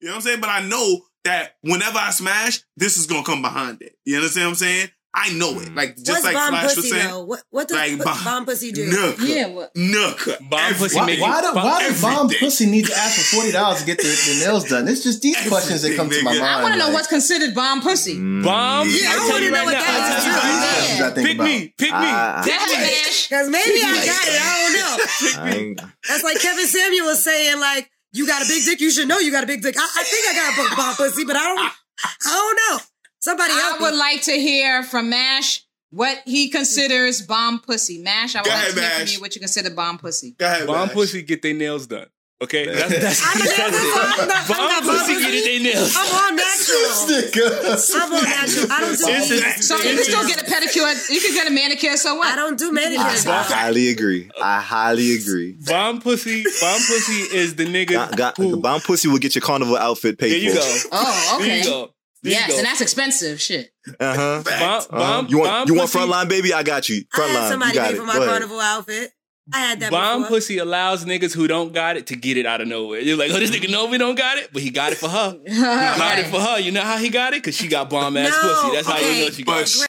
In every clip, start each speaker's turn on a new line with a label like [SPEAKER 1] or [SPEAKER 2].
[SPEAKER 1] You know what I'm saying? But I know that whenever I smash, this is gonna come behind it. You understand what I'm saying? I know it. Mm. Like just
[SPEAKER 2] What's
[SPEAKER 1] like
[SPEAKER 2] bomb
[SPEAKER 1] Flash was
[SPEAKER 2] pussy
[SPEAKER 1] saying.
[SPEAKER 2] though? What what does
[SPEAKER 1] Like bomb-
[SPEAKER 2] bomb pussy do?
[SPEAKER 1] Nook.
[SPEAKER 3] Yeah, what?
[SPEAKER 1] Nook.
[SPEAKER 4] Bomb pussy
[SPEAKER 5] Why,
[SPEAKER 4] make
[SPEAKER 5] why, do, why does bomb pussy need to ask for forty dollars to get the, the nails done? It's just these questions that come to my mind.
[SPEAKER 3] I want to know
[SPEAKER 5] like,
[SPEAKER 3] what's considered bomb pussy. Mm.
[SPEAKER 4] Bomb.
[SPEAKER 2] Yeah, I
[SPEAKER 4] I tell
[SPEAKER 2] wanna know
[SPEAKER 4] right
[SPEAKER 2] what
[SPEAKER 4] now.
[SPEAKER 2] that
[SPEAKER 4] I
[SPEAKER 2] is.
[SPEAKER 4] tell you right
[SPEAKER 5] That's
[SPEAKER 4] now.
[SPEAKER 5] what you gotta think
[SPEAKER 4] Pick
[SPEAKER 5] about.
[SPEAKER 4] me. Pick me.
[SPEAKER 3] Go.
[SPEAKER 2] Because maybe I got it. I don't know.
[SPEAKER 6] I ain't,
[SPEAKER 2] That's like Kevin Samuels was saying, like, you got a big dick, you should know you got a big dick. I, I think I got a big bomb pussy, but I don't I don't know. Somebody
[SPEAKER 3] I would
[SPEAKER 2] me.
[SPEAKER 3] like to hear from Mash what he considers bomb pussy. Mash, I would
[SPEAKER 1] Go
[SPEAKER 3] like
[SPEAKER 1] ahead,
[SPEAKER 3] to hear from you what you consider bomb pussy.
[SPEAKER 1] Go ahead,
[SPEAKER 4] Bomb
[SPEAKER 1] Mash.
[SPEAKER 4] pussy get their nails done. Okay, that's that's,
[SPEAKER 2] I'm,
[SPEAKER 4] that's
[SPEAKER 2] a, I'm,
[SPEAKER 4] it.
[SPEAKER 2] I'm, not, I'm
[SPEAKER 4] Bomb
[SPEAKER 2] not
[SPEAKER 4] pussy
[SPEAKER 2] bomb
[SPEAKER 4] get it their nails.
[SPEAKER 2] I'm all natural. I'm all natural. I don't do
[SPEAKER 4] It's
[SPEAKER 2] anything.
[SPEAKER 3] So you can still get a pedicure. You can get a manicure. So what?
[SPEAKER 2] I don't do
[SPEAKER 6] I,
[SPEAKER 2] manicures.
[SPEAKER 6] I highly agree. I highly agree.
[SPEAKER 4] Bomb pussy. Bomb pussy is the nigga
[SPEAKER 6] Got, got,
[SPEAKER 4] who.
[SPEAKER 6] bomb pussy will get your carnival outfit paid
[SPEAKER 4] There you
[SPEAKER 6] for.
[SPEAKER 4] go.
[SPEAKER 3] Oh,
[SPEAKER 4] There
[SPEAKER 3] okay.
[SPEAKER 4] you go. There
[SPEAKER 3] Yes,
[SPEAKER 4] you
[SPEAKER 3] and that's expensive. Shit.
[SPEAKER 6] Uh huh.
[SPEAKER 4] Bomb,
[SPEAKER 6] Uh-huh.
[SPEAKER 4] bomb,
[SPEAKER 6] You want
[SPEAKER 4] bomb
[SPEAKER 6] you want
[SPEAKER 4] pussy-
[SPEAKER 6] frontline baby? I got you.
[SPEAKER 2] I
[SPEAKER 6] Frontline.
[SPEAKER 2] had somebody
[SPEAKER 6] you got
[SPEAKER 2] pay
[SPEAKER 6] it.
[SPEAKER 2] for my carnival outfit. I had that
[SPEAKER 4] Bomb
[SPEAKER 2] before.
[SPEAKER 4] pussy allows niggas who don't got it to get it out of nowhere. You're like, oh, this nigga know we don't got it, but he got it for her. He got it for her. You know how he got it? Because she got bomb ass
[SPEAKER 2] No,
[SPEAKER 4] pussy. That's how you know she got it.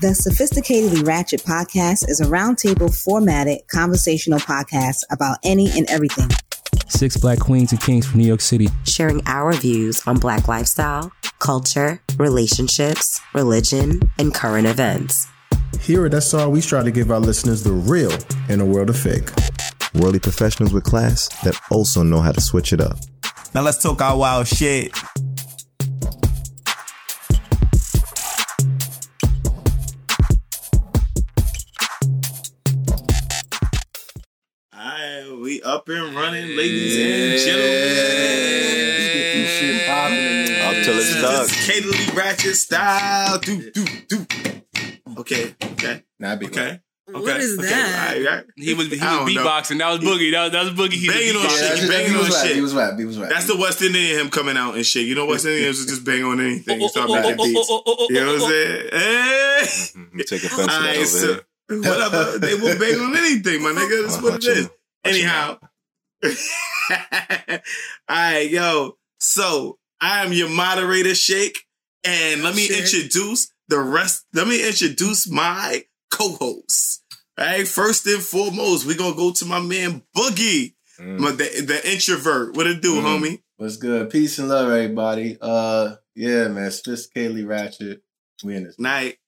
[SPEAKER 7] The Sophisticatedly Ratchet podcast is a roundtable formatted conversational podcast about any and everything.
[SPEAKER 8] Six black queens and kings from New York City.
[SPEAKER 9] sharing our views on Black lifestyle, culture, relationships, religion, and current events.
[SPEAKER 5] Here at SR, we try to give our listeners the real in a world of fake.
[SPEAKER 6] Worldly professionals with class that also know how to switch it up.
[SPEAKER 10] Now let's talk our wild shit.
[SPEAKER 1] We up and running, ladies and gentlemen.
[SPEAKER 6] Up till it's stuck.
[SPEAKER 1] Sophisticatedly ratchet style. Do, do, do. Okay, okay,
[SPEAKER 5] Nah, be
[SPEAKER 1] okay.
[SPEAKER 2] What
[SPEAKER 1] okay,
[SPEAKER 2] is
[SPEAKER 1] okay.
[SPEAKER 2] that?
[SPEAKER 1] All right, all right.
[SPEAKER 4] He was he was
[SPEAKER 1] I don't know.
[SPEAKER 4] beatboxing. That was Boogie. That was, that was Boogie. He was
[SPEAKER 1] Banging on
[SPEAKER 4] beatboxing.
[SPEAKER 1] shit. You banging on shit.
[SPEAKER 5] He was rap. He was rap.
[SPEAKER 1] That's the West Indian him coming out and shit. You know West Indians will just bang on anything. You start making beats. You know what I'm saying? Eh.
[SPEAKER 6] You take offense to that over
[SPEAKER 1] so,
[SPEAKER 6] here.
[SPEAKER 1] whatever. They will bang on anything, my nigga. That's what it is. Anyhow. Alright, yo. So I am your moderator, Shake. And let me
[SPEAKER 2] Shake.
[SPEAKER 1] introduce the rest. Let me introduce my co-hosts. All right, first and foremost, we're gonna go to my man Boogie, my, the, the introvert. What it do,
[SPEAKER 5] Mm.
[SPEAKER 1] homie?
[SPEAKER 5] What's good? Peace and love, everybody. Uh, yeah, man. Sophisticatedly ratchet. We in this.
[SPEAKER 1] Night,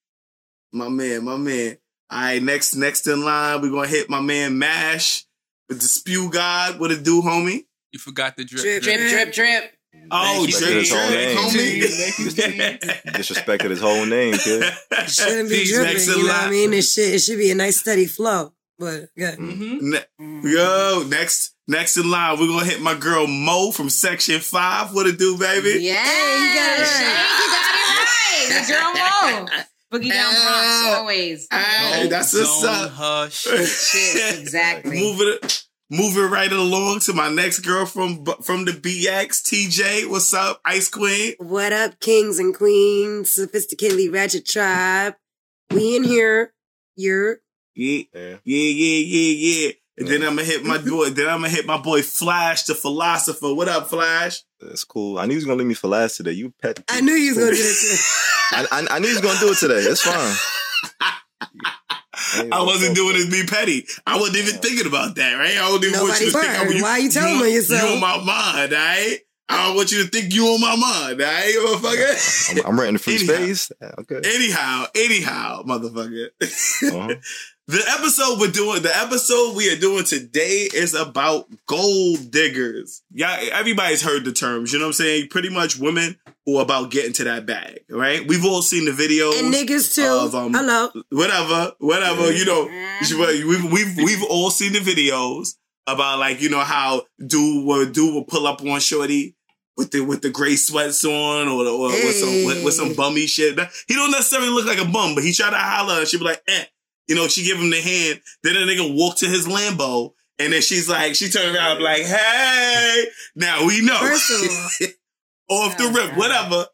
[SPEAKER 1] my man, my man. All right, next, next in line, we're gonna hit my man Mash with the spew god. What it do, homie?
[SPEAKER 4] You forgot the drip.
[SPEAKER 2] Drip,
[SPEAKER 3] Drip, drip, drip.
[SPEAKER 1] Oh,
[SPEAKER 6] Thank you.
[SPEAKER 1] drip,
[SPEAKER 6] His whole
[SPEAKER 1] drip,
[SPEAKER 6] name.
[SPEAKER 1] homie.
[SPEAKER 6] Disrespected his whole name, kid.
[SPEAKER 2] Shouldn't be
[SPEAKER 1] Peace,
[SPEAKER 2] dripping, you
[SPEAKER 1] in
[SPEAKER 2] know what I mean? It should, it should be a nice steady flow. But good.
[SPEAKER 4] Mm-hmm.
[SPEAKER 1] Ne- Yo, next, next in line, we're gonna hit my girl Mo from Section Five. What it do, baby?
[SPEAKER 3] Yeah,
[SPEAKER 2] Hey, you got it
[SPEAKER 3] Shake, you got it right. The girl Mo. Boogie down Bronx, ah, always.
[SPEAKER 1] Ah, All right, that's what's
[SPEAKER 4] Zone
[SPEAKER 1] up.
[SPEAKER 4] Hush.
[SPEAKER 3] Shit, exactly.
[SPEAKER 1] moving moving right along to my next girl from from the BX, TJ. What's up, Ice Queen?
[SPEAKER 2] What up, kings and queens, sophisticatedly ratchet tribe? We in here. You're
[SPEAKER 1] Yeah,
[SPEAKER 6] Yeah.
[SPEAKER 1] yeah, yeah, yeah, yeah. And then I'm gonna hit my boy. Then I'm gonna hit my boy Flash, the philosopher. What up, Flash?
[SPEAKER 6] That's cool. I knew he was gonna leave me for last today. You pet.
[SPEAKER 2] I knew you was gonna do that
[SPEAKER 6] I, I, I knew he was gonna do it today. It's fine.
[SPEAKER 1] I wasn't doing it to be petty. I wasn't even thinking about that, right? I don't even want you
[SPEAKER 2] Nobody
[SPEAKER 1] to think
[SPEAKER 2] burned.
[SPEAKER 1] I'm,
[SPEAKER 2] Why you telling
[SPEAKER 1] you,
[SPEAKER 2] on yourself?
[SPEAKER 1] You on my mind, all right? I don't want you to think you on my mind, all right, motherfucker?
[SPEAKER 6] I'm, I'm renting free
[SPEAKER 1] Anyhow.
[SPEAKER 6] space. Okay.
[SPEAKER 1] anyhow, anyhow, motherfucker.
[SPEAKER 6] Uh-huh.
[SPEAKER 1] The episode we're doing, the episode we are doing today is about gold diggers. Yeah, everybody's heard the terms. You know what I'm saying? Pretty much women who are about getting to that bag, right? We've all seen the videos
[SPEAKER 2] And niggas too.
[SPEAKER 1] of um,
[SPEAKER 2] Hello.
[SPEAKER 1] whatever, whatever. You know, we've we've we've all seen the videos about like you know how dude will dude will pull up on shorty. With the with the gray sweats on or, or with some with, with some bummy shit. He don't necessarily look like a bum, but he try to holler and she be like, eh. You know, she give him the hand. Then the nigga walk to his Lambo. And then she's like, she turned around like, hey, now we know.
[SPEAKER 2] First of all,
[SPEAKER 1] Off the rip, whatever.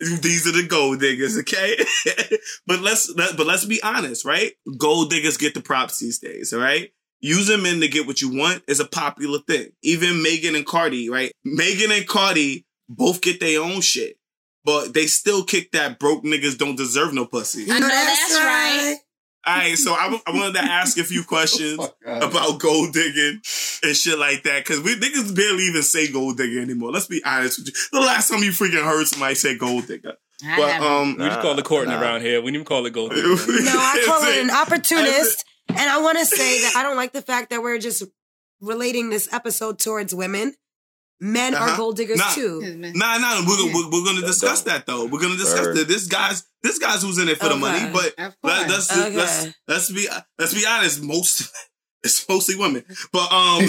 [SPEAKER 1] These are the gold diggers, okay? but let's let, but let's be honest, right? Gold diggers get the props these days, all right? Using men to get what you want is a popular thing. Even Megan and Cardi, right? Megan and Cardi both get their own shit, but they still kick that broke niggas don't deserve no pussy.
[SPEAKER 3] I know that's right.
[SPEAKER 1] All right, so I, I wanted to ask a few questions about gold digging and shit like that because we niggas barely even say gold digger anymore. Let's be honest with you. The last time you freaking heard somebody say gold digger,
[SPEAKER 3] I
[SPEAKER 1] but
[SPEAKER 3] haven't.
[SPEAKER 1] um,
[SPEAKER 4] We just call it courting around here. We didn't even call it gold. digger.
[SPEAKER 2] No, I call it an opportunist. And I want to say that I don't like the fact that we're just relating this episode towards women. Men are
[SPEAKER 1] Uh-huh.
[SPEAKER 2] gold diggers
[SPEAKER 1] Nah.
[SPEAKER 2] too.
[SPEAKER 1] Nah, nah, we're, we're, we're going to discuss that though. We're going to discuss
[SPEAKER 5] Word.
[SPEAKER 1] that. This guy's this guy's who's in it for the money, but let, let's,
[SPEAKER 2] Okay.
[SPEAKER 1] let's let's be let's be honest. Most it's mostly women, but um,
[SPEAKER 3] no,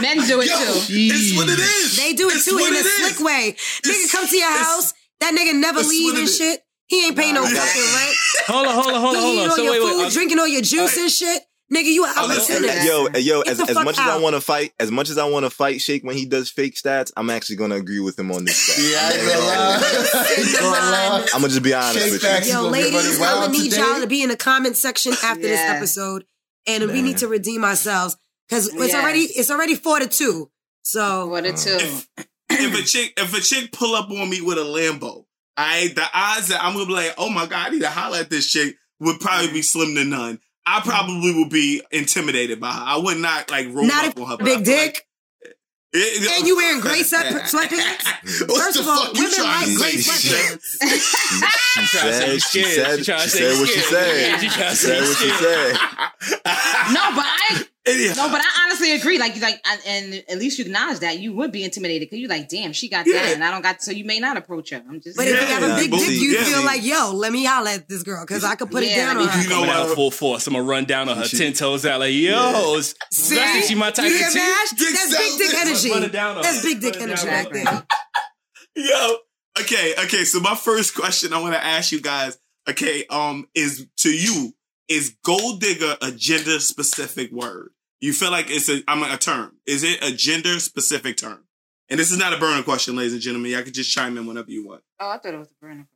[SPEAKER 3] men do it
[SPEAKER 1] yo,
[SPEAKER 3] too.
[SPEAKER 1] it's what it is.
[SPEAKER 2] They do it
[SPEAKER 1] It's
[SPEAKER 2] too
[SPEAKER 1] what
[SPEAKER 2] in a
[SPEAKER 1] it is.
[SPEAKER 2] slick way. Nigga come to your house. That nigga never leave and shit. He ain't paying no
[SPEAKER 5] Nah, I got-
[SPEAKER 2] fucking rent.
[SPEAKER 4] Hold on, hold on, hold on,
[SPEAKER 2] He
[SPEAKER 4] hold
[SPEAKER 2] eating
[SPEAKER 4] on.
[SPEAKER 2] all
[SPEAKER 4] So
[SPEAKER 2] your
[SPEAKER 4] wait,
[SPEAKER 2] food,
[SPEAKER 4] wait. uh,
[SPEAKER 2] drinking all your juice and shit. Nigga, you an
[SPEAKER 1] that's
[SPEAKER 2] opportunist.
[SPEAKER 6] Yo, yo,
[SPEAKER 2] Get
[SPEAKER 6] as, as
[SPEAKER 2] fuck
[SPEAKER 6] much as I want to fight, as much as I want to fight Shake when he does fake stats, I'm actually gonna agree with him on this. Stat.
[SPEAKER 5] Yeah, I ain't gonna lie. I ain't gonna lie.
[SPEAKER 6] I'm gonna uh, just be honest
[SPEAKER 5] Shake
[SPEAKER 6] with
[SPEAKER 5] facts.
[SPEAKER 6] you.
[SPEAKER 2] Yo,
[SPEAKER 5] gonna get
[SPEAKER 2] ladies, I'm gonna need
[SPEAKER 5] today?
[SPEAKER 2] y'all to be in the comment section after this episode, and we need to redeem ourselves because it's
[SPEAKER 3] Yes.
[SPEAKER 2] already it's already four to two. So
[SPEAKER 3] What it too?
[SPEAKER 1] if a chick if a chick pull up on me with a Lambo, I the odds that I'm gonna be like, oh my god, I need to holler at this chick would probably be slim to none. I probably would be intimidated by her. I would not like roll
[SPEAKER 2] not
[SPEAKER 1] up
[SPEAKER 2] if
[SPEAKER 1] on her.
[SPEAKER 2] big dick.
[SPEAKER 1] like- It-
[SPEAKER 2] and you wearing gray sweatpants.
[SPEAKER 1] What
[SPEAKER 2] First
[SPEAKER 1] the
[SPEAKER 2] of all,
[SPEAKER 1] fuck you
[SPEAKER 2] women
[SPEAKER 1] trying
[SPEAKER 2] like
[SPEAKER 1] to
[SPEAKER 2] gray
[SPEAKER 1] say?
[SPEAKER 2] sweatpants.
[SPEAKER 6] She
[SPEAKER 4] trying to say
[SPEAKER 6] said,
[SPEAKER 4] you
[SPEAKER 6] she said,
[SPEAKER 4] She
[SPEAKER 6] she
[SPEAKER 4] trying to say
[SPEAKER 6] said
[SPEAKER 4] you
[SPEAKER 6] what she said.
[SPEAKER 4] She trying to say
[SPEAKER 6] said
[SPEAKER 4] you
[SPEAKER 6] what she said.
[SPEAKER 3] no, but I
[SPEAKER 1] Anyhow.
[SPEAKER 3] no, but I honestly agree. Like, you like, and at least you acknowledge that you would be intimidated because you're like, damn, she got
[SPEAKER 1] Yeah.
[SPEAKER 3] that, and I don't got. So you may not approach her. I'm just.
[SPEAKER 2] But if you have a big dick,
[SPEAKER 1] see,
[SPEAKER 2] you
[SPEAKER 1] yeah.
[SPEAKER 2] feel like, yo, let me holler at this girl because I could put it down on
[SPEAKER 3] me-
[SPEAKER 2] her.
[SPEAKER 1] You know
[SPEAKER 4] Coming out
[SPEAKER 1] what?
[SPEAKER 4] full force. I'm gonna run down on her,
[SPEAKER 6] She-
[SPEAKER 4] ten toes out, like yo.
[SPEAKER 2] See?
[SPEAKER 4] Especially she my type
[SPEAKER 2] you
[SPEAKER 4] of
[SPEAKER 2] get
[SPEAKER 4] chick.
[SPEAKER 2] mashed?
[SPEAKER 1] Dick
[SPEAKER 2] That's big dick energy.
[SPEAKER 4] Run it down on
[SPEAKER 2] That's big dick energy
[SPEAKER 4] down
[SPEAKER 2] right there.
[SPEAKER 1] Yo. Okay, okay. So my first question I want to ask you guys, okay, um, is to you, is gold digger a gender specific word? You feel like it's a I'm a term. Is it a gender specific term? And this is not a burner question, ladies and gentlemen. Y'all can just chime in whenever you want.
[SPEAKER 3] Oh, I thought it was a burner.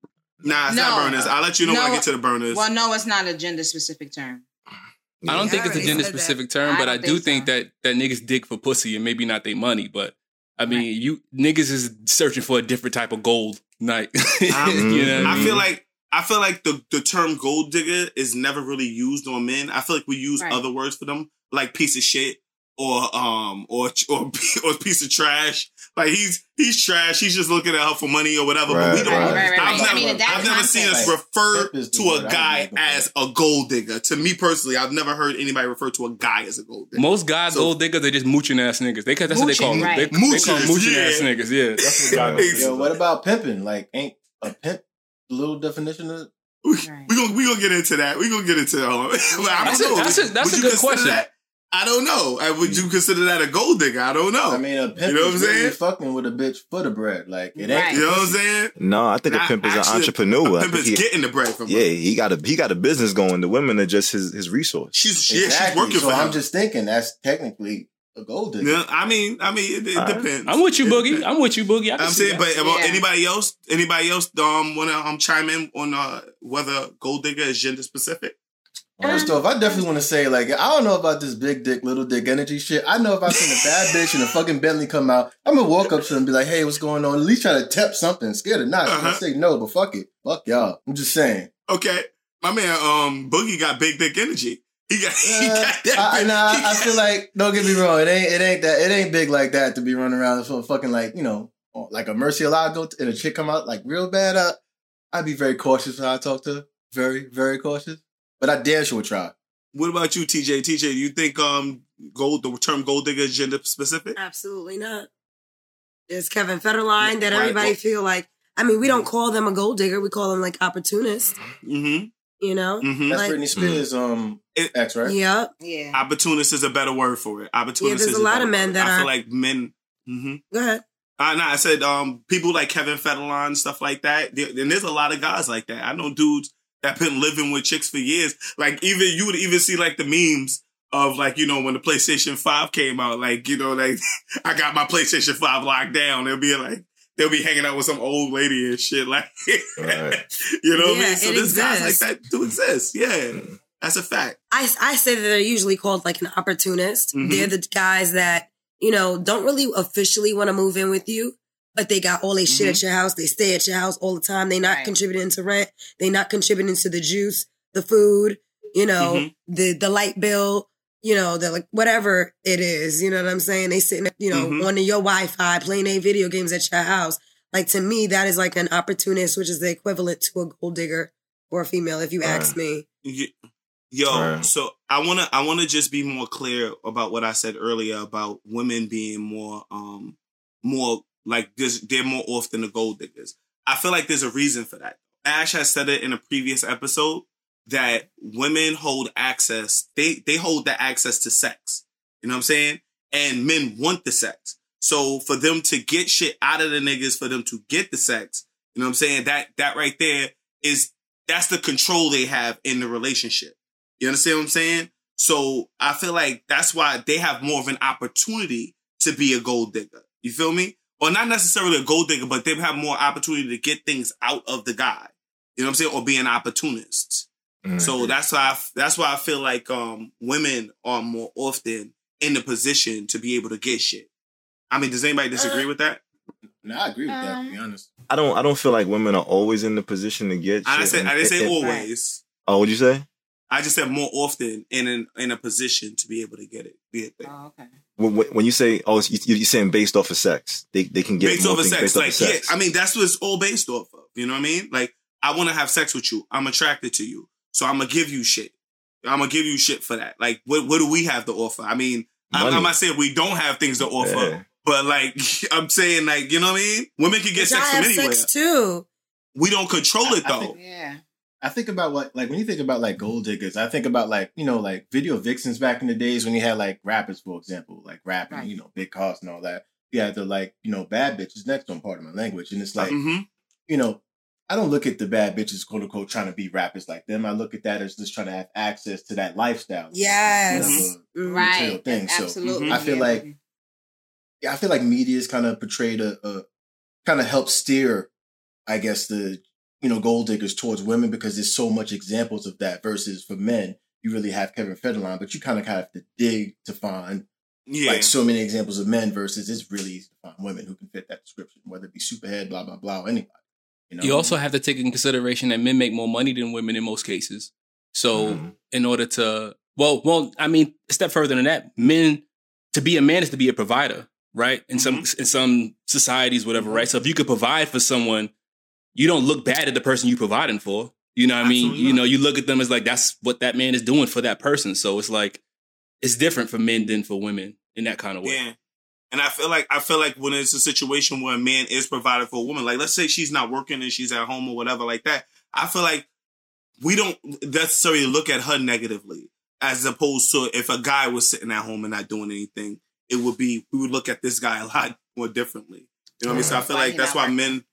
[SPEAKER 3] Question.
[SPEAKER 1] Nah, it's
[SPEAKER 3] No.
[SPEAKER 1] not burners. I'll let you know when I get to the burners.
[SPEAKER 3] Well, no, it's not a gender specific term.
[SPEAKER 4] I don't think it's a gender specific term,
[SPEAKER 3] I
[SPEAKER 4] but I
[SPEAKER 3] don't
[SPEAKER 4] do
[SPEAKER 3] think
[SPEAKER 4] think that that niggas dig for pussy and maybe not their money, but I mean, you niggas is searching for a different type of gold night.
[SPEAKER 1] I'm- um,
[SPEAKER 4] you know what I
[SPEAKER 1] I
[SPEAKER 4] mean?
[SPEAKER 1] feel like I feel like the, the term gold digger is never really used on men. I feel like we use
[SPEAKER 3] Right.
[SPEAKER 1] other words for them, like piece of shit or um or or or piece of trash. Like he's he's trash. He's just looking at her for money or whatever. but we
[SPEAKER 5] Right,
[SPEAKER 1] don't.
[SPEAKER 5] right,
[SPEAKER 3] right, right,
[SPEAKER 1] I've
[SPEAKER 3] right.
[SPEAKER 1] never,
[SPEAKER 3] I mean,
[SPEAKER 1] I've never seen us refer
[SPEAKER 5] Pimp is the
[SPEAKER 1] to
[SPEAKER 5] word
[SPEAKER 1] a
[SPEAKER 5] I was
[SPEAKER 1] guy as a gold digger. To me personally, I've never heard anybody refer to a guy as a gold digger.
[SPEAKER 4] most guys
[SPEAKER 1] So-
[SPEAKER 4] gold diggers, they're just mooching ass niggas. They that's what they call them.
[SPEAKER 3] Mooching,
[SPEAKER 4] They,
[SPEAKER 3] right.
[SPEAKER 4] they call
[SPEAKER 1] Moochers,
[SPEAKER 4] mooching
[SPEAKER 1] yeah.
[SPEAKER 4] ass niggas. Yeah, that's what
[SPEAKER 5] Yo, what about pimping? Like, ain't a pimp a little definition of
[SPEAKER 1] we
[SPEAKER 3] Right.
[SPEAKER 1] we gonna we gonna get into that. We gonna get into that. well, I
[SPEAKER 4] That's
[SPEAKER 1] don't
[SPEAKER 4] a-
[SPEAKER 1] know.
[SPEAKER 4] that's a- that's a good question.
[SPEAKER 1] That? I don't know. Would you mm. consider that a gold digger? I don't know.
[SPEAKER 5] I mean, a pimp
[SPEAKER 1] You know what
[SPEAKER 5] is
[SPEAKER 1] I'm
[SPEAKER 5] really
[SPEAKER 1] saying?
[SPEAKER 5] fucking with a bitch for the bread. Like, it ain't.
[SPEAKER 3] Right.
[SPEAKER 1] you know what I'm saying?
[SPEAKER 6] No, I think
[SPEAKER 1] Nah,
[SPEAKER 6] a pimp is an entrepreneur.
[SPEAKER 1] A
[SPEAKER 6] I
[SPEAKER 1] pimp is
[SPEAKER 6] he,
[SPEAKER 1] getting the bread from her.
[SPEAKER 6] yeah, he got a he got a business going. The women are just his his resource.
[SPEAKER 1] She's yeah, she's working
[SPEAKER 5] so
[SPEAKER 1] for him.
[SPEAKER 5] I'm just thinking that's technically a gold digger.
[SPEAKER 1] Yeah, I mean, I mean, it, it
[SPEAKER 6] All right.
[SPEAKER 1] depends.
[SPEAKER 4] I'm with you,
[SPEAKER 1] It
[SPEAKER 4] Boogie.
[SPEAKER 1] depends.
[SPEAKER 4] I'm with you, Boogie. I can
[SPEAKER 1] I'm
[SPEAKER 4] see
[SPEAKER 1] saying,
[SPEAKER 4] that.
[SPEAKER 1] but about
[SPEAKER 3] Yeah.
[SPEAKER 1] anybody else, anybody else, um, want to um chime in on uh whether gold digger is gender specific?
[SPEAKER 5] First off, I definitely want to say, like, I don't know about this big dick, little dick energy shit. I know if I seen a bad bitch and a fucking Bentley come out, I'm gonna walk up to them and be like, hey, what's going on? At least try to tap something. Scared or not.
[SPEAKER 1] Uh-huh.
[SPEAKER 5] I say no, but fuck it. Fuck y'all. I'm just saying.
[SPEAKER 1] Okay, my man, um, Boogie got big dick energy. He got, he
[SPEAKER 5] Uh,
[SPEAKER 1] got that.
[SPEAKER 5] I,
[SPEAKER 1] big-
[SPEAKER 5] nah,
[SPEAKER 1] he
[SPEAKER 5] I feel like don't get me wrong. It ain't it ain't that it ain't big like that to be running around for a fucking like you know like a Murciélago and a chick come out like real bad. Uh, I'd be very cautious when I talk to her. Very very cautious. But I damn sure would try.
[SPEAKER 1] What about you, TJ? TJ, do you think um gold the term gold digger is gender specific?
[SPEAKER 2] Absolutely not. There's Kevin Federline that everybody
[SPEAKER 1] well-
[SPEAKER 2] feel like. I mean, we don't call them a gold digger. We call them like opportunists.
[SPEAKER 1] Mm-hmm.
[SPEAKER 2] You know.
[SPEAKER 1] Mm-hmm.
[SPEAKER 5] That's
[SPEAKER 2] Like-
[SPEAKER 5] Britney Spears um
[SPEAKER 1] It-
[SPEAKER 5] ex right.
[SPEAKER 2] Yeah.
[SPEAKER 3] Yeah.
[SPEAKER 1] Opportunist is a better word for it. Opportunist.
[SPEAKER 2] Yeah, there's
[SPEAKER 1] is
[SPEAKER 2] a lot
[SPEAKER 1] better
[SPEAKER 2] of men
[SPEAKER 1] word.
[SPEAKER 2] that
[SPEAKER 1] I feel
[SPEAKER 2] are-
[SPEAKER 1] like men. Mm-hmm.
[SPEAKER 2] Go ahead.
[SPEAKER 1] Uh, nah, I said um people like Kevin Federline stuff like that. There- And there's a lot of guys like that. I know dudes that been living with chicks for years. Like even you would even see like the memes of like you know when the PlayStation Five came out, like you know like I got my PlayStation Five locked down. They'll be like they'll be hanging out with some old lady and shit like
[SPEAKER 6] Right.
[SPEAKER 1] you know what I mean. So
[SPEAKER 2] it
[SPEAKER 1] there's guys like that do exist. Yeah, that's a fact.
[SPEAKER 2] I, I say that they're usually called like an opportunist.
[SPEAKER 1] Mhm.
[SPEAKER 2] They're the guys that, you know, don't really officially want to move in with you, but they got all their shit at your house. They stay at your house all the time. They not
[SPEAKER 3] Right.
[SPEAKER 2] contributing to rent. They not contributing to the juice, the food, you know,
[SPEAKER 1] Mhm.
[SPEAKER 2] the, the light bill, you know, the like whatever it is. You know what I'm saying? They sitting, you know,
[SPEAKER 1] Mhm.
[SPEAKER 2] on your Wi-Fi playing a video games at your house. Like to me, that is like an opportunist, which is the equivalent to a gold digger or a female, if you ask me.
[SPEAKER 1] Y- Yo,
[SPEAKER 6] Right.
[SPEAKER 1] so I wanna I wanna just be more clear about what I said earlier about women being more um more like this they're more often the gold diggers. I feel like there's a reason for that. Ash has said it in a previous episode that women hold access, they they hold the access to sex. You know what I'm saying? And men want the sex. So for them to get shit out of the niggas, for them to get the sex, you know what I'm saying? That that right there is that's the control they have in the relationship. You understand what I'm saying? So I feel like that's why they have more of an opportunity to be a gold digger. You feel me? Or not necessarily a gold digger, but they have more opportunity to get things out of the guy. You know what I'm saying? Or be an opportunist.
[SPEAKER 6] Mm.
[SPEAKER 1] So that's why I, that's why I feel like um women are more often in the position to be able to get shit. I mean, does anybody disagree with that?
[SPEAKER 5] No, I agree with that. To
[SPEAKER 3] Um,
[SPEAKER 5] be honest,
[SPEAKER 6] I don't. I don't feel like women are always in the position to get.
[SPEAKER 1] I
[SPEAKER 6] shit.
[SPEAKER 1] said I didn't say
[SPEAKER 6] And- and-
[SPEAKER 1] always.
[SPEAKER 6] Oh, what'd you say?
[SPEAKER 1] I just said more often in an, in a position to be able to get it. Be it
[SPEAKER 3] Oh, okay.
[SPEAKER 6] When, when when you say, oh, you, you're saying based off of sex, they they can get
[SPEAKER 1] based off of sex.
[SPEAKER 6] based off
[SPEAKER 1] Like,
[SPEAKER 6] of sex.
[SPEAKER 1] yeah, I mean, that's what it's all based off of. You know what I mean? Like, I want to have sex with you. I'm attracted to you. So I'm going to give you shit. I'm going to give you shit for that. Like, what, what do we have to offer? I mean, I'm,
[SPEAKER 6] Money.
[SPEAKER 1] I'm not saying we don't have things to offer,
[SPEAKER 6] Yeah.
[SPEAKER 1] but like, I'm saying, like, you know what I mean? Women can get sex from anywhere.
[SPEAKER 2] sex too.
[SPEAKER 1] We don't control it
[SPEAKER 5] I
[SPEAKER 1] though.
[SPEAKER 5] think-
[SPEAKER 3] Yeah.
[SPEAKER 5] I think about what like when you think about like gold diggers, I think about like you know like video vixens back in the days when you had like rappers, for example, like rapping,
[SPEAKER 3] Right.
[SPEAKER 5] you know, big costs and all that. You had the like you know bad bitches next on part of my language, and it's like
[SPEAKER 1] Mhm.
[SPEAKER 5] you know. I don't look at the bad bitches, quote unquote, trying to be rappers like them. I look at that as just trying to have access to that lifestyle.
[SPEAKER 2] Yes.
[SPEAKER 5] Whatever
[SPEAKER 2] Mhm.
[SPEAKER 5] material
[SPEAKER 3] Right.
[SPEAKER 5] thing. So
[SPEAKER 3] Absolutely.
[SPEAKER 5] I feel
[SPEAKER 3] Yeah.
[SPEAKER 5] like yeah, I feel like media's kind of portrayed a, a kind of help steer, I guess, the you know gold diggers towards women because there's so much examples of that. Versus for men, you really have Kevin Federline, but you kind of have to dig to find
[SPEAKER 1] Yeah.
[SPEAKER 5] like so many examples of men. Versus it's really easy to find women who can fit that description, whether it be superhead, blah blah blah, or anybody. You know,
[SPEAKER 4] You also have to take in consideration that men make more money than women in most cases. So
[SPEAKER 6] Mhm.
[SPEAKER 4] in order to well, well, I mean, a step further than that, men to be a man is to be a provider, right? In some in some societies, whatever, right? So if you could provide for someone, you don't look bad at the person you providing for. You know what I mean?
[SPEAKER 1] Absolutely
[SPEAKER 4] You know, you look at them as like that's what that man is doing for that person. So it's like it's different for men than for women in that kind of way.
[SPEAKER 1] Yeah. And I feel like I feel like when it's a situation where a man is provided for a woman, like let's say she's not working and she's at home or whatever like that, I feel like we don't necessarily look at her negatively as opposed to if a guy was sitting at home and not doing anything, it would be we would look at this guy a lot more differently. You know what I mean? So I feel like that's why men,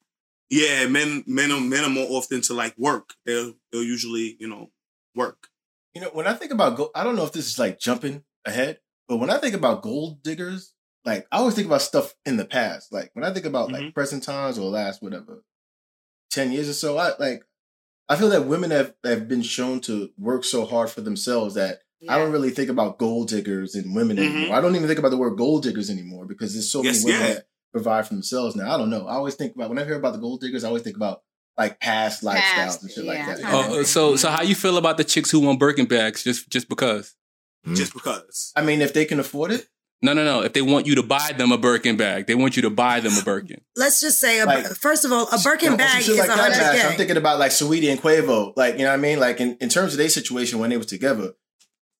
[SPEAKER 1] yeah, men men are men are more often to like work. They'll they'll usually you know work.
[SPEAKER 5] You know, when I think about gold, I don't know if this is like jumping ahead, but when I think about gold diggers, like I always think about stuff in the past. Like when I think about like
[SPEAKER 1] Mhm.
[SPEAKER 5] present times or last whatever ten years or so, I like I feel that women have have been shown to work so hard for themselves that I don't really think about gold diggers and women
[SPEAKER 1] Mhm.
[SPEAKER 5] anymore. I don't even think about the word gold diggers anymore because there's so
[SPEAKER 1] Yes,
[SPEAKER 5] many women
[SPEAKER 1] yeah.
[SPEAKER 5] that provide for themselves now. I don't know. I always think about when I hear about the gold diggers, I always think about like past lifestyles and shit
[SPEAKER 3] yeah.
[SPEAKER 5] like that. you
[SPEAKER 3] Oh.
[SPEAKER 4] Oh, so so how you feel about the chicks who want Birkin bags just just because?
[SPEAKER 6] Mm.
[SPEAKER 1] Just because.
[SPEAKER 5] I mean, if they can afford it,
[SPEAKER 4] No, no, no. If they want you to buy them a Birkin bag, they want you to buy them a Birkin.
[SPEAKER 2] Let's just say, a,
[SPEAKER 5] Like-
[SPEAKER 2] first of all, a Birkin
[SPEAKER 5] You know,
[SPEAKER 2] bag is
[SPEAKER 5] shit like that, Max, I'm thinking about like Saweetie and Quavo. Like, you know what I mean? Like in, in terms of their situation when they was together,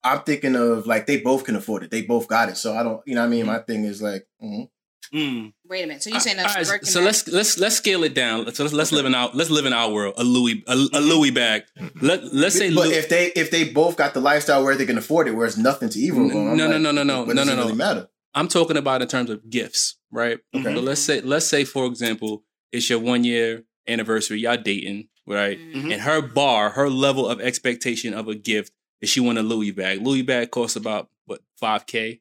[SPEAKER 5] I'm thinking of like they both can afford it. They both got it. So I don't, you know what I mean? My thing is like, mhm.
[SPEAKER 1] Mm.
[SPEAKER 3] Wait a minute. So you're saying
[SPEAKER 4] All
[SPEAKER 3] that's
[SPEAKER 4] right,
[SPEAKER 3] Birkin
[SPEAKER 4] so let's let's let's scale it down. So let's let's live in our let's live in our world. A Louis a, a Louis bag. Let let's say
[SPEAKER 5] but
[SPEAKER 4] Louis,
[SPEAKER 5] if they if they both got the lifestyle where they can afford it, where it's nothing to either of them,
[SPEAKER 4] No, no,
[SPEAKER 5] like,
[SPEAKER 4] no, no, no,
[SPEAKER 5] what
[SPEAKER 4] no,
[SPEAKER 5] does
[SPEAKER 4] no, no.
[SPEAKER 5] Really matter.
[SPEAKER 4] I'm talking about in terms of gifts, right?
[SPEAKER 5] Okay.
[SPEAKER 4] So let's say let's say for example, it's your one year anniversary. Y'all dating, right?
[SPEAKER 3] Mm-hmm.
[SPEAKER 1] Mhm.
[SPEAKER 4] And her bar, her level of expectation of a gift and she want a Louis bag. Louis bag costs about what five k,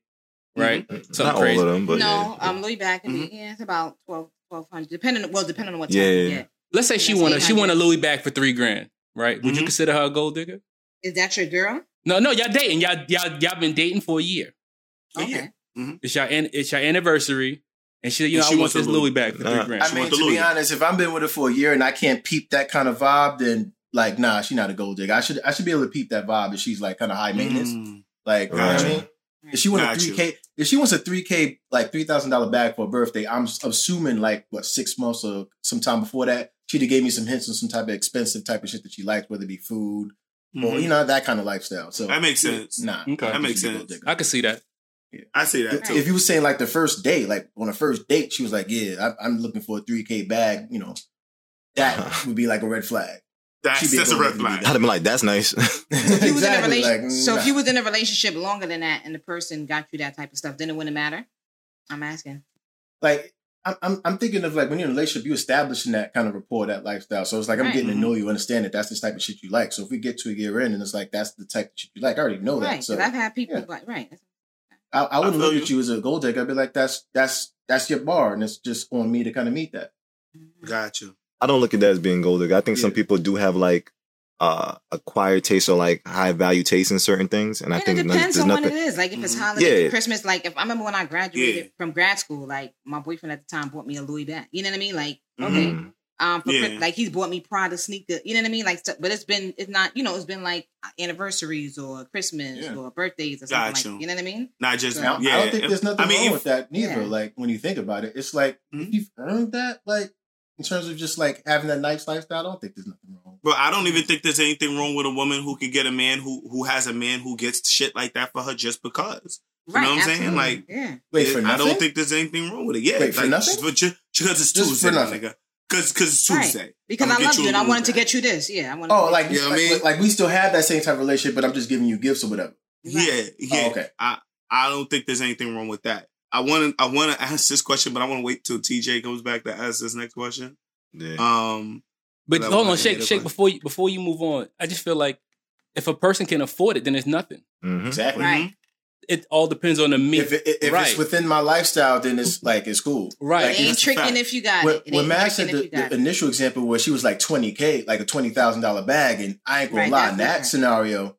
[SPEAKER 4] right? Something
[SPEAKER 6] Not
[SPEAKER 4] crazy.
[SPEAKER 6] all of them, but
[SPEAKER 3] no,
[SPEAKER 6] yeah.
[SPEAKER 3] um, Louis bag can be yeah, it's about 12, 1200 depending. Well, depending on what type
[SPEAKER 6] Yeah,
[SPEAKER 3] you
[SPEAKER 6] yeah.
[SPEAKER 3] get.
[SPEAKER 4] Let's say she
[SPEAKER 3] That's
[SPEAKER 4] want a she
[SPEAKER 3] 800.
[SPEAKER 4] want a Louis back for three grand, right? Would you
[SPEAKER 1] Mhm.
[SPEAKER 4] consider her a gold digger?
[SPEAKER 3] Is that your girl?
[SPEAKER 4] No, no, y'all dating. Y'all y'all y'all been dating for a year.
[SPEAKER 3] Okay.
[SPEAKER 1] yeah.
[SPEAKER 4] It's your an- it's your anniversary, and she you know
[SPEAKER 1] she
[SPEAKER 4] I want
[SPEAKER 1] wants
[SPEAKER 4] this
[SPEAKER 1] Louis.
[SPEAKER 4] Louis bag for
[SPEAKER 6] Nah.
[SPEAKER 4] three grand.
[SPEAKER 5] I
[SPEAKER 1] She
[SPEAKER 5] mean,
[SPEAKER 1] want the
[SPEAKER 5] to be honest, if I've been with her for a year and I can't peep that kind of vibe, then like, nah, she's not a gold digger. I should I should be able to peep that vibe if she's like kind of high maintenance.
[SPEAKER 1] Mm.
[SPEAKER 5] Like, you know what I mean? If she wants a three k, if she wants a three k like three thousand dollar bag for a birthday, I'm assuming like what six months or sometime before that, she'd have gave me some hints on some type of expensive type of shit that she likes, whether it be food or
[SPEAKER 1] Mhm.
[SPEAKER 5] you know that kind of lifestyle. So
[SPEAKER 1] That makes sense.
[SPEAKER 5] Nah,
[SPEAKER 4] Okay.
[SPEAKER 1] That makes
[SPEAKER 5] she's a gold
[SPEAKER 1] sense.
[SPEAKER 4] I can see that.
[SPEAKER 1] I see that too.
[SPEAKER 5] If you were saying like the first date, like on the first date, she was like, "Yeah, I'm looking for a three k bag," you know, that would be like a red flag.
[SPEAKER 1] That's,
[SPEAKER 5] she'd be
[SPEAKER 1] that's a red flag.
[SPEAKER 6] I'd have been like, that's nice.
[SPEAKER 3] If you was in a
[SPEAKER 5] Exactly,
[SPEAKER 3] relation,
[SPEAKER 5] like,
[SPEAKER 3] so if you was in a relationship longer than that, and the person got you that type of stuff, then it wouldn't matter. I'm asking.
[SPEAKER 5] like I'm, I'm I'm thinking of like when you're in a relationship, you establishing that kind of rapport, that lifestyle. So it's like I'm
[SPEAKER 3] Right.
[SPEAKER 5] getting to mm-hmm. know you, understand that that's the type of shit you like. So if we get to a year in and it's like that's the type of shit you like, I already know
[SPEAKER 3] right?
[SPEAKER 5] that. So
[SPEAKER 3] I've had people
[SPEAKER 5] yeah.
[SPEAKER 3] like right.
[SPEAKER 5] I, I wouldn't
[SPEAKER 1] I feel
[SPEAKER 5] look at you as a gold digger. I'd be like, that's that's that's your bar, and it's just on me to kind of meet that. Mm-hmm.
[SPEAKER 1] Got you.
[SPEAKER 6] I don't look at that as being gold digger. I think some people do have like uh acquired taste or like high value taste in certain things, and I think
[SPEAKER 3] it
[SPEAKER 6] none-
[SPEAKER 3] depends
[SPEAKER 6] there's
[SPEAKER 3] on what it is. Like if it's
[SPEAKER 1] Mhm.
[SPEAKER 3] holiday,
[SPEAKER 6] Yeah.
[SPEAKER 3] Christmas. Like if I remember when I graduated
[SPEAKER 1] Yeah.
[SPEAKER 3] from grad school, like my boyfriend at the time bought me a Louis bag. You know what I mean? Like okay,
[SPEAKER 6] Mhm.
[SPEAKER 3] um, for
[SPEAKER 1] Yeah.
[SPEAKER 3] Chris- like he's bought me Prada sneaker. You know what I mean? Like, but it's been it's not you know it's been like anniversaries or Christmas
[SPEAKER 5] Yeah.
[SPEAKER 3] or birthdays or something
[SPEAKER 1] Got
[SPEAKER 3] like
[SPEAKER 1] you.
[SPEAKER 3] you know what I mean?
[SPEAKER 1] Not just
[SPEAKER 5] Now,
[SPEAKER 1] yeah.
[SPEAKER 5] I don't think there's nothing
[SPEAKER 1] I mean,
[SPEAKER 5] wrong
[SPEAKER 1] if-
[SPEAKER 5] with that neither.
[SPEAKER 3] Yeah.
[SPEAKER 5] Like when you think about it, it's like
[SPEAKER 1] Mhm.
[SPEAKER 5] you've earned that, like in terms of just like having that nice lifestyle, I don't think there's nothing wrong.
[SPEAKER 1] But I don't even think there's anything wrong with a woman who could get a man who who has a man who gets shit like that for her just because. You
[SPEAKER 3] Right?
[SPEAKER 1] know what I'm saying? Like,
[SPEAKER 3] yeah.
[SPEAKER 5] Wait
[SPEAKER 1] it-
[SPEAKER 5] for
[SPEAKER 1] I don't think there's anything wrong with it. Yeah,
[SPEAKER 5] Wait, for nothing?
[SPEAKER 1] but ju- because it's
[SPEAKER 5] Just
[SPEAKER 1] Tuesday,
[SPEAKER 5] for
[SPEAKER 1] my
[SPEAKER 5] nothing.
[SPEAKER 1] nigga. Because because it's
[SPEAKER 3] Right.
[SPEAKER 1] Tuesday.
[SPEAKER 3] Because
[SPEAKER 1] I'ma
[SPEAKER 3] I
[SPEAKER 1] get
[SPEAKER 3] loved
[SPEAKER 1] you
[SPEAKER 3] you and I
[SPEAKER 1] Louis
[SPEAKER 3] wanted to get you this. Yeah, I wanted.
[SPEAKER 5] Oh, like
[SPEAKER 1] You know what I mean?
[SPEAKER 5] like we still have that same type of relationship, but I'm just giving you gifts or whatever.
[SPEAKER 1] Yeah, yeah.
[SPEAKER 5] Oh, okay.
[SPEAKER 1] I I don't think there's anything wrong with that. I want to I want to ask this question, but I want to wait till TJ comes back to ask this next question.
[SPEAKER 6] Yeah.
[SPEAKER 1] Um,
[SPEAKER 4] But
[SPEAKER 1] That
[SPEAKER 4] hold on, shake, shake before you before you move on. I just feel like if a person can afford it, then it's nothing.
[SPEAKER 6] Mhm.
[SPEAKER 5] Exactly.
[SPEAKER 3] Right.
[SPEAKER 4] It all depends on the me.
[SPEAKER 5] If, it, if
[SPEAKER 4] right,
[SPEAKER 5] it's within my lifestyle, then it's like it's cool.
[SPEAKER 4] right.
[SPEAKER 3] It ain't tricking if you got
[SPEAKER 5] When,
[SPEAKER 3] it. It
[SPEAKER 5] when Max said the,
[SPEAKER 3] if you got
[SPEAKER 5] the initial example where she was like 20K, like a $20,000 bag, and I ain't gonna
[SPEAKER 3] Right,
[SPEAKER 5] lie, in that
[SPEAKER 3] different.
[SPEAKER 5] scenario,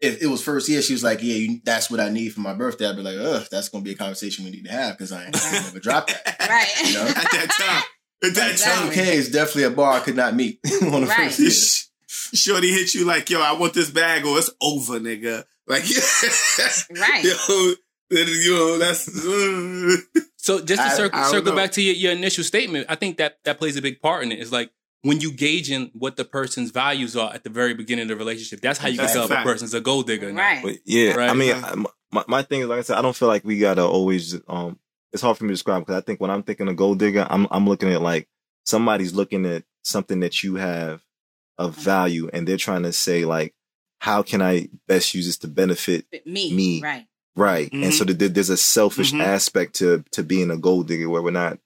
[SPEAKER 5] if it was first year, she was like, yeah, you, that's what I need for my birthday. I'd be like, ugh, that's gonna be a conversation we need to have because I ain't I never dropped that.
[SPEAKER 3] Right.
[SPEAKER 5] You know?
[SPEAKER 1] at that time, at that
[SPEAKER 3] Exactly.
[SPEAKER 1] time,
[SPEAKER 5] 10K is definitely a bar I could not meet on the
[SPEAKER 3] Right.
[SPEAKER 5] first year.
[SPEAKER 1] Shorty hit you like, yo, I want this bag or it's over, nigga. Like,
[SPEAKER 3] Right.
[SPEAKER 1] yo, you know, that's.
[SPEAKER 4] So just to
[SPEAKER 5] I-
[SPEAKER 4] circle,
[SPEAKER 1] I
[SPEAKER 4] circle
[SPEAKER 1] know.
[SPEAKER 4] back to your, your initial statement, I think that that plays a big part in it. It's like when you gauge in what the person's values are at the very beginning of the relationship. That's how you
[SPEAKER 1] That's
[SPEAKER 4] can tell if a person's a gold digger.
[SPEAKER 3] Right.
[SPEAKER 6] But yeah,
[SPEAKER 4] Right.
[SPEAKER 6] I mean,
[SPEAKER 1] Okay.
[SPEAKER 6] My, my thing is like I said, I don't feel like we gotta always. Um, it's hard for me to describe because I think when I'm thinking of gold digger, I'm I'm looking at like somebody's looking at something that you have of value, and they're trying to say like, how can I best use this to benefit
[SPEAKER 3] me.
[SPEAKER 6] Me.
[SPEAKER 3] Right.
[SPEAKER 6] right? And so there- there's a selfish
[SPEAKER 1] Mhm.
[SPEAKER 6] aspect to to being a gold digger where we're not.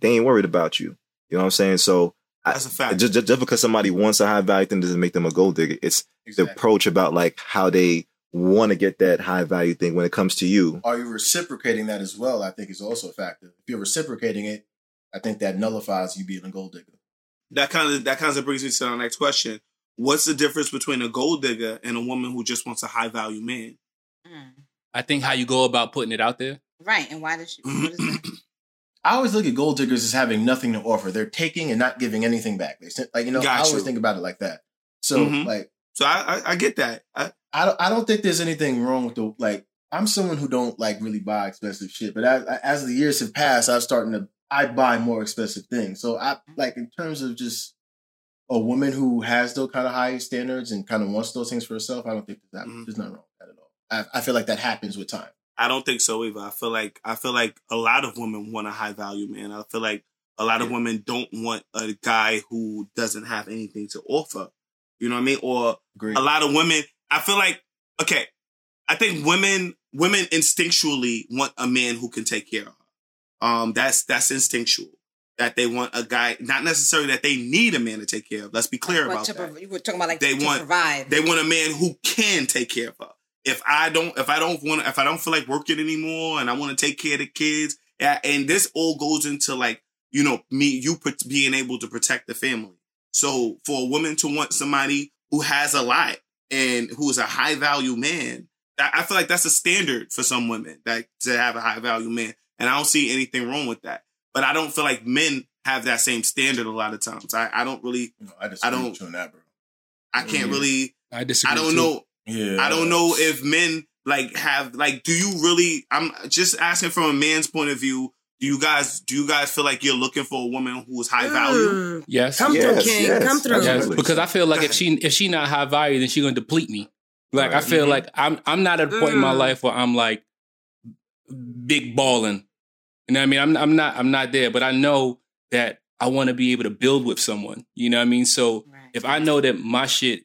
[SPEAKER 6] They ain't worried about you. You know what I'm saying? So I-
[SPEAKER 1] That's a fact.
[SPEAKER 6] just, just just because somebody wants a high value thing doesn't make them a gold digger. It's the approach about like how they want to get that high value thing when it comes to you.
[SPEAKER 5] Are you reciprocating that as well? I think is also a factor. If you're reciprocating it, I think that nullifies you being a gold digger.
[SPEAKER 1] that kind of that kind of brings me to our next question. What's the difference between a gold digger and a woman who just wants a high value man?
[SPEAKER 3] Mm.
[SPEAKER 4] I think how you go about putting it out there.
[SPEAKER 3] Right. And why does she? What is that?
[SPEAKER 5] I always look at gold diggers as having nothing to offer. They're taking and not giving anything back. They like you know.
[SPEAKER 1] Got
[SPEAKER 5] I always
[SPEAKER 1] you.
[SPEAKER 5] think about it like that. So
[SPEAKER 1] Mhm.
[SPEAKER 5] like
[SPEAKER 1] So I I, I get that. I,
[SPEAKER 5] I don't, I don't think there's anything wrong with the like. I'm someone who don't like really buy expensive shit, but as, as the years have passed, I'm starting to I buy more expensive things. So I like in terms of just a woman who has those kind of high standards and kind of wants those things for herself. I don't think that
[SPEAKER 1] Mhm.
[SPEAKER 5] there's nothing wrong with that at all. I, I feel like that happens with time.
[SPEAKER 1] I don't think so either. I feel like I feel like a lot of women want a high value man. I feel like a lot of women don't want a guy who doesn't have anything to offer. You know what I mean? Or
[SPEAKER 5] Agreed.
[SPEAKER 1] a lot of women. I feel like okay. I think women women instinctually want a man who can take care of her. Um, that's that's instinctual. that they want a guy, not necessarily that they need a man to take care of. Let's be clear
[SPEAKER 3] What
[SPEAKER 1] about that.
[SPEAKER 3] you were talking about like
[SPEAKER 1] They
[SPEAKER 3] to
[SPEAKER 1] want-
[SPEAKER 3] provide.
[SPEAKER 1] They want a man who can take care of her. If I don't, if I don't want, if I don't feel like working anymore, and I want to take care of the kids, yeah, and this all goes into like you know me, you put, being able to protect the family. So for a woman to want somebody who has a lot and who is a high value man, I I feel like that's a standard for some women that to have a high value man, and I don't see anything wrong with that. But I don't feel like men have that same standard a lot of times. I, I don't really,
[SPEAKER 5] You know, I just
[SPEAKER 1] I don't-
[SPEAKER 5] you on that, bro.
[SPEAKER 1] I can't really.
[SPEAKER 4] I disagree.
[SPEAKER 1] I don't
[SPEAKER 4] too.
[SPEAKER 1] know.
[SPEAKER 5] Yeah,
[SPEAKER 1] I don't know if men like have like. Do you really? I'm just asking from a man's point of view. Do you guys? Do you guys feel like you're looking for a woman who's high value?
[SPEAKER 2] Mm.
[SPEAKER 4] Yes.
[SPEAKER 2] Come through,
[SPEAKER 6] Yes,
[SPEAKER 2] King.
[SPEAKER 6] yes,
[SPEAKER 2] Come through.
[SPEAKER 4] Yes, because I feel like if she if she not high value, then she gonna deplete me. Like I
[SPEAKER 6] Right.
[SPEAKER 4] feel
[SPEAKER 1] Mhm.
[SPEAKER 4] like I'm I'm not at a point in my
[SPEAKER 2] Mm.
[SPEAKER 4] life where I'm like big balling. You know what I mean? I'm I'm not I'm not there, but I know that I want to be able to build with someone. You know what I mean? So
[SPEAKER 3] Right.
[SPEAKER 4] if I know that my shit,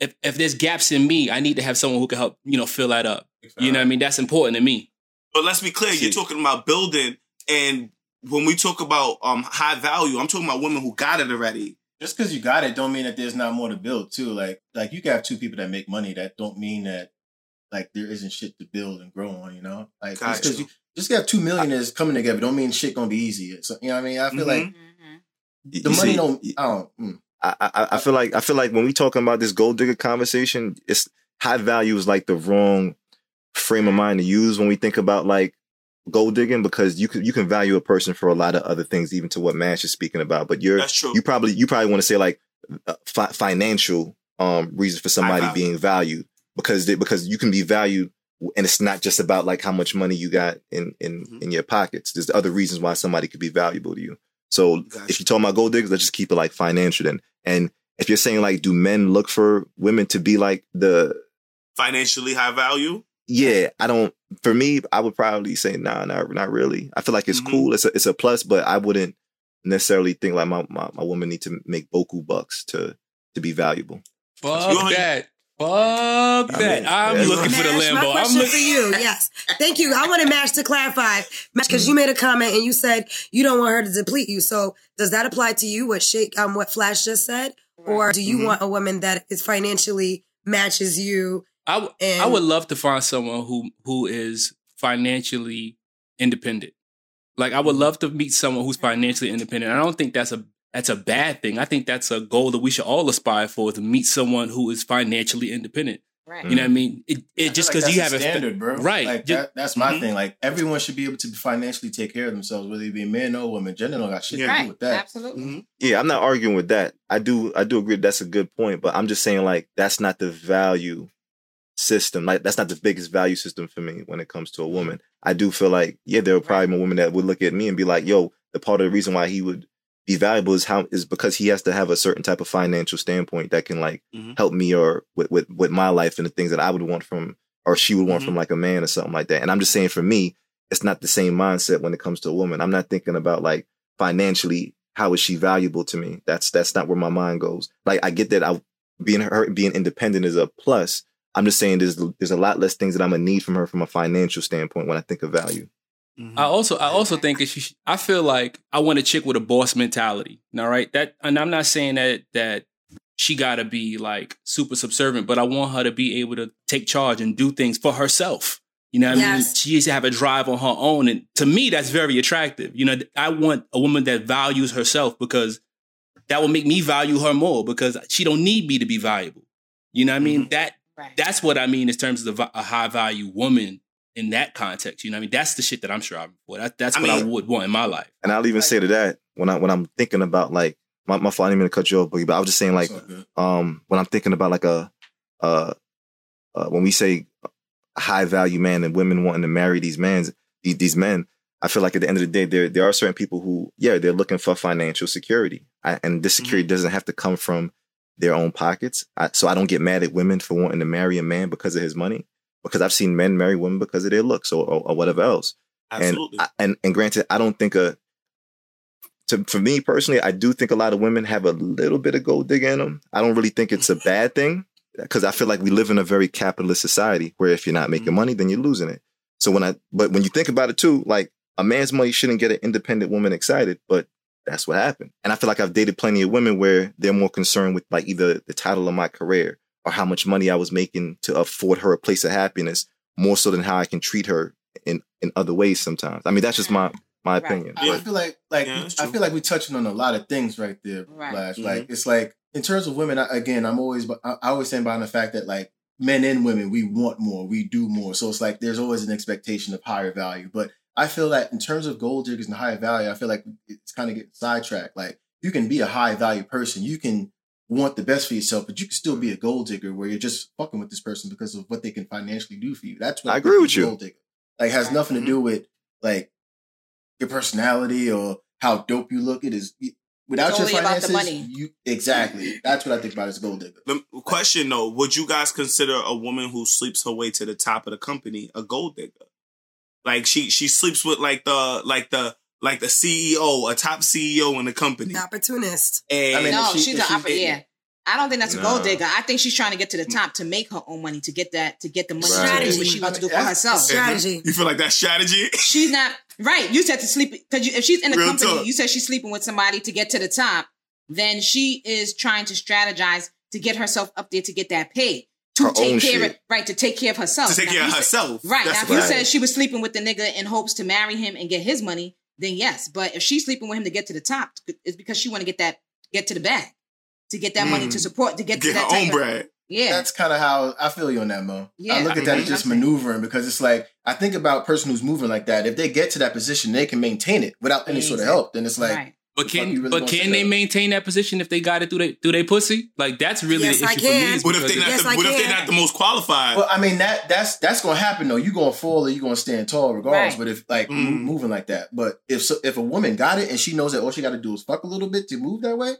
[SPEAKER 4] if if there's gaps in me, I need to have someone who can help you know fill that up. You know what I mean? That's important to me.
[SPEAKER 1] But let's be clear. You're talking about building, and when we talk about um high value, I'm talking about women who got it already.
[SPEAKER 5] just because you got it don't mean that there's not more to build too. Like like you can have two people that make money that don't mean that like there isn't shit to build and grow on. You know, like just because you just got two millionaires coming together don't mean shit gonna be easy. So, you know what I mean? I feel
[SPEAKER 1] Mhm.
[SPEAKER 5] like. The
[SPEAKER 6] you
[SPEAKER 5] money
[SPEAKER 6] see,
[SPEAKER 5] don't. I don't. Mm.
[SPEAKER 6] I, I I feel like I feel like when we talking about this gold digger conversation, it's high value is like the wrong frame of mind to use when we think about like gold digging because you can you can value a person for a lot of other things, even to what Mash is speaking about. But you're
[SPEAKER 1] That's true.
[SPEAKER 6] you probably you probably want to say like uh, fi- financial um reasons for somebody
[SPEAKER 1] value.
[SPEAKER 6] being valued because they, because you can be valued and it's not just about like how much money you got in in
[SPEAKER 1] Mhm.
[SPEAKER 6] in your pockets. There's other reasons why somebody could be valuable to you. So
[SPEAKER 1] Gotcha.
[SPEAKER 6] if you're talking about gold diggers, let's just keep it like financial then. And if you're saying like, do men look for women to be like the
[SPEAKER 1] Financially high value.
[SPEAKER 6] yeah, I don't. For me, I would probably say nah, not not really. I feel like it's
[SPEAKER 1] Mhm.
[SPEAKER 6] cool. It's a it's a plus, but I wouldn't necessarily think like my my, my woman need to make boku bucks to to be valuable.
[SPEAKER 4] Fuck
[SPEAKER 1] You-
[SPEAKER 4] that. Fuck
[SPEAKER 6] I
[SPEAKER 4] that.
[SPEAKER 6] mean,
[SPEAKER 4] I'm
[SPEAKER 6] yeah.
[SPEAKER 4] looking for the
[SPEAKER 2] Mash, my
[SPEAKER 4] Lambo. I'm looking.
[SPEAKER 2] for you, yes. Thank you. I want to Mash to clarify, Mash, because you made a comment and you said you don't want her to deplete you. So does that apply to you? What Shake, um, what Flash just said, or do you
[SPEAKER 1] Mhm.
[SPEAKER 2] want a woman that is financially matches you?
[SPEAKER 4] I, w-
[SPEAKER 2] And-
[SPEAKER 4] I would love to find someone who who is financially independent. Like I would love to meet someone who's financially independent. I don't think that's a that's a bad thing. I think that's a goal that we should all aspire for to meet someone who is financially independent.
[SPEAKER 3] Right.
[SPEAKER 4] You know what I mean? It, it
[SPEAKER 5] feel
[SPEAKER 4] just because
[SPEAKER 5] that's
[SPEAKER 4] you have a
[SPEAKER 5] standard, bro.
[SPEAKER 4] right?
[SPEAKER 5] Like
[SPEAKER 4] Ju-
[SPEAKER 5] that, that's my
[SPEAKER 1] Mhm.
[SPEAKER 5] thing. Like everyone should be able to financially take care of themselves, whether it be man or woman. Gender don't got shit to do with that.
[SPEAKER 3] Absolutely.
[SPEAKER 1] Mhm.
[SPEAKER 6] Yeah, I'm not arguing with that. I do I do agree that's a good point, but I'm just saying like that's not the value system. Like that's not the biggest value system for me when it comes to a woman. I do feel like yeah, there are probably more women that would look at me and be like, "Yo, the part of the reason why he would be valuable is how is because he has to have a certain type of financial standpoint that can like
[SPEAKER 1] Mhm.
[SPEAKER 6] help me or with with with my life and the things that I would want from or she would want
[SPEAKER 1] Mhm.
[SPEAKER 6] from like a man or something like that." And I'm just saying for me, it's not the same mindset when it comes to a woman. I'm not thinking about like financially how is she valuable to me. That's that's not where my mind goes. Like I get that I being her being independent is a plus. I'm just saying there's there's a lot less things that I'm gonna need from her from a financial standpoint when I think of value.
[SPEAKER 1] Mhm.
[SPEAKER 4] I also I also think that she, I feel like I want a chick with a boss mentality. All right, that and I'm not saying that that she got to be like super subservient, but I want her to be able to take charge and do things for herself. You know what I mean? She needs to have a drive on her own, and to me, that's very attractive. You know, I want a woman that values herself because that will make me value her more because she don't need me to be valuable. You know what I mean? That
[SPEAKER 3] Right.
[SPEAKER 4] that's what I mean in terms of a high value woman in that context. You know what I mean? That's the shit that I'm striving for. That, that's
[SPEAKER 1] I
[SPEAKER 4] what I would want in my life.
[SPEAKER 6] And I'll even say to that when I when I'm thinking about like my my fault, I didn't mean to cut you off, but I was just saying like um when I'm thinking about like a uh, uh when we say high value man and women wanting to marry these men these, these men I feel like at the end of the day there there are certain people who yeah they're looking for financial security I, and this security doesn't have to come from their own pockets I, so I don't get mad at women for wanting to marry a man because of his money because I've seen men marry women because of their looks or, or, or whatever else
[SPEAKER 1] Absolutely.
[SPEAKER 6] and, I, and and granted, I don't think a to for me personally, I do think a lot of women have a little bit of gold digger in them. I don't really think it's a bad thing because I feel like we live in a very capitalist society where if you're not making
[SPEAKER 1] Mhm.
[SPEAKER 6] money, then you're losing it. So when I but when you think about it too, like a man's money shouldn't get an independent woman excited, but that's what happened. And I feel like I've dated plenty of women where they're more concerned with like either the title of my career or how much money I was making to afford her a place of happiness, more so than how I can treat her in in other ways. Sometimes, I mean, that's just my my
[SPEAKER 3] Right.
[SPEAKER 6] opinion.
[SPEAKER 5] I feel like like
[SPEAKER 1] Yeah,
[SPEAKER 5] I feel like we're touching on a lot of things right there,
[SPEAKER 3] Right.
[SPEAKER 5] Flash.
[SPEAKER 1] Mhm.
[SPEAKER 5] Like it's like in terms of women, I, again, I'm always I, I always stand behind the fact that like men and women, we want more, we do more. So it's like there's always an expectation of higher value. But I feel that in terms of gold diggers and higher value, I feel like it's kind of getting sidetracked. Like you can be a high value person, you can want the best for yourself, but you can still be a gold digger where you're just fucking with this person because of what they can financially do for you. That's what
[SPEAKER 6] I agree with you.
[SPEAKER 5] Gold digger. Like has nothing to do with like your personality or how dope you look. It is without
[SPEAKER 3] It's
[SPEAKER 5] your
[SPEAKER 3] only about the
[SPEAKER 5] finances.
[SPEAKER 3] money.
[SPEAKER 5] You exactly. That's what I think about as gold digger.
[SPEAKER 1] The question though, would you guys consider a woman who sleeps her way to the top of the company a gold digger? Like she she sleeps with like the like the like the CEO, a top CEO in the company.
[SPEAKER 2] The opportunist.
[SPEAKER 1] And
[SPEAKER 5] I mean,
[SPEAKER 3] no,
[SPEAKER 5] she-
[SPEAKER 3] she's
[SPEAKER 5] if
[SPEAKER 3] an
[SPEAKER 5] she-
[SPEAKER 3] opera. Yeah, I don't think that's a gold digger. I think she's trying to get to the top to make her own money to get that to get the money
[SPEAKER 6] Right.
[SPEAKER 3] to do what she wants to do for herself.
[SPEAKER 2] Strategy.
[SPEAKER 1] You feel like that strategy?
[SPEAKER 3] She's not right. You said to sleep because if she's in a
[SPEAKER 1] Real
[SPEAKER 3] company,
[SPEAKER 1] talk.
[SPEAKER 3] you said she's sleeping with somebody to get to the top. Then she is trying to strategize to get herself up there to get that pay to
[SPEAKER 6] Her
[SPEAKER 3] take care
[SPEAKER 6] shit.
[SPEAKER 3] of right to take care of herself.
[SPEAKER 1] to take
[SPEAKER 3] Now,
[SPEAKER 1] care of
[SPEAKER 3] you said-
[SPEAKER 1] herself.
[SPEAKER 3] Right.
[SPEAKER 1] That's
[SPEAKER 3] now, if you
[SPEAKER 6] Right.
[SPEAKER 3] said she was sleeping with the nigga in hopes to marry him and get his money, then yes. But if she's sleeping with him to get to the top, it's because she want to get that get to the bag, to get that money
[SPEAKER 1] Mm.
[SPEAKER 3] to support, to get,
[SPEAKER 1] get
[SPEAKER 3] to that
[SPEAKER 1] her own
[SPEAKER 3] type of-
[SPEAKER 1] bread.
[SPEAKER 3] Yeah.
[SPEAKER 5] That's kind of how I feel you on that, Mo.
[SPEAKER 3] Yeah,
[SPEAKER 5] I look at that as just maneuvering because it's like I think about a person who's moving like that. If they get to that position, they can maintain it without any sort of help. Then it's like
[SPEAKER 3] right.
[SPEAKER 4] But can
[SPEAKER 5] really
[SPEAKER 4] but can they
[SPEAKER 5] that?
[SPEAKER 4] maintain that position if they got it through they through they pussy? Like that's really
[SPEAKER 2] Yes,
[SPEAKER 4] the
[SPEAKER 2] I
[SPEAKER 4] issue for me.
[SPEAKER 2] can.
[SPEAKER 4] is
[SPEAKER 1] What if they not
[SPEAKER 2] yes,
[SPEAKER 1] the, what if they're not the most qualified?
[SPEAKER 5] Well, I mean that that's that's gonna happen though. You're gonna fall or you're gonna stand tall regardless.
[SPEAKER 3] Right.
[SPEAKER 5] But if like
[SPEAKER 1] Mm.
[SPEAKER 5] mo- moving like that, but if so, if a woman got it and she knows that all she got to do is fuck a little bit to move that way,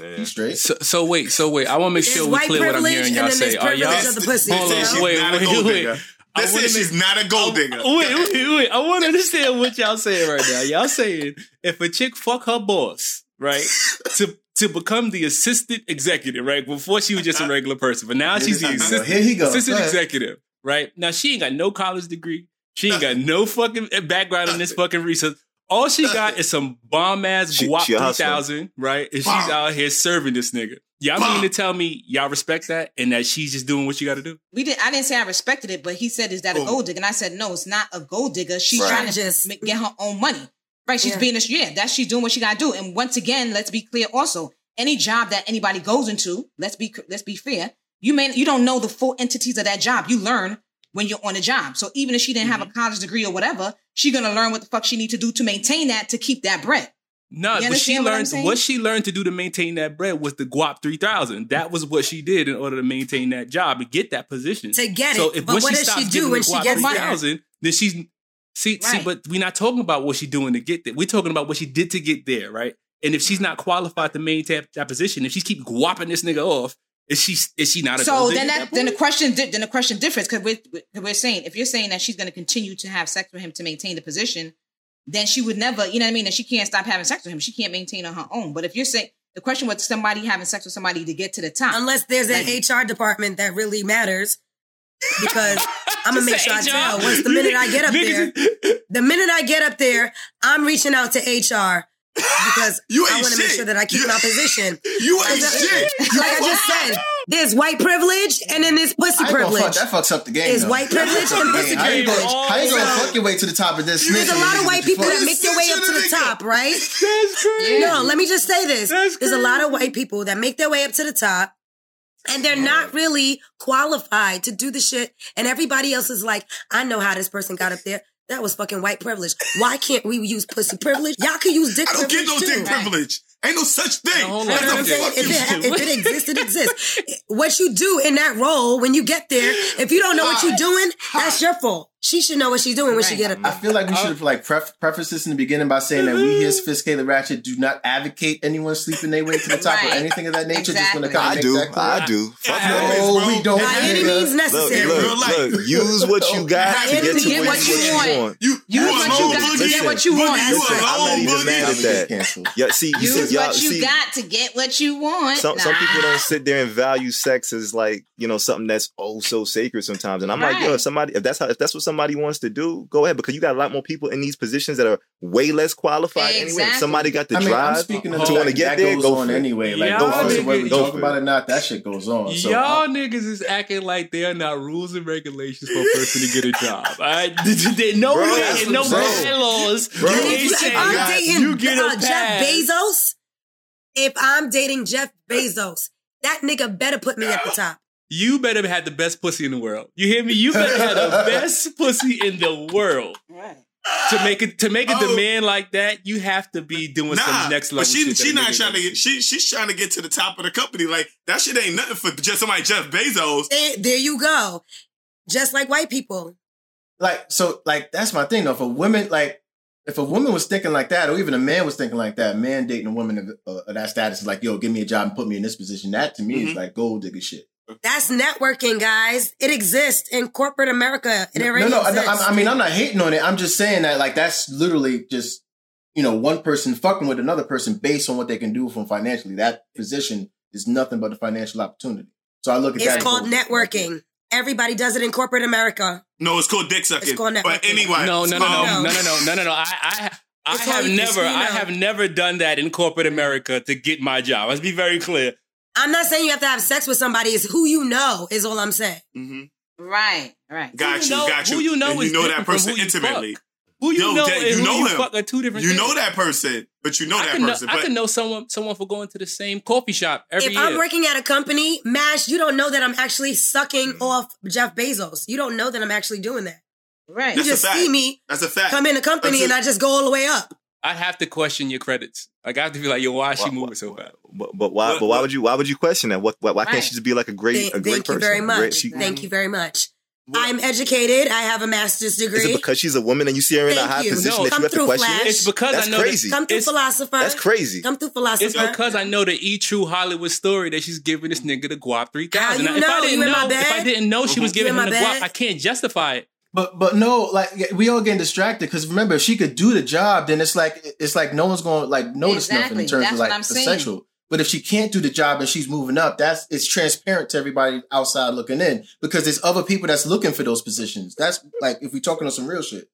[SPEAKER 6] Yeah.
[SPEAKER 5] he's straight.
[SPEAKER 4] So, so wait, so wait. I want to make sure we
[SPEAKER 2] white
[SPEAKER 4] clear what I'm
[SPEAKER 2] privilege
[SPEAKER 4] hearing y'all say. Are y'all?
[SPEAKER 2] the pussy.
[SPEAKER 4] Hold on,
[SPEAKER 1] she's
[SPEAKER 4] wait, wait, wait.
[SPEAKER 1] Digger.
[SPEAKER 4] I
[SPEAKER 1] They
[SPEAKER 4] wanna
[SPEAKER 1] said she's not a gold digger.
[SPEAKER 4] Wait, wait, wait. I want to understand what y'all saying right now. Y'all saying if a chick fuck her boss, right, to to become the assistant executive, right? Before she was just a regular person, but now she's the
[SPEAKER 5] Here he
[SPEAKER 4] assistant,
[SPEAKER 5] Here he goes.
[SPEAKER 4] assistant
[SPEAKER 5] Go
[SPEAKER 4] executive, right? Now she ain't got no college degree. She ain't got no fucking background in this fucking research. All she got is some bomb ass
[SPEAKER 6] She-
[SPEAKER 4] guap
[SPEAKER 6] she a
[SPEAKER 4] three
[SPEAKER 6] hustler.
[SPEAKER 4] right? And she's
[SPEAKER 1] Bomb.
[SPEAKER 4] out here serving this nigga. Y'all
[SPEAKER 1] Bomb.
[SPEAKER 4] mean to tell me y'all respect that and that she's just doing what she got to do?
[SPEAKER 3] We didn't. I didn't say I respected it, but he said, "Is that a
[SPEAKER 1] Oh.
[SPEAKER 3] gold digger?" And I said, "No, it's not a gold digger. She's
[SPEAKER 5] Right.
[SPEAKER 3] trying to
[SPEAKER 2] just
[SPEAKER 3] make, get her own money. Right? She's
[SPEAKER 2] Yeah.
[SPEAKER 3] being a yeah. That's she's doing what she got to do. And once again, let's be clear. Also, any job that anybody goes into, let's be let's be fair. You may you don't know the full entities of that job. You learn when you're on a job. So even if she didn't have a mm-hmm. college degree or whatever, she gonna learn what the fuck she need to do to maintain that to keep that bread.
[SPEAKER 4] No, but she
[SPEAKER 3] what
[SPEAKER 4] learned what she learned to do to maintain that bread was the guap three thousand. That was what she did in order to maintain that job and get that position.
[SPEAKER 2] To get
[SPEAKER 4] so
[SPEAKER 2] it.
[SPEAKER 4] if
[SPEAKER 2] But what
[SPEAKER 4] she
[SPEAKER 2] does she do when she gets there?
[SPEAKER 4] 3000, then she's see see. But we're not talking about what she's doing to get there. We're talking about what she did to get there, right? And if she's not qualified to maintain that position, if she keep guapping this nigga off, is she is she not a
[SPEAKER 3] So
[SPEAKER 4] gold
[SPEAKER 3] then
[SPEAKER 4] digger
[SPEAKER 3] that then the question di- then the question differs because we're we- we're saying if you're saying that she's going to continue to have sex with him to maintain the position, then she would never you know what I mean. And she can't stop having sex with him. She can't maintain on her own. But if you're saying the question was somebody having sex with somebody to get to the top,
[SPEAKER 2] Unless there's an
[SPEAKER 3] Like-
[SPEAKER 2] HR department that really matters. Because I'm gonna make
[SPEAKER 4] say
[SPEAKER 2] sure I
[SPEAKER 4] HR.
[SPEAKER 2] tell. Once the minute I get up there, the minute I get up there, I'm reaching out to HR because
[SPEAKER 1] You
[SPEAKER 2] I want to make sure that I keep
[SPEAKER 1] You-
[SPEAKER 2] my position.
[SPEAKER 1] You ain't
[SPEAKER 2] Because, uh,
[SPEAKER 1] shit. You
[SPEAKER 2] Like I just said, there's white privilege and then there's pussy
[SPEAKER 5] I ain't gonna fuck,
[SPEAKER 2] privilege.
[SPEAKER 5] that fucks up the game.
[SPEAKER 2] Is
[SPEAKER 5] though.
[SPEAKER 2] white privilege
[SPEAKER 5] fucks
[SPEAKER 2] and pussy
[SPEAKER 5] game. How you gonna,
[SPEAKER 2] privilege.
[SPEAKER 5] how you gonna
[SPEAKER 2] So-
[SPEAKER 5] fuck your way to the top of this?
[SPEAKER 2] There's a lot of white people that make their way up to the
[SPEAKER 1] Snitching a nigga.
[SPEAKER 2] top, right?
[SPEAKER 4] That's crazy.
[SPEAKER 2] No, let me just say this. There's a lot of white people that make their way up to the top and they're not really qualified to do the shit. And everybody else is like, I know how this person got up there. That was fucking white privilege. Why can't we use pussy privilege? Y'all can use dick
[SPEAKER 1] I don't get
[SPEAKER 2] privilege
[SPEAKER 1] no
[SPEAKER 2] too.
[SPEAKER 1] dick privilege. Ain't no such thing.
[SPEAKER 4] No, hold on.
[SPEAKER 1] What
[SPEAKER 2] You know what
[SPEAKER 1] the
[SPEAKER 2] I'm saying?
[SPEAKER 1] fuck
[SPEAKER 2] If it, if it exists, it exists. What you do in that role when you get there, if you don't know what you're doing, that's your fault. She should know what she's doing when she get up
[SPEAKER 5] I feel like we oh. should have like pref- prefaced this in the beginning by saying that we mm-hmm. here, sophisticated ratchet, do not advocate anyone sleeping their way to the top or anything of that nature. Just want to
[SPEAKER 3] Exactly.
[SPEAKER 5] kind of
[SPEAKER 6] I do.
[SPEAKER 5] that.
[SPEAKER 6] I do. Fuck
[SPEAKER 1] Yeah.
[SPEAKER 6] no.
[SPEAKER 5] No,
[SPEAKER 1] bro.
[SPEAKER 5] we don't.
[SPEAKER 2] By any means necessary.
[SPEAKER 1] real
[SPEAKER 6] look, look. Use what you got to get to
[SPEAKER 2] means
[SPEAKER 3] Get
[SPEAKER 6] what,
[SPEAKER 3] what
[SPEAKER 6] you
[SPEAKER 3] you
[SPEAKER 6] want.
[SPEAKER 3] want.
[SPEAKER 1] You, you
[SPEAKER 3] Use what you
[SPEAKER 1] lone
[SPEAKER 3] got to get what you want.
[SPEAKER 1] You
[SPEAKER 6] Listen,
[SPEAKER 1] a
[SPEAKER 6] I'm not even mad at that. Yeah, see, you
[SPEAKER 3] use what you got to get what you want.
[SPEAKER 6] some some people don't sit there and value sex as like you know something that's oh so sacred sometimes. And I'm like, yo, if somebody if that's how if that's what somebody wants to do, go ahead because you got a lot more people in these positions that are way less qualified anyway. If somebody got the
[SPEAKER 5] I mean,
[SPEAKER 6] drive
[SPEAKER 5] I'm speaking of
[SPEAKER 6] to
[SPEAKER 5] the
[SPEAKER 6] want to get
[SPEAKER 5] that
[SPEAKER 6] there,
[SPEAKER 5] goes
[SPEAKER 6] go
[SPEAKER 5] on anyway. Like,
[SPEAKER 4] Y'all
[SPEAKER 5] regardless of whether we talk about it or not, that shit goes on. So
[SPEAKER 4] Y'all
[SPEAKER 5] I'm-
[SPEAKER 4] niggas is acting like there are not rules and regulations for a person to get a job. All right? There no
[SPEAKER 6] Bro,
[SPEAKER 4] way
[SPEAKER 6] that's
[SPEAKER 4] and no
[SPEAKER 6] what I'm
[SPEAKER 4] bylaws.
[SPEAKER 6] Bro,
[SPEAKER 4] You
[SPEAKER 2] And
[SPEAKER 4] ain't
[SPEAKER 2] if, if
[SPEAKER 4] saying
[SPEAKER 2] I'm dating
[SPEAKER 4] you get a
[SPEAKER 2] Jeff. Bezos, if I'm dating Jeff Bezos, that nigga better put me at the top.
[SPEAKER 4] You better have the best pussy in the world. You hear me? You better have the best pussy in the world.
[SPEAKER 3] Right.
[SPEAKER 4] To make it to make a
[SPEAKER 1] Oh.
[SPEAKER 4] demand like that, you have to be doing
[SPEAKER 1] Nah,
[SPEAKER 4] some next level
[SPEAKER 1] but she she
[SPEAKER 4] that
[SPEAKER 1] not trying to
[SPEAKER 4] don't
[SPEAKER 1] get she she's trying to get to the top of the company. Like that shit ain't nothing for just somebody Jeff Bezos.
[SPEAKER 2] There, there you go. Just like white people.
[SPEAKER 5] like so like that's my thing though. For women, like if a woman was thinking like that, or even a man was thinking like that, man dating a woman of, uh, of that status is like, yo, give me a job and put me in this position. That to me
[SPEAKER 1] Mhm.
[SPEAKER 5] is like gold digger shit.
[SPEAKER 2] That's networking, guys. It exists in corporate America. It
[SPEAKER 5] no,
[SPEAKER 2] already
[SPEAKER 5] no, I,
[SPEAKER 2] exists.
[SPEAKER 5] I- I mean, I'm not hating on it. I'm just saying that like that's literally just you know one person fucking with another person based on what they can do from financially. That position is nothing but a financial opportunity. So I look at that.
[SPEAKER 2] it's
[SPEAKER 5] and
[SPEAKER 2] called
[SPEAKER 5] go,
[SPEAKER 2] networking. Everybody does it in corporate America.
[SPEAKER 1] No, it's called dick sucking.
[SPEAKER 2] It's called networking.
[SPEAKER 1] but anyway,
[SPEAKER 4] No, no, no, no,
[SPEAKER 1] um,
[SPEAKER 4] no, no, no, no, no, no. I, I, I
[SPEAKER 2] It's
[SPEAKER 4] have never, I have never done that in corporate America to get my job. Let's be very clear.
[SPEAKER 2] I'm not saying you have to have sex with somebody. It's who you know is all I'm saying.
[SPEAKER 1] mhm.
[SPEAKER 3] Right. Right.
[SPEAKER 1] Got you,
[SPEAKER 4] you know-
[SPEAKER 1] got you.
[SPEAKER 4] who you know
[SPEAKER 1] and
[SPEAKER 4] is
[SPEAKER 1] you know that person
[SPEAKER 4] who you
[SPEAKER 1] intimately.
[SPEAKER 4] Who you
[SPEAKER 1] Yo,
[SPEAKER 4] know
[SPEAKER 1] Dad,
[SPEAKER 4] and
[SPEAKER 1] you
[SPEAKER 4] who
[SPEAKER 1] know
[SPEAKER 4] you
[SPEAKER 1] him.
[SPEAKER 4] fuck are two different
[SPEAKER 1] You
[SPEAKER 4] things.
[SPEAKER 1] know that person, but you know
[SPEAKER 4] I
[SPEAKER 1] that
[SPEAKER 4] can know,
[SPEAKER 1] person.
[SPEAKER 4] I can know someone someone for going to the same coffee shop every
[SPEAKER 2] if
[SPEAKER 4] year.
[SPEAKER 2] I'm working at a company, Mash, you don't know that I'm actually sucking
[SPEAKER 1] Mm.
[SPEAKER 2] off Jeff Bezos. You don't know that I'm actually doing that.
[SPEAKER 3] Right.
[SPEAKER 2] You
[SPEAKER 1] That's a
[SPEAKER 2] just
[SPEAKER 1] fact.
[SPEAKER 2] see me
[SPEAKER 1] that's a fact.
[SPEAKER 2] come in a company
[SPEAKER 1] That's
[SPEAKER 2] and I just go all the way up.
[SPEAKER 4] I'd have to question your credits. Like I have to be like, yo, why is she
[SPEAKER 6] Why-
[SPEAKER 4] moving
[SPEAKER 6] why-
[SPEAKER 4] so fast?
[SPEAKER 6] But, but why?
[SPEAKER 1] What-
[SPEAKER 6] but why
[SPEAKER 1] what-
[SPEAKER 6] would you? Why would you question that? What? Why, why can't she just be like a great,
[SPEAKER 2] Thank,
[SPEAKER 6] a great
[SPEAKER 2] thank you very much.
[SPEAKER 6] great- she-
[SPEAKER 2] Thank you very much.
[SPEAKER 1] What-
[SPEAKER 2] I'm educated. I have a master's degree.
[SPEAKER 6] is it because she's a woman and you see her in a high
[SPEAKER 2] you.
[SPEAKER 6] position
[SPEAKER 4] No,
[SPEAKER 6] that
[SPEAKER 2] come
[SPEAKER 6] you have to
[SPEAKER 2] through,
[SPEAKER 6] question?
[SPEAKER 2] Flash.
[SPEAKER 4] It's because
[SPEAKER 6] That's
[SPEAKER 4] I know
[SPEAKER 6] crazy.
[SPEAKER 2] Come through
[SPEAKER 4] It's-
[SPEAKER 2] philosopher.
[SPEAKER 6] That's crazy.
[SPEAKER 2] Come through
[SPEAKER 4] It's because I know the E True Hollywood story that she's giving this nigga the guap three
[SPEAKER 2] How ah,
[SPEAKER 4] If I didn't
[SPEAKER 2] You in
[SPEAKER 4] know, if I didn't know she was giving
[SPEAKER 2] You
[SPEAKER 4] him the guap. I can't justify it.
[SPEAKER 5] But but no, like we all getting distracted because remember, if she could do the job, then it's like it's like no one's going to like notice nothing in terms
[SPEAKER 3] That's
[SPEAKER 5] of like the
[SPEAKER 3] saying.
[SPEAKER 5] sexual. But if she can't do the job and she's moving up, that's it's transparent to everybody outside looking in because there's other people that's looking for those positions. That's like if we talking on some real shit.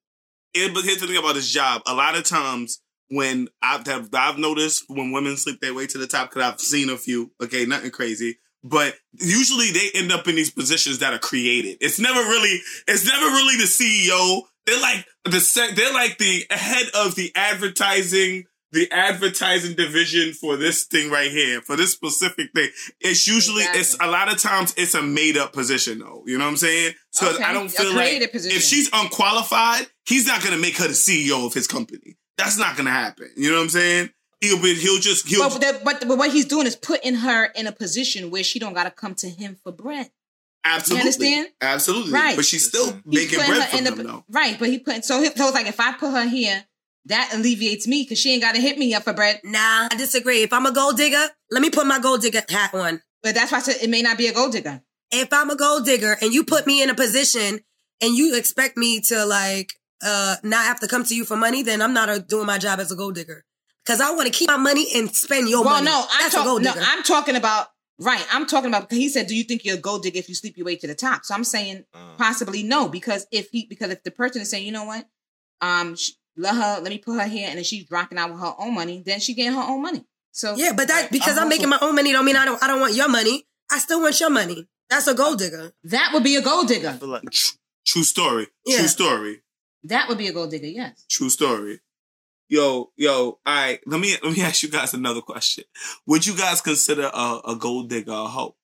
[SPEAKER 1] It, but here's the thing about this job. A lot of times when I've have, I've noticed when women sleep their way to the top, because I've seen a few. Okay, nothing crazy, but usually they end up in these positions that are created. It's never really, it's never really the CEO. They're like the they're like the head of the advertising. The advertising division for this thing right here, for this specific thing, it's usually it's a lot of times it's a made up position though. You know what I'm saying? So
[SPEAKER 3] Okay.
[SPEAKER 1] I don't feel like
[SPEAKER 3] position.
[SPEAKER 1] if she's unqualified, he's not gonna make her the CEO of his company. That's not gonna happen. You know what I'm saying? He'll be he'll just he'll
[SPEAKER 3] But, the, but, but what he's doing is putting her in a position where she don't got to come to him for bread.
[SPEAKER 1] absolutely
[SPEAKER 3] understand?
[SPEAKER 1] absolutely
[SPEAKER 3] Right.
[SPEAKER 1] but she's still
[SPEAKER 3] He's
[SPEAKER 1] making bread
[SPEAKER 3] her
[SPEAKER 1] from
[SPEAKER 3] in
[SPEAKER 1] him
[SPEAKER 3] the
[SPEAKER 1] though.
[SPEAKER 3] right, but he put so, he, so it's like if I put her here, that alleviates me because she ain't got to hit me up for bread.
[SPEAKER 2] Nah, I disagree. If I'm a gold digger, let me put my gold digger hat on.
[SPEAKER 3] But that's why I said it may not be a gold digger.
[SPEAKER 2] If I'm a gold digger and you put me in a position and you expect me to like uh not have to come to you for money, then I'm not uh doing my job as a gold digger. Cause I want to keep my money and spend your
[SPEAKER 3] well,
[SPEAKER 2] money.
[SPEAKER 3] no, I'm
[SPEAKER 2] That's
[SPEAKER 3] talking. No. I'm talking about right. I'm talking about. He said, "Do you think you're a gold digger if you sleep your way to the top?" So I'm saying
[SPEAKER 6] Uh,
[SPEAKER 3] possibly no, because if he because if the person is saying, you know what, um, sh- let her let me put her here, and then she's rocking out with her own money, then she getting her own money. So
[SPEAKER 2] yeah, but that because I'm,
[SPEAKER 5] I'm
[SPEAKER 2] making my own money don't mean I don't I don't want your money. I still want your money. That's a gold digger.
[SPEAKER 3] that would be a gold digger.
[SPEAKER 6] like
[SPEAKER 1] True story.
[SPEAKER 2] Yeah.
[SPEAKER 1] True story.
[SPEAKER 3] That would be a gold digger. Yes.
[SPEAKER 1] True story. Yo, yo, all right. Let me let me ask you guys another question. Would you guys consider a, a gold digger a hoe?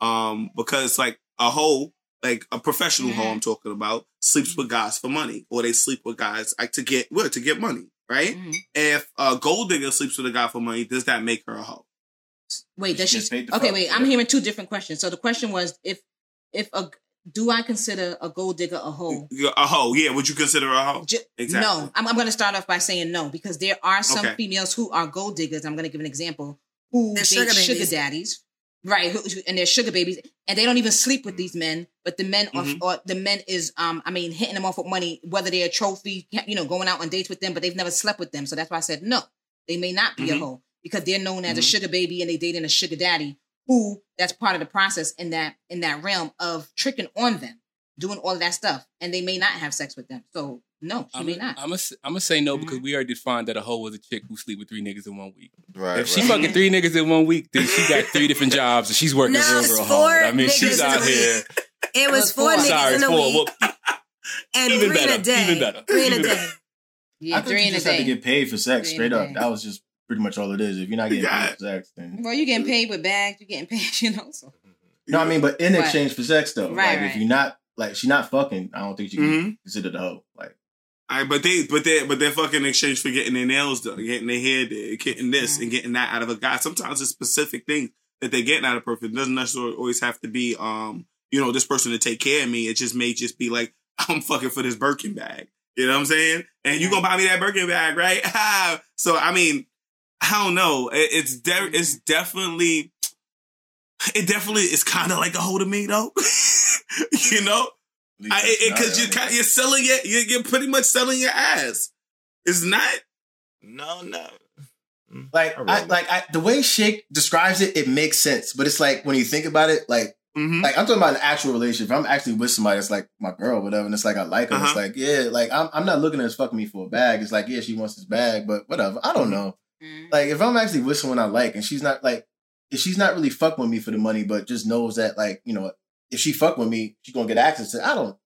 [SPEAKER 1] Um, because like a hoe, like a professional hoe,
[SPEAKER 3] Mhm.
[SPEAKER 1] I'm talking about, sleeps with guys for money, or they sleep with guys like to get what to get money, right?
[SPEAKER 3] Mhm.
[SPEAKER 1] If a gold digger sleeps with a guy for money, does that make her a hoe?
[SPEAKER 3] Wait, does
[SPEAKER 5] She
[SPEAKER 3] she?
[SPEAKER 5] just
[SPEAKER 3] Okay, wait. I'm hearing two different questions. So the question was, if if a do I consider a gold digger a hoe?
[SPEAKER 1] A hoe, yeah. Would you consider a hoe?
[SPEAKER 3] Ju-
[SPEAKER 1] Exactly.
[SPEAKER 3] No, I'm, I'm going to start off by saying no because there are some
[SPEAKER 1] Okay.
[SPEAKER 3] females who are gold diggers. I'm going to give an example who
[SPEAKER 2] They're
[SPEAKER 3] date
[SPEAKER 2] sugar
[SPEAKER 3] sugar, daddies, right? Who, who- and they're sugar babies, and they don't even sleep with these men. But the men
[SPEAKER 1] Mhm.
[SPEAKER 3] are, or the men is, um, I mean, hitting them off with money, whether they're a trophy, you know, going out on dates with them, but they've never slept with them. So that's why I said no. They may not be a
[SPEAKER 1] Mhm.
[SPEAKER 3] hoe because they're known as a
[SPEAKER 1] Mhm.
[SPEAKER 3] sugar baby and they dating a sugar daddy who that's part of the process in that in that realm of tricking on them. doing all of that stuff, and they may not have sex with them. So no, she
[SPEAKER 4] I'm
[SPEAKER 3] may not.
[SPEAKER 4] I'm gonna I'm gonna say no mm-hmm. because we already defined that a hoe was a chick who sleep with three niggas in one week.
[SPEAKER 6] Right.
[SPEAKER 4] If she
[SPEAKER 6] right.
[SPEAKER 4] fucking three niggas in one week, then she got three different jobs and she's working
[SPEAKER 2] No,
[SPEAKER 4] real,
[SPEAKER 2] it's
[SPEAKER 4] real
[SPEAKER 2] four
[SPEAKER 4] hard. I mean, she's out
[SPEAKER 2] in a
[SPEAKER 4] here.
[SPEAKER 2] It was
[SPEAKER 3] was
[SPEAKER 2] four
[SPEAKER 3] four.
[SPEAKER 2] niggas
[SPEAKER 4] Sorry,
[SPEAKER 2] in a
[SPEAKER 4] four.
[SPEAKER 2] week
[SPEAKER 4] Well,
[SPEAKER 2] and
[SPEAKER 4] even
[SPEAKER 2] three in
[SPEAKER 4] better,
[SPEAKER 2] a day.
[SPEAKER 4] even better,
[SPEAKER 2] Three in a day.
[SPEAKER 3] Yeah,
[SPEAKER 5] I think
[SPEAKER 3] three
[SPEAKER 5] you
[SPEAKER 3] in a
[SPEAKER 5] just have to get paid for sex,
[SPEAKER 3] Three
[SPEAKER 5] straight up. That was just pretty much all it is. If you're not getting
[SPEAKER 1] Yeah.
[SPEAKER 5] paid for sex, then
[SPEAKER 3] Well, you're getting paid with bags. You're getting paid, you know. So
[SPEAKER 5] no, I mean, but in
[SPEAKER 3] Right.
[SPEAKER 5] exchange for sex, though,
[SPEAKER 3] Right,
[SPEAKER 5] like if you're not like she's not fucking, I don't think she can
[SPEAKER 1] Mhm.
[SPEAKER 5] consider the hoe. Like
[SPEAKER 1] All right, but they, but they, but they're fucking in exchange for getting their nails done, getting their hair did, getting this and getting that out of a guy. Sometimes it's specific things that they're getting out of a person. It doesn't necessarily always have to be, um, you know, this person to take care of me. It just may just be like, I'm fucking for this Birkin bag. You know what I'm saying? And you gonna buy me that Birkin bag, right? so I mean, I don't know. It, it's de- it's definitely, it definitely is kind of like a hold of me though. you know, because you're kind you're selling it. You're, you're pretty much selling your ass. It's not.
[SPEAKER 6] No, no.
[SPEAKER 5] like I, like I, the way Shake describes it, it makes sense. But it's like when you think about it, like
[SPEAKER 1] Mm-hmm.
[SPEAKER 5] like I'm talking about an actual relationship. If I'm actually with somebody that's like my girl, or whatever, and it's like I like her. It's
[SPEAKER 1] Uh-huh.
[SPEAKER 5] like yeah, like I'm I'm not looking at her fucking me for a bag. It's like yeah, she wants this bag, but whatever. I don't know.
[SPEAKER 3] Mm.
[SPEAKER 5] Like if I'm actually with someone I like, and she's not like if she's not really fucking with me for the money, but just knows that like you know if she fuck with me, she's gonna get access to. I don't.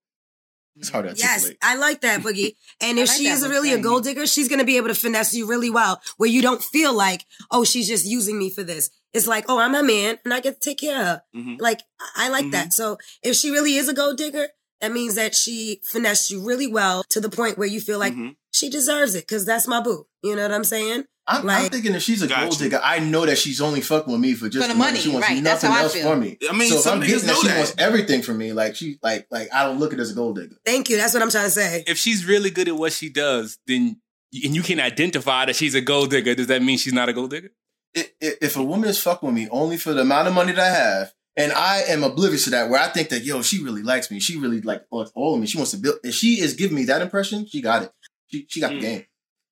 [SPEAKER 5] It's hard to
[SPEAKER 2] Yes. I like that, Boogie. And if
[SPEAKER 3] I like
[SPEAKER 2] she
[SPEAKER 3] that,
[SPEAKER 2] is
[SPEAKER 3] but
[SPEAKER 2] really a gold digger, she's going to be able to finesse you really well, where you don't feel like, oh, she's just using me for this. It's like, oh, I'm a man and I get to take care of her.
[SPEAKER 1] Mhm.
[SPEAKER 2] Like, I I like that. So if she really is a gold digger, that means that she finessed you really well to the point where you feel like
[SPEAKER 1] Mhm.
[SPEAKER 2] she deserves it because that's my boo. You know what I'm saying?
[SPEAKER 5] I'm, I'm thinking if she's a
[SPEAKER 1] Got
[SPEAKER 5] gold
[SPEAKER 1] you.
[SPEAKER 5] digger, I know that she's only fucking with me for just
[SPEAKER 3] For the
[SPEAKER 5] money.
[SPEAKER 3] money,
[SPEAKER 5] She wants
[SPEAKER 3] right.
[SPEAKER 5] Nothing else
[SPEAKER 3] feel.
[SPEAKER 5] for me.
[SPEAKER 1] I mean,
[SPEAKER 5] so if
[SPEAKER 1] some
[SPEAKER 5] I'm getting that
[SPEAKER 1] know
[SPEAKER 5] she
[SPEAKER 1] that.
[SPEAKER 5] wants everything from me, like she like like I don't look at her as a gold digger.
[SPEAKER 2] Thank you. That's what I'm trying to say.
[SPEAKER 4] If she's really good at what she does, then and you can identify that she's a gold digger, does that mean she's not a gold digger?
[SPEAKER 5] I- i- If a woman is fucking with me only for the amount of money that I have, and I am oblivious to that, where I think that yo, she really likes me, she really like wants all of me, she wants to build. If she is giving me that impression, she got it. She she got
[SPEAKER 1] Mm.
[SPEAKER 5] the game.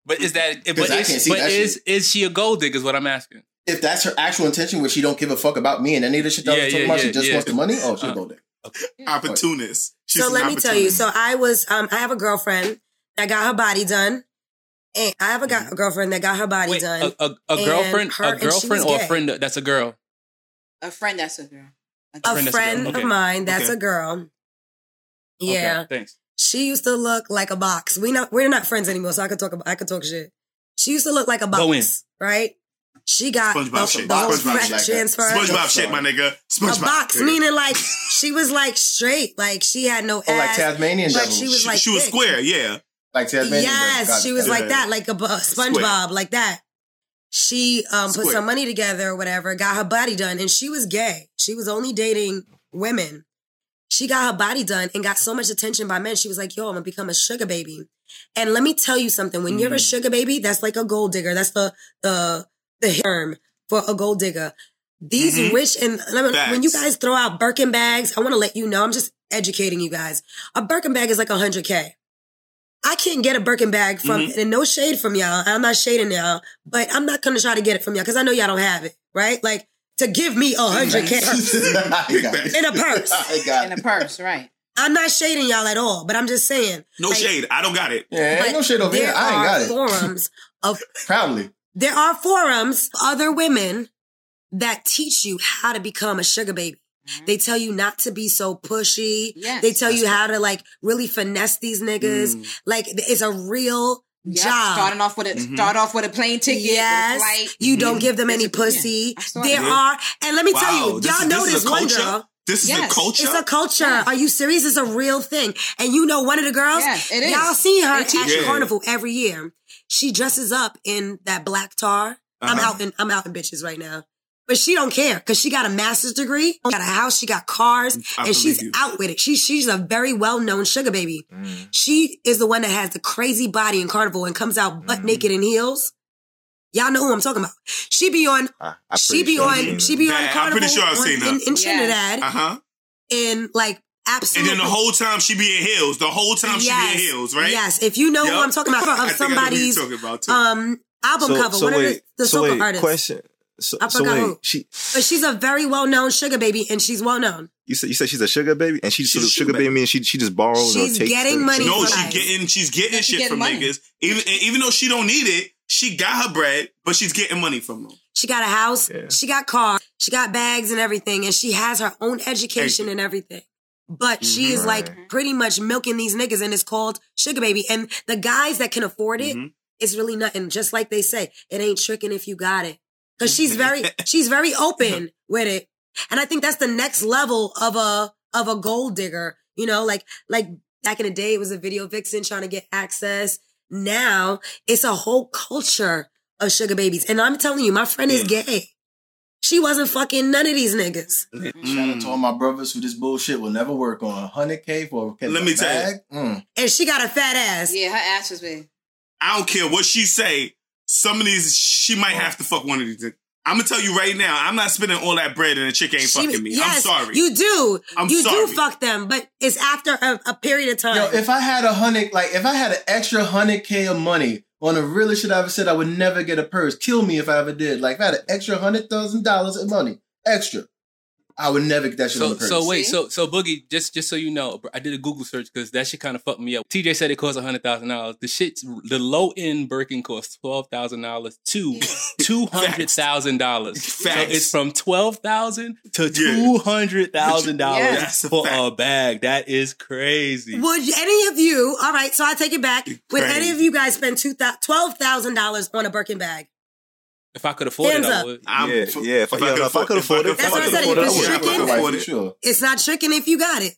[SPEAKER 4] But is that but is, but
[SPEAKER 5] that
[SPEAKER 4] is
[SPEAKER 5] shit.
[SPEAKER 4] is she a gold digger is what I'm asking.
[SPEAKER 5] If that's her actual intention, where she don't give a fuck about me and any of the shit that
[SPEAKER 4] Yeah,
[SPEAKER 5] I was talking
[SPEAKER 4] yeah,
[SPEAKER 5] about, she just
[SPEAKER 4] yeah.
[SPEAKER 5] wants the money. Oh, she's
[SPEAKER 4] Uh.
[SPEAKER 5] a gold digger.
[SPEAKER 1] Opportunist. She's
[SPEAKER 2] so let me tell you. So I was, um, I have a girlfriend that got her body done. And I have a,
[SPEAKER 1] Mm-hmm.
[SPEAKER 2] a girlfriend that got her body
[SPEAKER 4] Wait,
[SPEAKER 2] done.
[SPEAKER 4] a, a, a girlfriend,
[SPEAKER 2] her-
[SPEAKER 4] a girlfriend
[SPEAKER 2] was
[SPEAKER 4] or a friend that's a girl?
[SPEAKER 3] a friend that's a girl. A
[SPEAKER 2] a
[SPEAKER 4] friend that's a
[SPEAKER 2] friend
[SPEAKER 4] girl.
[SPEAKER 2] of mine that's
[SPEAKER 1] Okay.
[SPEAKER 2] a girl. Yeah,
[SPEAKER 4] Okay, thanks.
[SPEAKER 2] She used to look like a box. We not we're not friends anymore, so I could talk about I could talk shit. She used to look like a box,
[SPEAKER 4] Go in.
[SPEAKER 2] right? She got
[SPEAKER 1] SpongeBob
[SPEAKER 2] the,
[SPEAKER 1] shit.
[SPEAKER 2] the whole
[SPEAKER 1] SpongeBob
[SPEAKER 2] fat
[SPEAKER 1] shit.
[SPEAKER 2] transfer.
[SPEAKER 1] SpongeBob shit, my nigga.
[SPEAKER 2] A
[SPEAKER 1] SpongeBob.
[SPEAKER 2] box, meaning like she was like straight, like she had no
[SPEAKER 5] Oh, like Tasmanian
[SPEAKER 2] but
[SPEAKER 5] devil.
[SPEAKER 2] she was like
[SPEAKER 1] she was
[SPEAKER 2] thick.
[SPEAKER 1] square, yeah.
[SPEAKER 5] like Tasmanian
[SPEAKER 2] Yes,
[SPEAKER 5] it,
[SPEAKER 2] she was
[SPEAKER 5] got it.
[SPEAKER 2] like that, like a bu- SpongeBob, like that. She um, put
[SPEAKER 1] Square.
[SPEAKER 2] some money together or whatever, got her body done, and she was gay. She was only dating women. She got her body done and got so much attention by men. She was like, "Yo, I'm gonna become a sugar baby." And let me tell you something: when you're a
[SPEAKER 1] Mm.
[SPEAKER 2] sugar baby, that's like a gold digger. That's the the the term for a gold digger. These
[SPEAKER 1] Mhm.
[SPEAKER 2] rich and let me- when you guys throw out Birkin bags, I want to let you know. I'm just educating you guys. A Birkin bag is like 100k. I can't get a Birkin bag from,
[SPEAKER 1] Mm-hmm.
[SPEAKER 2] and no shade from y'all. I'm not shading y'all, but I'm not gonna try to get it from y'all because I know y'all don't have it, right? Like to give me a hundred k
[SPEAKER 5] I got it.
[SPEAKER 2] in a purse.
[SPEAKER 5] I got
[SPEAKER 3] in a purse, right?
[SPEAKER 2] I'm not shading y'all at all, but I'm just saying.
[SPEAKER 1] No
[SPEAKER 2] like,
[SPEAKER 1] shade. I don't got it.
[SPEAKER 5] Yeah, ain't no shit over here. I ain't got
[SPEAKER 2] are
[SPEAKER 5] it.
[SPEAKER 2] forums of
[SPEAKER 5] Proudly.
[SPEAKER 2] there are forums other women that teach you how to become a sugar baby. They tell you not to be so pushy.
[SPEAKER 3] Yes.
[SPEAKER 2] They tell you how to like really finesse these niggas.
[SPEAKER 1] Mm.
[SPEAKER 2] Like it's a real
[SPEAKER 3] Yep,
[SPEAKER 2] job.
[SPEAKER 3] Starting off with a
[SPEAKER 1] Mhm.
[SPEAKER 3] start off with a plane ticket.
[SPEAKER 2] Yes,
[SPEAKER 3] with a flight.
[SPEAKER 2] you
[SPEAKER 1] Mhm.
[SPEAKER 2] don't give them any
[SPEAKER 3] Basically, yeah.
[SPEAKER 2] pussy. There
[SPEAKER 1] that.
[SPEAKER 2] are, and let me tell you,
[SPEAKER 1] this
[SPEAKER 2] y'all
[SPEAKER 1] is-
[SPEAKER 2] know
[SPEAKER 1] this is
[SPEAKER 2] this
[SPEAKER 1] a
[SPEAKER 2] one
[SPEAKER 1] culture?
[SPEAKER 2] girl.
[SPEAKER 1] This is
[SPEAKER 3] Yes.
[SPEAKER 1] a culture.
[SPEAKER 2] It's a culture.
[SPEAKER 3] Yes.
[SPEAKER 2] Are you serious? It's a real thing. And you know, one of the girls,
[SPEAKER 3] Yes, it is.
[SPEAKER 2] y'all see her
[SPEAKER 3] They
[SPEAKER 2] at
[SPEAKER 3] teach.
[SPEAKER 2] Carnival every year. She dresses up in that black tar. I'm
[SPEAKER 1] Uh-huh.
[SPEAKER 2] out in I'm out in bitches right now. But she don't care because she got a master's degree, got a house, she got cars,
[SPEAKER 1] I
[SPEAKER 2] and she's
[SPEAKER 1] believe you.
[SPEAKER 2] out with it. She, she's a very well known sugar baby.
[SPEAKER 6] Mm.
[SPEAKER 2] She is the one that has the crazy body in Carnival and comes out butt
[SPEAKER 6] Mhm.
[SPEAKER 2] naked in heels. Y'all know who I'm talking about. She be on,
[SPEAKER 6] I,
[SPEAKER 2] she be
[SPEAKER 6] sure
[SPEAKER 2] on, she
[SPEAKER 6] it.
[SPEAKER 2] be on
[SPEAKER 1] Yeah, I'm
[SPEAKER 2] Carnival
[SPEAKER 1] pretty sure I've seen her.
[SPEAKER 2] in, in
[SPEAKER 3] Yeah.
[SPEAKER 2] Trinidad
[SPEAKER 1] Uh huh.
[SPEAKER 2] in like Absolutely.
[SPEAKER 1] And then the whole time she be in heels. The whole time she be in heels, right?
[SPEAKER 2] Yes, if you know who I'm talking about of
[SPEAKER 1] think I know who you're
[SPEAKER 2] somebody's
[SPEAKER 1] talking about
[SPEAKER 2] um album
[SPEAKER 6] So,
[SPEAKER 2] cover,
[SPEAKER 6] so
[SPEAKER 2] one
[SPEAKER 6] wait,
[SPEAKER 2] of the, the
[SPEAKER 6] so
[SPEAKER 2] soca
[SPEAKER 6] wait,
[SPEAKER 2] artists.
[SPEAKER 6] question. So,
[SPEAKER 2] I
[SPEAKER 6] so
[SPEAKER 2] forgot
[SPEAKER 6] wait,
[SPEAKER 2] who.
[SPEAKER 6] she
[SPEAKER 2] But she's a very well known sugar baby, and she's well known.
[SPEAKER 6] you said you said she's a sugar baby, and she
[SPEAKER 1] She's
[SPEAKER 6] sort of
[SPEAKER 1] a
[SPEAKER 6] sugar
[SPEAKER 1] sugar
[SPEAKER 6] baby,
[SPEAKER 1] baby.
[SPEAKER 6] meaning she she just borrows or
[SPEAKER 2] She's
[SPEAKER 6] takes
[SPEAKER 2] getting
[SPEAKER 6] the-
[SPEAKER 2] money
[SPEAKER 1] No,
[SPEAKER 2] for
[SPEAKER 1] she
[SPEAKER 2] life.
[SPEAKER 1] getting she's getting
[SPEAKER 3] Yeah, she
[SPEAKER 1] shit
[SPEAKER 3] getting
[SPEAKER 1] from
[SPEAKER 3] money.
[SPEAKER 1] niggas. Even even though she don't need it, she got her bread, but she's getting money from them.
[SPEAKER 2] She got a house,
[SPEAKER 6] Yeah.
[SPEAKER 2] she got car, she got bags and everything, and she has her own education and everything. But she is like pretty much milking these niggas, and it's called sugar baby. And the guys that can afford it,
[SPEAKER 1] Mhm.
[SPEAKER 2] it's really nothing. Just like they say, it ain't tricking if you got it. Cause she's very, she's very open with it. And I think that's the next level of a, of a gold digger. You know, like, like back in the day, it was a video vixen trying to get access. Now it's a whole culture of sugar babies. And I'm telling you, my friend is gay. She wasn't fucking none of these niggas.
[SPEAKER 5] Shout out to all my brothers who this bullshit will never work on. 100K for a
[SPEAKER 1] Let me tell you.
[SPEAKER 5] Mm.
[SPEAKER 2] And she got a fat ass.
[SPEAKER 3] Yeah, her ass was big.
[SPEAKER 1] I don't care what she say. Some of these, she might have to fuck one of these. I'm gonna tell you right now. I'm not spending all that bread and the chick ain't
[SPEAKER 2] She-
[SPEAKER 1] fucking me. I'm sorry.
[SPEAKER 2] You do.
[SPEAKER 1] I'm
[SPEAKER 2] you
[SPEAKER 1] sorry.
[SPEAKER 2] do fuck them, but it's after a, a period of time.
[SPEAKER 5] Yo, if I had a hundred, like if I had an extra hundred K of money on the realest shit I ever said, I would never get a purse. Kill me if I ever did. Like if I had an extra hundred thousand dollars of money, extra, I would never get that shit on
[SPEAKER 4] So
[SPEAKER 5] the purse.
[SPEAKER 4] so wait
[SPEAKER 3] See?
[SPEAKER 4] so so boogie just just so you know I did a Google search because that shit kind of fucked me up. TJ said it costs hundred thousand dollars. The shit the low end Birkin costs twelve thousand dollars to two hundred thousand dollars. So it's from twelve thousand to
[SPEAKER 1] Yeah.
[SPEAKER 4] two hundred thousand
[SPEAKER 3] Yeah.
[SPEAKER 4] dollars
[SPEAKER 1] That's a
[SPEAKER 4] for a bag. That is crazy.
[SPEAKER 2] Would any of you, all right, so I take it back. Would any of you guys spend two thou- $12,000 on a Birkin bag?
[SPEAKER 4] If I could afford
[SPEAKER 2] Hands
[SPEAKER 4] it, I would.
[SPEAKER 1] I'm-
[SPEAKER 6] Yeah, yeah, if I- yeah, if I could
[SPEAKER 1] if
[SPEAKER 6] afford it,
[SPEAKER 2] That's what I said, if it's
[SPEAKER 1] I
[SPEAKER 2] tricking-
[SPEAKER 1] I would afford
[SPEAKER 5] for
[SPEAKER 1] it.
[SPEAKER 5] sure.
[SPEAKER 2] It's not tricking if you got it.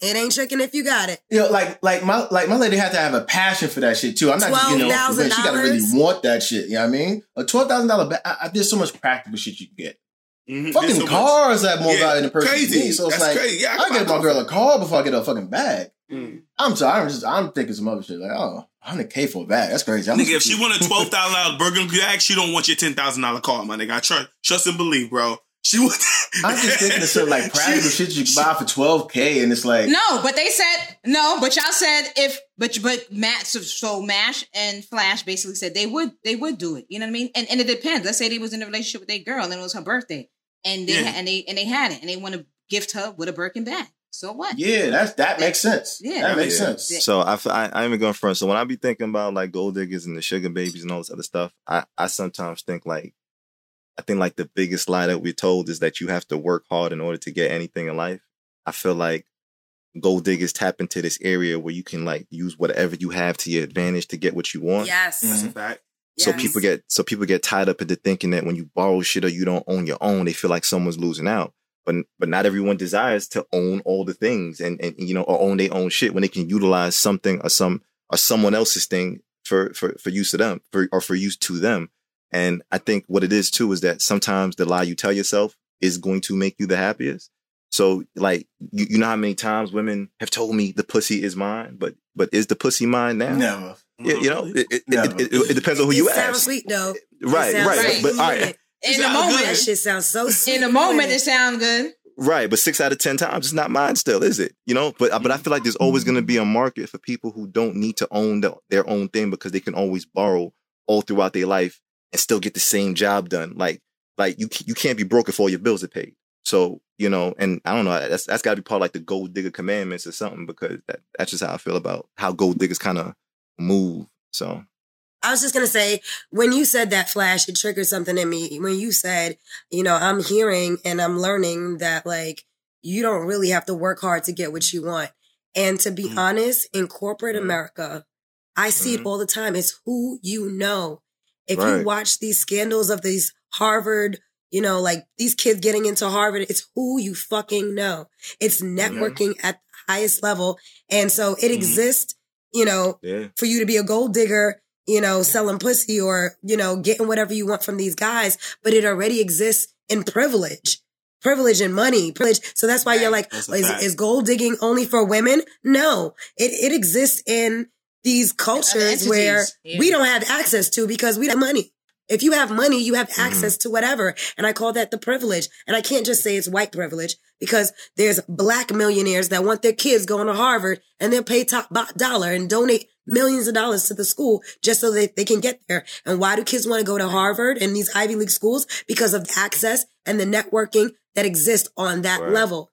[SPEAKER 2] It ain't tricking if you got it.
[SPEAKER 5] You know, like like my like my lady had to have a passion for that shit too. I'm not just getting it off. She got to really want that shit. You know what I mean? A twelve thousand dollar bag. I, I, there's so much practical shit you can get.
[SPEAKER 1] Mhm.
[SPEAKER 5] Fucking
[SPEAKER 1] so much.
[SPEAKER 5] cars have more
[SPEAKER 1] Yeah,
[SPEAKER 5] value than person.
[SPEAKER 1] crazy.
[SPEAKER 5] Me. So it's
[SPEAKER 1] That's
[SPEAKER 5] like
[SPEAKER 1] crazy. Yeah, I
[SPEAKER 5] I, get my girl a car before I get a fucking bag.
[SPEAKER 1] Mm.
[SPEAKER 5] I'm sorry. I'm just I'm thinking some other shit. Like oh, 100k for a bag. That's crazy. I'm
[SPEAKER 1] Nigga, if she want a twelve thousand dollar Birkin bag, she don't want your ten thousand dollar car, my nigga. I trust, trust and believe, bro. She want.
[SPEAKER 5] I'm just thinking of some like practical shit you can buy for 12k, and it's like
[SPEAKER 3] No, but they said no. But y'all said if but but Matt so, so Mash and Flash basically said they would they would do it. You know what I mean? And and it depends. Let's say they was in a relationship with their girl and it was her birthday, and they
[SPEAKER 1] Yeah.
[SPEAKER 3] and they and they had it and they want to gift her with a Birkin bag. So what?
[SPEAKER 5] yeah, that's that makes sense.
[SPEAKER 3] Yeah.
[SPEAKER 5] that makes
[SPEAKER 6] Yeah.
[SPEAKER 5] sense.
[SPEAKER 6] So I, f- I, I ain't even going front. So when I be thinking about like gold diggers and the sugar babies and all this other stuff, I, I sometimes think like, I think like the biggest lie that we're told is that you have to work hard in order to get anything in life. I feel like gold diggers tap into this area where you can like use whatever you have to your advantage to get what you want.
[SPEAKER 2] Yes.
[SPEAKER 1] That's a mm-hmm. fact.
[SPEAKER 6] So
[SPEAKER 2] Yes.
[SPEAKER 6] people get so people get tied up into thinking that when you borrow shit or you don't own your own, they feel like someone's losing out. But but not everyone desires to own all the things and and you know or own their own shit when they can utilize something or some or someone else's thing for for for use of them for or for use to them. And I think what it is too is that sometimes the lie you tell yourself is going to make you the happiest. So like you, you know how many times women have told me the pussy is mine, but but is the pussy mine now?
[SPEAKER 5] Never.
[SPEAKER 6] Yeah, you know, it, it,
[SPEAKER 5] Never.
[SPEAKER 6] it, it, it depends on who
[SPEAKER 2] it
[SPEAKER 6] you
[SPEAKER 2] sounds
[SPEAKER 6] ask.
[SPEAKER 2] sweet though.
[SPEAKER 6] Right, right.
[SPEAKER 3] Right.
[SPEAKER 6] But, but all right,
[SPEAKER 3] In the
[SPEAKER 1] sound
[SPEAKER 3] moment,
[SPEAKER 2] That shit sounds so sweet.
[SPEAKER 3] in the moment, it sound good.
[SPEAKER 6] right. But six out of ten times, it's not mine still, is it? You know. But uh, but I feel like there's always going to be a market for people who don't need to own the, their own thing because they can always borrow all throughout their life and still get the same job done. Like like you you can't be broke if all your bills are paid. So you know, and I don't know. That's that's got to be part of like the gold digger commandments or something because that, that's just how I feel about how gold diggers kind of move. So
[SPEAKER 2] I was just gonna say, when you said that flash, it triggered something in me. When you said, you know, I'm hearing and I'm learning that like you don't really have to work hard to get what you want. And to be
[SPEAKER 1] Mhm.
[SPEAKER 2] honest, in corporate
[SPEAKER 6] Mhm.
[SPEAKER 2] America, I see
[SPEAKER 6] Mhm.
[SPEAKER 2] it all the time. It's who you know. If
[SPEAKER 6] Right.
[SPEAKER 2] you watch these scandals of these Harvard, you know, like these kids getting into Harvard, it's who you fucking know. It's networking at the highest level. And so it
[SPEAKER 1] Mhm.
[SPEAKER 2] exists, you know,
[SPEAKER 6] yeah,
[SPEAKER 2] for you to be a gold digger, you know, selling pussy or, you know, getting whatever you want from these guys, but it already exists in privilege. Privilege and money, privilege. So that's why you're like, is, is gold digging only for women? No, it, it exists in these cultures where
[SPEAKER 3] yeah.
[SPEAKER 2] we don't have access to because we have money. If you have money, you have
[SPEAKER 1] Mm-hmm.
[SPEAKER 2] access to whatever. And I call that the privilege. And I can't just say it's white privilege because there's black millionaires that want their kids going to Harvard and they'll pay top dollar and donate millions of dollars to the school just so that they can get there. And why do kids want to go to Harvard and these Ivy League schools? Because of the access and the networking that exists on that
[SPEAKER 6] Right.
[SPEAKER 2] level.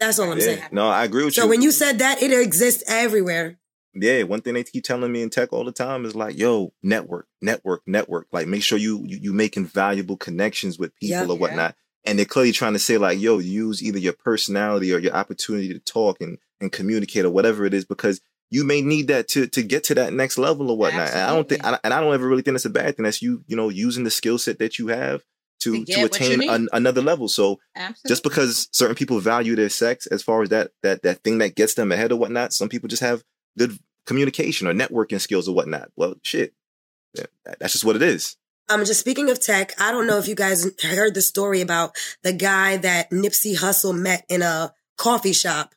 [SPEAKER 2] That's all I'm
[SPEAKER 6] Yeah.
[SPEAKER 2] saying.
[SPEAKER 6] No, I agree with
[SPEAKER 2] So
[SPEAKER 6] you.
[SPEAKER 2] So when you said that, it exists everywhere.
[SPEAKER 6] yeah, one thing they keep telling me in tech all the time is like, yo, network, network, network. Like, make sure you you, you making valuable connections with people
[SPEAKER 2] Yeah.
[SPEAKER 6] or whatnot. And they're clearly trying to say like, yo, use either your personality or your opportunity to talk and and communicate or whatever it is because you may need that to to get to that next level or whatnot. And I don't think,
[SPEAKER 3] Absolutely.
[SPEAKER 6] and I don't ever really think that's a bad thing. That's you, you know, using the skill set that you have to
[SPEAKER 3] To
[SPEAKER 6] to,
[SPEAKER 3] get what you
[SPEAKER 6] attain an, another level. So
[SPEAKER 3] Absolutely.
[SPEAKER 6] just because certain people value their sex as far as that that that thing that gets them ahead or whatnot, some people just have good communication or networking skills or whatnot. Well, shit, Yeah, that's just what it is.
[SPEAKER 2] I'm um, just speaking of tech, I don't know if you guys heard the story about the guy that Nipsey Hussle met in a coffee shop.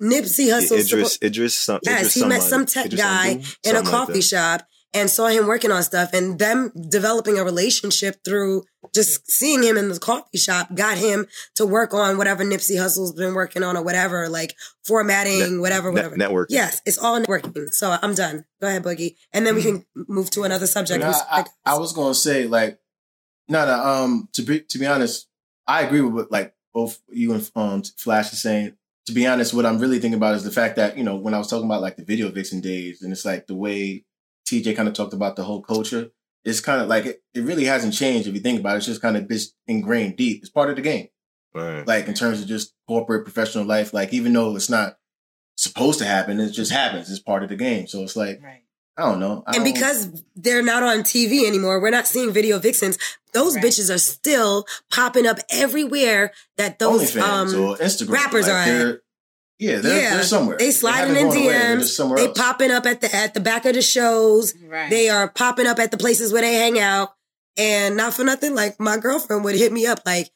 [SPEAKER 2] Nipsey Hussle,
[SPEAKER 6] Idris, Idris, some,
[SPEAKER 2] yes,
[SPEAKER 6] Idris
[SPEAKER 2] he met some tech
[SPEAKER 6] Idris
[SPEAKER 2] guy
[SPEAKER 6] Abdul,
[SPEAKER 2] in a
[SPEAKER 6] something like
[SPEAKER 2] coffee
[SPEAKER 6] that.
[SPEAKER 2] shop and saw him working on stuff, and them developing a relationship through just seeing him in the coffee shop got him to work on whatever Nipsey Hussle's been working on or whatever, like formatting,
[SPEAKER 6] Net-
[SPEAKER 2] whatever,
[SPEAKER 6] net-
[SPEAKER 2] whatever.
[SPEAKER 6] networking.
[SPEAKER 2] Yes, it's all networking. So I'm done. Go ahead, Boogie, and then we can move to another subject.
[SPEAKER 5] No, I, I was gonna say like, no, no. Um, to be to be honest, I agree with what like both you and um Flash is saying. To be honest, what I'm really thinking about is the fact that you know when I was talking about like the video vixen days, and it's like the way TJ kind of talked about the whole culture. It's kind of like it, it really hasn't changed if you think about it. It's just kind of just ingrained deep. It's part of the game.
[SPEAKER 6] Right.
[SPEAKER 5] Like in terms of just corporate professional life. Like even though it's not supposed to happen, it just happens. It's part of the game. So it's like
[SPEAKER 3] right.
[SPEAKER 5] I don't know. I
[SPEAKER 2] and
[SPEAKER 5] don't-
[SPEAKER 2] because they're not on TV anymore, we're not seeing video vixens. Those
[SPEAKER 3] Right.
[SPEAKER 2] bitches are still popping up everywhere that those
[SPEAKER 5] OnlyFans
[SPEAKER 2] um
[SPEAKER 5] or Instagram
[SPEAKER 2] rappers
[SPEAKER 5] like
[SPEAKER 2] are at.
[SPEAKER 5] they're- Yeah, they're,
[SPEAKER 2] yeah,
[SPEAKER 5] they're somewhere.
[SPEAKER 2] They sliding in
[SPEAKER 5] DMs. Away, they're
[SPEAKER 2] DMs. They
[SPEAKER 5] else.
[SPEAKER 2] popping up at the at the back of the shows.
[SPEAKER 3] Right.
[SPEAKER 2] They are popping up at the places where they hang out. And not for nothing, like my girlfriend would hit me up like,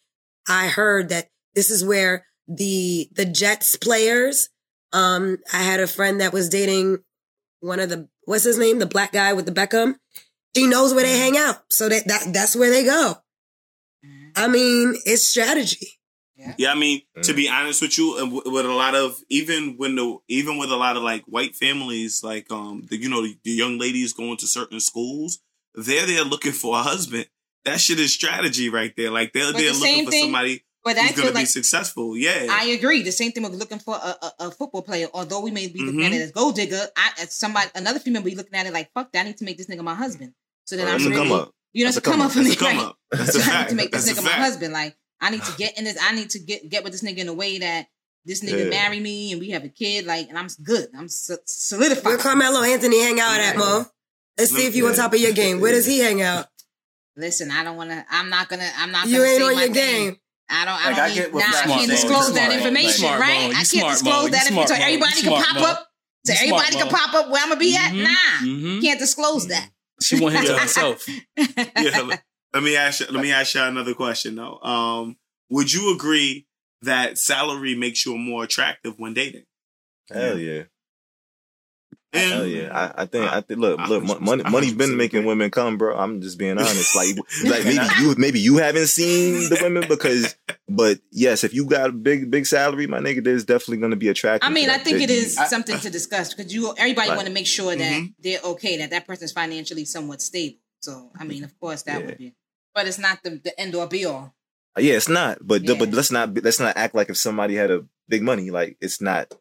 [SPEAKER 2] I heard that this is where the the Jets players. Um, I had a friend that was dating one of the what's his name, the black guy with the Beckham. She knows where they hang out, so that, that that's where they go.
[SPEAKER 3] Mm-hmm.
[SPEAKER 2] I mean, it's strategy.
[SPEAKER 1] Yeah, I mean, to
[SPEAKER 6] Mm.
[SPEAKER 1] be honest with you, and with a lot of even when the even with a lot of like white families, like um, the, you know, the, the young ladies going to certain schools, they're there looking for a husband. That shit is strategy right there. Like they're
[SPEAKER 3] But
[SPEAKER 1] there
[SPEAKER 3] the
[SPEAKER 1] looking for
[SPEAKER 3] thing-
[SPEAKER 1] somebody
[SPEAKER 3] But I feel
[SPEAKER 1] going to be
[SPEAKER 3] like
[SPEAKER 1] successful. Yeah,
[SPEAKER 3] I agree. The same thing with looking for a, a, a football player. Although we may be looking
[SPEAKER 1] Mhm.
[SPEAKER 3] at it as gold digger, I, as somebody, another female, be looking at it like, "Fuck that! I need to make this nigga my husband." So then
[SPEAKER 6] Right,
[SPEAKER 3] I'm
[SPEAKER 6] that's a
[SPEAKER 3] really,
[SPEAKER 6] come up.
[SPEAKER 3] you know,
[SPEAKER 6] That's
[SPEAKER 3] it's
[SPEAKER 6] a
[SPEAKER 3] a come
[SPEAKER 6] come
[SPEAKER 3] up
[SPEAKER 6] up.
[SPEAKER 3] for me.
[SPEAKER 1] That's a come
[SPEAKER 3] right?
[SPEAKER 1] up. That's a
[SPEAKER 3] So I need to make this
[SPEAKER 1] That's a
[SPEAKER 3] nigga my husband. Like I need to get in this. I need to get get with this nigga in a way that this nigga
[SPEAKER 6] Yeah.
[SPEAKER 3] marry me and we have a kid. Like, and I'm good. I'm so- solidified.
[SPEAKER 2] Where Carmelo Anthony hang out at, Mo? Let's see if you on top of your game. Where does he hang out?
[SPEAKER 3] Listen, I don't want to. I'm not gonna. I'm not.
[SPEAKER 2] You
[SPEAKER 3] gonna
[SPEAKER 2] ain't
[SPEAKER 3] say
[SPEAKER 2] on
[SPEAKER 3] my
[SPEAKER 2] your
[SPEAKER 3] thing.
[SPEAKER 2] game.
[SPEAKER 3] I don't. I
[SPEAKER 5] Like,
[SPEAKER 3] don't.
[SPEAKER 5] I get what
[SPEAKER 3] nah, I can't disclose that information, right? I can't disclose that information. So everybody can pop up. So
[SPEAKER 4] You
[SPEAKER 3] everybody can pop up where I'm gonna be at. Nah, can't disclose that.
[SPEAKER 4] She want him to
[SPEAKER 1] Yeah.
[SPEAKER 4] herself.
[SPEAKER 1] yeah. Let, let me ask you. Let me ask you another question though. Um, would you agree that salary makes you more attractive when dating?
[SPEAKER 6] Hell yeah.
[SPEAKER 1] And-
[SPEAKER 6] Hell yeah. I, I think I think look
[SPEAKER 1] I-
[SPEAKER 6] look
[SPEAKER 1] I-
[SPEAKER 6] money
[SPEAKER 1] I-
[SPEAKER 6] money's been
[SPEAKER 1] 100%
[SPEAKER 6] making
[SPEAKER 1] agree.
[SPEAKER 6] women come, bro. I'm just being honest. Like like maybe you maybe you haven't seen the women because but yes, if you got a big big salary, my nigga, there's definitely gonna be attractive.
[SPEAKER 3] I mean, I
[SPEAKER 6] that.
[SPEAKER 3] think
[SPEAKER 6] That-
[SPEAKER 3] it is
[SPEAKER 5] I-
[SPEAKER 3] something to discuss because you everybody
[SPEAKER 6] Right.
[SPEAKER 3] want to make sure that
[SPEAKER 1] Mhm.
[SPEAKER 3] they're okay, that that person's financially somewhat stable. So, I mean, of course, that
[SPEAKER 6] Yeah.
[SPEAKER 3] would be, but it's not the, the end or be all.
[SPEAKER 6] Yeah, it's not. But
[SPEAKER 3] Yeah.
[SPEAKER 6] but let's not let's not act like if somebody had a big money, like it's not.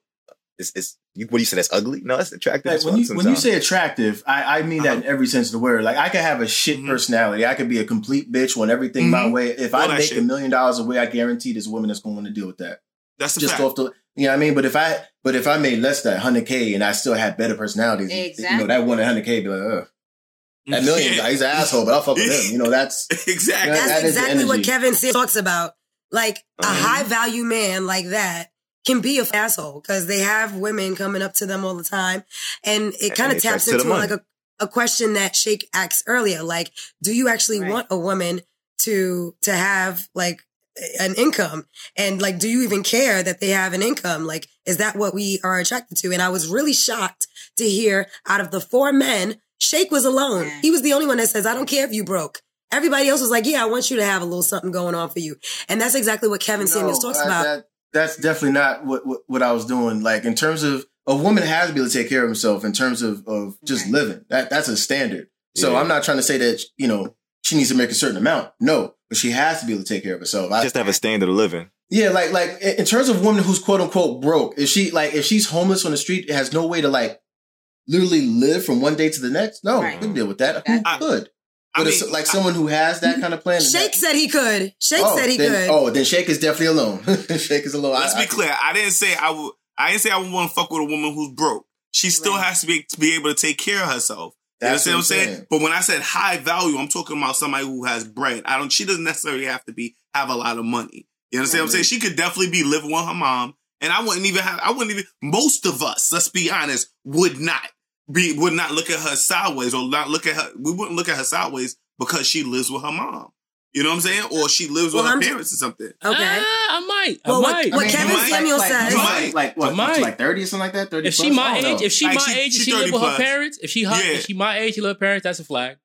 [SPEAKER 6] It's it's you, what do you say? That's ugly? No, that's attractive.
[SPEAKER 5] Like
[SPEAKER 6] as
[SPEAKER 5] when
[SPEAKER 6] fuck
[SPEAKER 5] you when you say attractive, I, I mean that in every sense of the word. Like I could have a shit
[SPEAKER 1] Mhm.
[SPEAKER 5] personality. I could be a complete bitch, want everything my
[SPEAKER 1] Mhm.
[SPEAKER 5] way. If
[SPEAKER 1] All
[SPEAKER 5] I make
[SPEAKER 1] shit.
[SPEAKER 5] a million dollars a way, I guarantee there's a woman that's going to deal with that.
[SPEAKER 1] That's the
[SPEAKER 5] Just
[SPEAKER 1] fact.
[SPEAKER 5] off the, you know what I mean. But if I but if I made less than hundred k and I still had better personalities, you
[SPEAKER 3] Exactly.
[SPEAKER 5] know that one hundred k be like, ugh, that million guy, he's an asshole, but I'll fuck with him. You know that's
[SPEAKER 1] exactly.
[SPEAKER 5] Yeah,
[SPEAKER 2] That's
[SPEAKER 5] that is the
[SPEAKER 2] exactly what. Kevin C- talks about. Like a
[SPEAKER 6] Uh-huh.
[SPEAKER 2] high value man like that can be a asshole because they have women coming up to them all the time, and it kind of taps
[SPEAKER 6] attract to the
[SPEAKER 2] into like a, a question that Shake asked earlier. Like, do you actually
[SPEAKER 3] Right.
[SPEAKER 2] want a woman to to have like an income? And like do you even care that they have an income? Like is that what we are attracted to? And i was really shocked to hear out of the four men shake was alone.
[SPEAKER 3] Yeah.
[SPEAKER 2] he was the only one that says i don't care if you broke. Everybody else was like yeah i want you to have a little something going on for you. And that's exactly what kevin samuels talks
[SPEAKER 5] I-
[SPEAKER 2] about.
[SPEAKER 5] that- that's definitely not what, what what I was doing. Like in terms of a woman has to be able to take care of herself in terms of of just
[SPEAKER 3] Right.
[SPEAKER 5] living. That that's a standard. So
[SPEAKER 6] Yeah.
[SPEAKER 5] I'm not trying to say that you know she needs to make a certain amount. No, but she has to be able to take care of herself. I,
[SPEAKER 6] Just have a standard of living.
[SPEAKER 5] yeah, like like in in terms of a woman who's quote unquote broke, if she like if she's homeless on the street, has no way to like literally live from one day to the next. No,
[SPEAKER 3] Right.
[SPEAKER 5] we can deal with that. Who
[SPEAKER 3] That-
[SPEAKER 5] could?
[SPEAKER 1] I
[SPEAKER 5] But
[SPEAKER 1] mean,
[SPEAKER 5] it's like someone who has that kind of plan.
[SPEAKER 2] Shake
[SPEAKER 5] that-
[SPEAKER 2] said he could. Shake
[SPEAKER 5] oh,
[SPEAKER 2] said he
[SPEAKER 5] then,
[SPEAKER 2] could.
[SPEAKER 5] Oh, then Shake is definitely alone. Shake is alone.
[SPEAKER 1] let's
[SPEAKER 5] I-
[SPEAKER 1] be
[SPEAKER 5] I-
[SPEAKER 1] clear. I didn't say I would. I didn't say I would want to fuck with a woman who's broke. She still
[SPEAKER 3] Right.
[SPEAKER 1] has to be to be able to take care of herself. You
[SPEAKER 5] That's
[SPEAKER 1] understand what I'm saying?
[SPEAKER 5] saying.
[SPEAKER 1] But when I said high value, I'm talking about somebody who has bread. I don't. She doesn't necessarily have to be have a lot of money. You understand what I'm saying? She could definitely be living with her mom, and I wouldn't even have. I wouldn't even. Most of us, let's be honest, would not be would not look at her sideways or not look at her. We wouldn't look at her sideways because she lives with her mom. You know what I'm saying? Or she lives
[SPEAKER 2] Well,
[SPEAKER 1] with her
[SPEAKER 2] I'm just-
[SPEAKER 1] parents or something.
[SPEAKER 2] Okay.
[SPEAKER 4] Ah, I might. I
[SPEAKER 2] Well, what-
[SPEAKER 4] might.
[SPEAKER 2] what
[SPEAKER 5] I mean,
[SPEAKER 2] Kevin
[SPEAKER 5] you might-
[SPEAKER 2] Samuel
[SPEAKER 5] like,
[SPEAKER 2] said-
[SPEAKER 5] you
[SPEAKER 1] You
[SPEAKER 5] might,
[SPEAKER 1] might.
[SPEAKER 5] like what,
[SPEAKER 4] You might.
[SPEAKER 5] like thirty or something like that. Thirty.
[SPEAKER 4] if she
[SPEAKER 5] plus?
[SPEAKER 4] my age,
[SPEAKER 5] know.
[SPEAKER 4] if she
[SPEAKER 1] Like,
[SPEAKER 4] my
[SPEAKER 1] she-
[SPEAKER 4] age,
[SPEAKER 1] she
[SPEAKER 4] she live
[SPEAKER 1] 30
[SPEAKER 4] with her parents. If she hot,
[SPEAKER 1] Yeah.
[SPEAKER 4] if she my age, she live with her parents. That's a flag.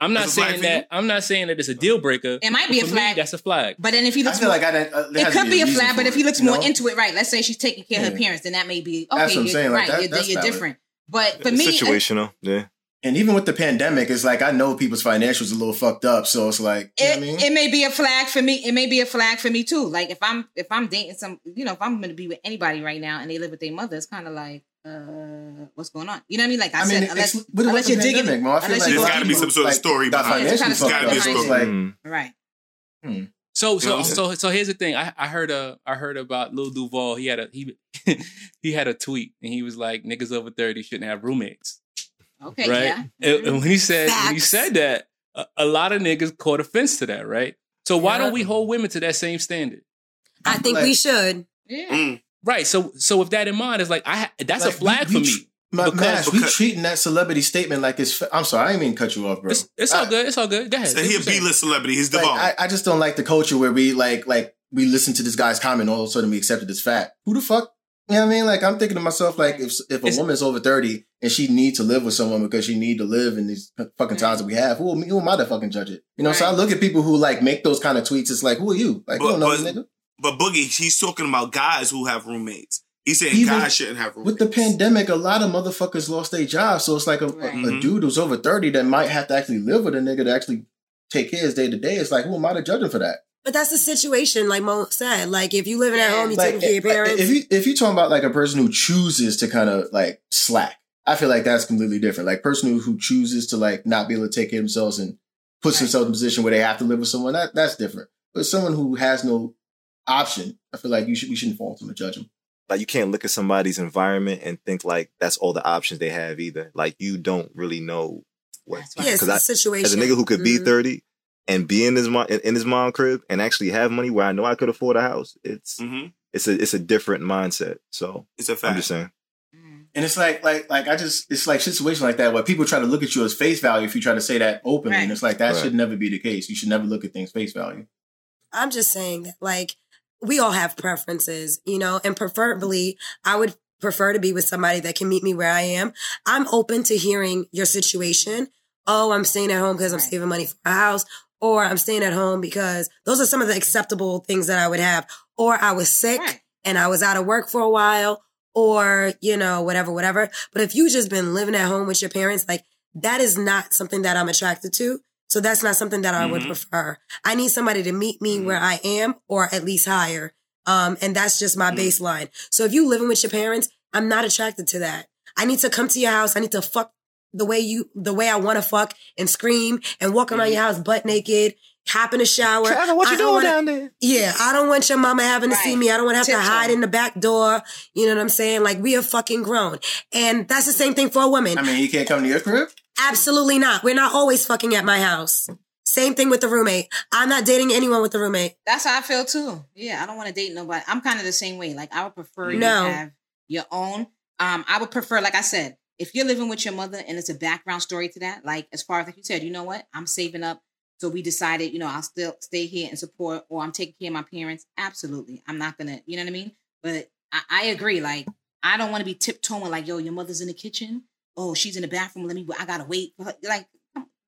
[SPEAKER 4] I'm not
[SPEAKER 1] That's a flag
[SPEAKER 4] saying that. I'm not saying that it's a deal breaker.
[SPEAKER 3] It might be a
[SPEAKER 4] for me,
[SPEAKER 3] flag.
[SPEAKER 4] that's a flag.
[SPEAKER 3] But then if he
[SPEAKER 5] I
[SPEAKER 3] looks
[SPEAKER 5] feel
[SPEAKER 3] more,
[SPEAKER 5] like I, uh, there
[SPEAKER 3] it could be a flag. But if he looks more into it, right? Let's say she's taking care of her parents, then that may be okay.
[SPEAKER 5] That's what I'm
[SPEAKER 3] you're,
[SPEAKER 5] saying,
[SPEAKER 3] right, you're,
[SPEAKER 5] that's
[SPEAKER 3] you're
[SPEAKER 5] valid.
[SPEAKER 3] different. But for
[SPEAKER 6] It's
[SPEAKER 3] me,
[SPEAKER 6] situational. Yeah.
[SPEAKER 5] And even with the pandemic, it's like I know people's financials are a little fucked up. So it's like, you know
[SPEAKER 3] it,
[SPEAKER 5] what I mean?
[SPEAKER 3] it may be a flag for me. It may be a flag for me too. Like if I'm if I'm dating some, you know, if I'm going to be with anybody right now and they live with their mother, it's kind of like, uh, what's going on? You know what I mean? Like I,
[SPEAKER 5] I
[SPEAKER 3] said,
[SPEAKER 5] mean,
[SPEAKER 3] unless, unless you're
[SPEAKER 5] the
[SPEAKER 3] digging,
[SPEAKER 5] pandemic, Mo, I feel
[SPEAKER 3] unless
[SPEAKER 5] like
[SPEAKER 3] you
[SPEAKER 1] There's
[SPEAKER 3] go
[SPEAKER 1] gotta be some sort of story
[SPEAKER 5] got
[SPEAKER 1] behind
[SPEAKER 3] it.
[SPEAKER 5] financially
[SPEAKER 3] It's gotta be
[SPEAKER 5] up.
[SPEAKER 3] some
[SPEAKER 5] It's
[SPEAKER 3] sort of
[SPEAKER 5] like,
[SPEAKER 6] Mm.
[SPEAKER 3] right.
[SPEAKER 5] hmm.
[SPEAKER 4] So
[SPEAKER 1] You
[SPEAKER 4] so
[SPEAKER 1] know?
[SPEAKER 4] so so here's the thing. I, I heard uh I heard about Lil Duval. He had a he he had a tweet and he was like niggas over thirty shouldn't have roommates,
[SPEAKER 3] Okay,
[SPEAKER 4] right?
[SPEAKER 3] yeah.
[SPEAKER 4] And, and when he said when he said that, a, a lot of niggas caught offense to that, right? So why
[SPEAKER 2] Yeah.
[SPEAKER 4] don't we hold women to that same standard?
[SPEAKER 2] I think
[SPEAKER 5] like-
[SPEAKER 2] we should.
[SPEAKER 3] Yeah.
[SPEAKER 1] Mm.
[SPEAKER 4] Right. So so with that in mind, it's like I that's
[SPEAKER 5] Like,
[SPEAKER 4] a flag
[SPEAKER 5] we-
[SPEAKER 4] for
[SPEAKER 5] we
[SPEAKER 4] me.
[SPEAKER 5] Tr- Ma-
[SPEAKER 4] because-
[SPEAKER 5] we
[SPEAKER 1] because-
[SPEAKER 5] treating that celebrity statement like it's. I'm sorry, I didn't mean to cut you off, bro.
[SPEAKER 4] It's, it's all
[SPEAKER 5] I-
[SPEAKER 4] good. It's all good. Go ahead.
[SPEAKER 1] So he a B list celebrity. He's
[SPEAKER 5] Like,
[SPEAKER 1] Duval.
[SPEAKER 5] I, I just don't like the culture where we like like we listen to this guy's comment, all of a sudden we accepted it as fact. Who the fuck? You know what I mean? Like I'm thinking to myself, like if if a
[SPEAKER 4] It's-
[SPEAKER 5] woman's over thirty and she needs to live with someone because she need to live in these fucking mm. times that we have, who, am- who am I to fucking judge it? You know, so I look at people who like make those kind of tweets. It's like, who are you? Like, you
[SPEAKER 1] But-
[SPEAKER 5] don't know
[SPEAKER 1] but-
[SPEAKER 5] this nigga.
[SPEAKER 1] but Boogie, he's talking about guys who have roommates. He's saying
[SPEAKER 5] Even
[SPEAKER 1] guys shouldn't have roommates.
[SPEAKER 5] With the pandemic, a lot of motherfuckers lost their jobs. So it's like a,
[SPEAKER 3] Right.
[SPEAKER 5] a, a
[SPEAKER 1] Mhm.
[SPEAKER 5] dude who's over 30 that might have to actually live with a nigga to actually take care of his day to day. It's like, who am I to judge him for that?
[SPEAKER 2] But that's the situation, like Mo said. Like if you living at home, you
[SPEAKER 5] Like,
[SPEAKER 2] taking care of your parents.
[SPEAKER 5] if you if you talking about like a person who chooses to kind of like slack, I feel like that's completely different. Like person who, who chooses to like not be able to take care of themselves and puts
[SPEAKER 3] Right.
[SPEAKER 5] themselves in a position where they have to live with someone, that that's different. But someone who has no option, I feel like you should we shouldn't fault them to judge them.
[SPEAKER 6] Like you can't look at somebody's environment and think like that's all the options they have either. Like you don't really know what.
[SPEAKER 3] That's right.
[SPEAKER 2] yeah, it's
[SPEAKER 6] Because
[SPEAKER 2] the
[SPEAKER 6] I,
[SPEAKER 2] situation.
[SPEAKER 6] as a nigga who could be
[SPEAKER 2] Mhm.
[SPEAKER 6] 30 and be in his mom in, in his mom crib and actually have money where I know I could afford a house, it's
[SPEAKER 1] hmm
[SPEAKER 6] it's a it's a different mindset. So
[SPEAKER 1] It's a
[SPEAKER 6] I'm just saying.
[SPEAKER 3] Mm.
[SPEAKER 5] And it's like, like, like I just, it's like situation like that where people try to look at you as face value if you try to say that openly,
[SPEAKER 3] Right.
[SPEAKER 5] and it's like that
[SPEAKER 6] Right.
[SPEAKER 5] should never be the case. You should never look at things face value.
[SPEAKER 2] I'm just saying like, we all have preferences, you know, and preferably, I would prefer to be with somebody that can meet me where I am. I'm open to hearing your situation. Oh, I'm staying at home because I'm
[SPEAKER 3] Right.
[SPEAKER 2] saving money for a house, or I'm staying at home because those are some of the acceptable things that I would have. Or I was sick
[SPEAKER 3] Right.
[SPEAKER 2] and I was out of work for a while, or, you know, whatever, whatever. But if you just been living at home with your parents, like, that is not something that I'm attracted to. So that's not something that I would
[SPEAKER 1] Mhm.
[SPEAKER 2] prefer. I need somebody to meet me where I am or at least higher. Um, and that's just my
[SPEAKER 1] Mhm.
[SPEAKER 2] baseline. So if you living with your parents, I'm not attracted to that. I need to come to your house. I need to fuck the way you, the way I want to fuck and scream and walk around your house butt naked, hop in the shower.
[SPEAKER 6] Trevor, what you doing
[SPEAKER 2] wanna-
[SPEAKER 6] down there?
[SPEAKER 2] yeah, I don't want your mama having to see me. I don't want to have to
[SPEAKER 3] Tiptoe.
[SPEAKER 2] hide in the back door. You know what I'm saying? Like we are fucking grown. And that's the same thing for a woman.
[SPEAKER 5] I mean, you can't come to your crib.
[SPEAKER 2] Absolutely not. We're not always fucking at my house. Same thing with the roommate. I'm not dating anyone with the roommate.
[SPEAKER 3] That's how I feel too. Yeah, I don't want to date nobody. I'm kind of the same way. Like I would prefer you
[SPEAKER 2] No.
[SPEAKER 3] have your own. Um, I would prefer, like I said, if you're living with your mother and it's a background story to that, like as far as like you said, you know what, I'm saving up. So we decided, you know, I'll still stay here and support, or I'm taking care of my parents. Absolutely, I'm not gonna, you know what I mean. But I, I agree. Like I don't want to be tiptoeing. Like yo, your mother's in the kitchen. Oh, she's in the bathroom. Let me. I gotta wait. for her. Like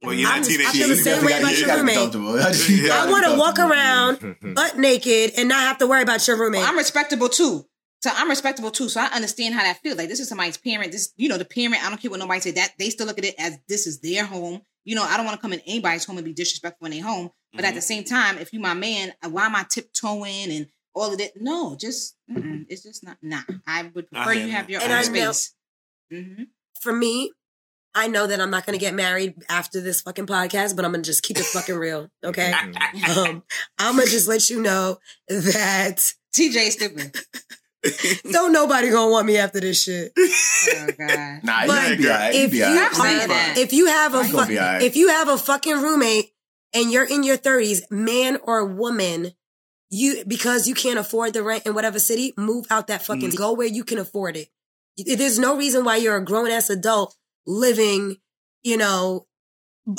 [SPEAKER 1] Well, you're
[SPEAKER 2] I'm-
[SPEAKER 1] not
[SPEAKER 2] I
[SPEAKER 1] teenage.
[SPEAKER 2] feel the same way about your roommate.
[SPEAKER 5] I just- you
[SPEAKER 1] I
[SPEAKER 2] I
[SPEAKER 5] gotta be
[SPEAKER 2] want to walk around butt naked and not have to worry about your roommate.
[SPEAKER 3] well, I'm respectable too. So I'm respectable too. So I understand how that feels. Like this is somebody's parent. This, you know, the parent. I don't care what nobody say. That they still look at it as this is their home. You know, I don't want to come in anybody's home and be disrespectful in their home. But at
[SPEAKER 1] Mhm.
[SPEAKER 3] the same time, if you my man, uh, why am I tiptoeing and all of that? No, just mm-mm, it's just not. Nah, I would
[SPEAKER 1] I
[SPEAKER 3] prefer
[SPEAKER 1] hear
[SPEAKER 3] you have your own
[SPEAKER 2] I know-
[SPEAKER 3] space. hmm
[SPEAKER 2] For me, I know that I'm not going to get married after this fucking podcast, but I'm going to just keep it fucking real. Okay. um, I'm going to just let you know that
[SPEAKER 3] TJ stupid.
[SPEAKER 2] don't nobody going to want me after this shit.
[SPEAKER 3] Oh god.
[SPEAKER 5] Nah,
[SPEAKER 2] But
[SPEAKER 5] you be alright.
[SPEAKER 2] If
[SPEAKER 5] be
[SPEAKER 2] you,
[SPEAKER 5] alright.
[SPEAKER 3] Stop saying
[SPEAKER 2] are-
[SPEAKER 3] that.
[SPEAKER 2] if you have a fu- if you have a fucking roommate and you're in your 30s, man or woman, you because you can't afford the rent in whatever city, move out that fucking
[SPEAKER 1] Mm.
[SPEAKER 2] go where you can afford it. There's no reason why you're a grown ass adult living, you know,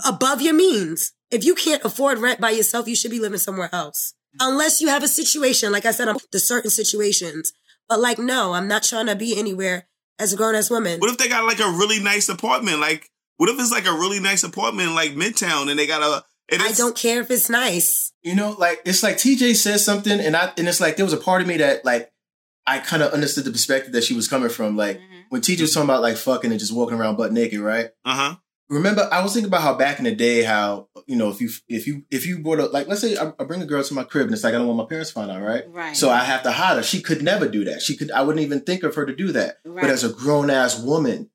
[SPEAKER 2] above your means. If you can't afford rent by yourself, you should be living somewhere else. Unless you have a situation, like I said, I'm the certain situations. But like, no, I'm not trying to be anywhere as a grown ass woman.
[SPEAKER 1] What if they got like a really nice apartment? Like, what if it's like a really nice apartment like Midtown and they got a. And
[SPEAKER 2] I don't care if it's nice.
[SPEAKER 5] You know, like it's like TJ says something, and I and it's like there was a part of me that like I kind of understood the perspective that she was coming from. Like
[SPEAKER 3] Mhm.
[SPEAKER 5] when TJ was talking about like fucking and just walking around butt naked, right?
[SPEAKER 1] Uh huh.
[SPEAKER 5] Remember, I was thinking about how back in the day, how you know, if you if you if you brought up like let's say I, I bring a girl to my crib and it's like I don't want my parents to find out, right?
[SPEAKER 3] Right.
[SPEAKER 5] So I have to hide her. She could never do that. She could. I wouldn't even think of her to do that.
[SPEAKER 3] Right.
[SPEAKER 5] But as a grown ass woman,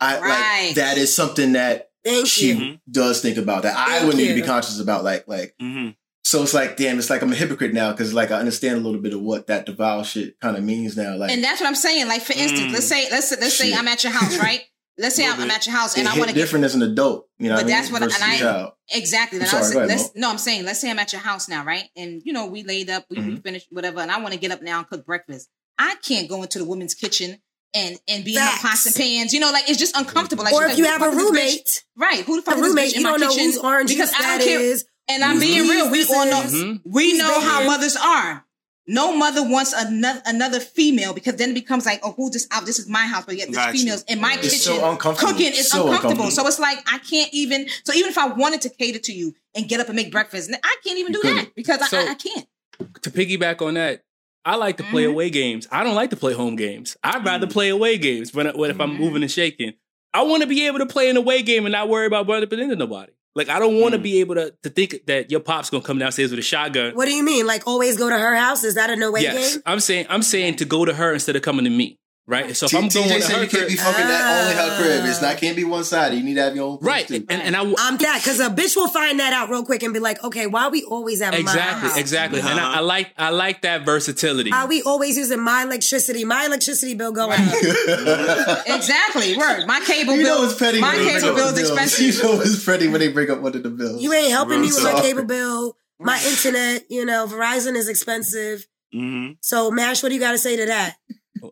[SPEAKER 5] I
[SPEAKER 3] Right.
[SPEAKER 5] like that is something that
[SPEAKER 2] Thank
[SPEAKER 5] she
[SPEAKER 2] you.
[SPEAKER 5] does think about that I
[SPEAKER 2] Thank
[SPEAKER 5] would need to be conscious about. Like like
[SPEAKER 1] Mm-hmm.
[SPEAKER 5] So it's like damn, it's like I'm a hypocrite now because like I understand a little bit of what that Duval shit kind of means now. Like
[SPEAKER 3] And that's what I'm saying. Like for instance,
[SPEAKER 1] Mm.
[SPEAKER 3] let's say let's let's say I'm at your house, right? Let's say I'm, I'm at your house
[SPEAKER 5] it
[SPEAKER 3] and I want to get
[SPEAKER 5] different as an adult. You know,
[SPEAKER 3] But
[SPEAKER 5] what
[SPEAKER 3] that's
[SPEAKER 5] mean?
[SPEAKER 3] what-
[SPEAKER 5] Versus
[SPEAKER 3] and
[SPEAKER 5] a
[SPEAKER 3] I-
[SPEAKER 5] child.
[SPEAKER 3] exactly.
[SPEAKER 5] I'm sorry,
[SPEAKER 3] I'll say,
[SPEAKER 5] go ahead,
[SPEAKER 3] let's
[SPEAKER 5] Mo.
[SPEAKER 3] no, I'm saying let's say I'm at your house now, right? And you know we laid up, we, we
[SPEAKER 5] Mhm.
[SPEAKER 3] finished whatever, and I want to get up now and cook breakfast. I can't go into the woman's kitchen and and be in
[SPEAKER 2] Facts.
[SPEAKER 3] her pots and pans. You know, like it's just uncomfortable. Like
[SPEAKER 2] or
[SPEAKER 3] she's
[SPEAKER 2] if you have a
[SPEAKER 3] the fuck is this bitch?"
[SPEAKER 2] roommate,
[SPEAKER 3] right? Who the fuck
[SPEAKER 2] a
[SPEAKER 3] is this
[SPEAKER 2] roommate,
[SPEAKER 3] bitch in
[SPEAKER 2] you
[SPEAKER 3] my
[SPEAKER 2] don't know
[SPEAKER 3] kitchen?
[SPEAKER 2] whose orange
[SPEAKER 3] because
[SPEAKER 2] juice
[SPEAKER 3] I
[SPEAKER 2] that
[SPEAKER 3] don't care.
[SPEAKER 2] is.
[SPEAKER 3] And I'm being real. We
[SPEAKER 2] this
[SPEAKER 3] all know.
[SPEAKER 2] is,
[SPEAKER 4] Mhm.
[SPEAKER 3] We
[SPEAKER 2] whose
[SPEAKER 3] know how
[SPEAKER 2] baby.
[SPEAKER 3] mothers are. No mother wants another another female because then it becomes like, oh, who this out? This is my house, but yet this
[SPEAKER 1] Got you.
[SPEAKER 3] female's in my
[SPEAKER 1] It's
[SPEAKER 3] kitchen.
[SPEAKER 5] So uncomfortable.
[SPEAKER 3] Cooking is
[SPEAKER 5] So
[SPEAKER 3] uncomfortable. So it's like I can't even. So even if I wanted to cater to you and get up and make breakfast, I can't even do
[SPEAKER 5] You
[SPEAKER 3] that because
[SPEAKER 4] So-
[SPEAKER 3] I, I, I can't.
[SPEAKER 4] to piggyback on that, I like to play
[SPEAKER 3] Mhm.
[SPEAKER 4] away games. I don't like to play home games. I'd rather
[SPEAKER 1] Mm.
[SPEAKER 4] play away games when, when if I'm
[SPEAKER 3] Mhm.
[SPEAKER 4] moving and shaking. I want to be able to play an away game and not worry about running up into nobody. Like I don't want to
[SPEAKER 1] Mm.
[SPEAKER 4] be able to to think that your pop's gonna come downstairs with a shotgun.
[SPEAKER 2] What do you mean? Like always go to her house? Is that a no way
[SPEAKER 4] yes,
[SPEAKER 2] game?
[SPEAKER 4] I'm saying I'm saying to go to her instead of coming to me. Right. So if
[SPEAKER 5] T-
[SPEAKER 4] I'm
[SPEAKER 5] TJ
[SPEAKER 4] going to
[SPEAKER 5] said
[SPEAKER 4] her
[SPEAKER 5] you can't be
[SPEAKER 4] crib-
[SPEAKER 5] fucking that only her crib. It's
[SPEAKER 2] Ah.
[SPEAKER 5] not can't be one sided. You need to have your own. place,
[SPEAKER 4] right,
[SPEAKER 5] too.
[SPEAKER 4] and, and I
[SPEAKER 2] I'm that because a bitch will find that out real quick and be like, okay, why are we always at my
[SPEAKER 4] exactly
[SPEAKER 2] house?
[SPEAKER 4] exactly, and I,
[SPEAKER 1] Uh-huh.
[SPEAKER 4] I like I like that versatility.
[SPEAKER 2] Why we always using my electricity? My electricity bill going up.
[SPEAKER 3] Exactly. Word. My cable
[SPEAKER 5] you
[SPEAKER 3] bill.
[SPEAKER 5] know it's petty.
[SPEAKER 3] my
[SPEAKER 5] when
[SPEAKER 3] cable
[SPEAKER 5] bill
[SPEAKER 3] bill's
[SPEAKER 5] the bills.
[SPEAKER 3] expensive.
[SPEAKER 5] You know it's petty when they bring up one of the bills.
[SPEAKER 2] You ain't helping me with my cable bill. My internet, you know, Verizon is expensive.
[SPEAKER 1] Mm-hmm.
[SPEAKER 2] So, Mash, what do you got to say to that?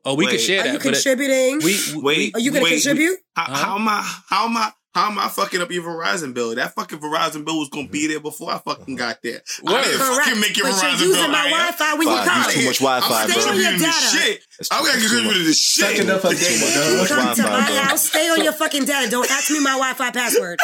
[SPEAKER 4] Oh, we
[SPEAKER 1] Wait.
[SPEAKER 4] could share
[SPEAKER 2] Are
[SPEAKER 4] that.
[SPEAKER 2] you
[SPEAKER 4] but it-
[SPEAKER 2] contributing?
[SPEAKER 4] we,
[SPEAKER 1] Wait.
[SPEAKER 2] Are you going to
[SPEAKER 1] wait,
[SPEAKER 2] contribute?
[SPEAKER 1] How,
[SPEAKER 4] Huh?
[SPEAKER 1] how am I? How am I? How am I fucking up your Verizon bill? That fucking Verizon bill was gonna be there before I fucking mm-hmm. got there. I
[SPEAKER 4] Word.
[SPEAKER 1] didn't
[SPEAKER 2] Correct.
[SPEAKER 1] fucking make your
[SPEAKER 2] but
[SPEAKER 1] Verizon
[SPEAKER 2] you're using
[SPEAKER 1] bill.
[SPEAKER 2] my
[SPEAKER 1] I am.
[SPEAKER 2] Wi-Fi when you
[SPEAKER 6] Fine,
[SPEAKER 2] come.
[SPEAKER 6] too much Wi-Fi,
[SPEAKER 1] I'm
[SPEAKER 6] bro.
[SPEAKER 2] Stay on your data.
[SPEAKER 1] shit. I'm gonna
[SPEAKER 6] it's too
[SPEAKER 1] contribute to
[SPEAKER 6] much.
[SPEAKER 1] this shit.
[SPEAKER 5] enough of
[SPEAKER 2] You
[SPEAKER 5] data.
[SPEAKER 2] come to my
[SPEAKER 6] bro.
[SPEAKER 2] house, stay on your fucking data. Don't ask me my Wi-Fi password.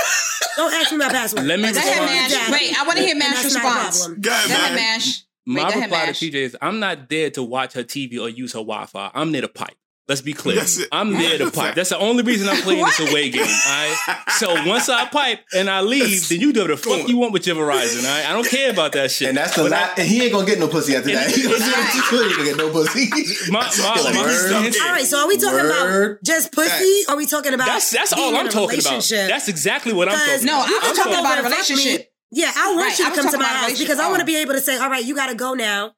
[SPEAKER 2] Don't ask me my password.
[SPEAKER 4] Let me
[SPEAKER 3] Go
[SPEAKER 2] Stay
[SPEAKER 3] ahead,
[SPEAKER 2] on
[SPEAKER 3] Mash. Wait, I want to hear
[SPEAKER 2] And
[SPEAKER 3] Mash
[SPEAKER 2] that's not a
[SPEAKER 3] response.
[SPEAKER 2] problem.
[SPEAKER 1] Go ahead,
[SPEAKER 3] Go ahead, Wait,
[SPEAKER 4] My
[SPEAKER 3] go ahead,
[SPEAKER 4] reply to
[SPEAKER 3] Mash.
[SPEAKER 4] TJ is I'm not there to watch her TV or use her Wi-Fi. I'm there to pipe. Let's be clear.
[SPEAKER 1] That's.
[SPEAKER 4] I'm there to pipe. That's the only reason I'm playing this away game. All right. So once I pipe and I leave, then you do the fuck you want with your Verizon. All right. I don't care about that shit.
[SPEAKER 5] And that's the
[SPEAKER 4] But
[SPEAKER 5] last. And he ain't gonna get no pussy after that. He ain't gonna get no pussy.
[SPEAKER 4] My, my,
[SPEAKER 5] Like,
[SPEAKER 4] my
[SPEAKER 5] word.
[SPEAKER 2] All right, so are we talking
[SPEAKER 5] Word.
[SPEAKER 2] about just pussy? Or are we talking about
[SPEAKER 4] that's that's all I'm talking about.
[SPEAKER 2] relationship?
[SPEAKER 4] That's exactly what I'm
[SPEAKER 2] Because
[SPEAKER 4] talking
[SPEAKER 3] No,
[SPEAKER 4] about.
[SPEAKER 3] I was
[SPEAKER 2] you
[SPEAKER 4] I'm
[SPEAKER 3] talking about a
[SPEAKER 2] to me-
[SPEAKER 3] relationship.
[SPEAKER 2] Yeah, I want
[SPEAKER 3] Right,
[SPEAKER 2] you to come to my house
[SPEAKER 3] relationship.
[SPEAKER 2] because I want to be able to say, all right, you got to go now.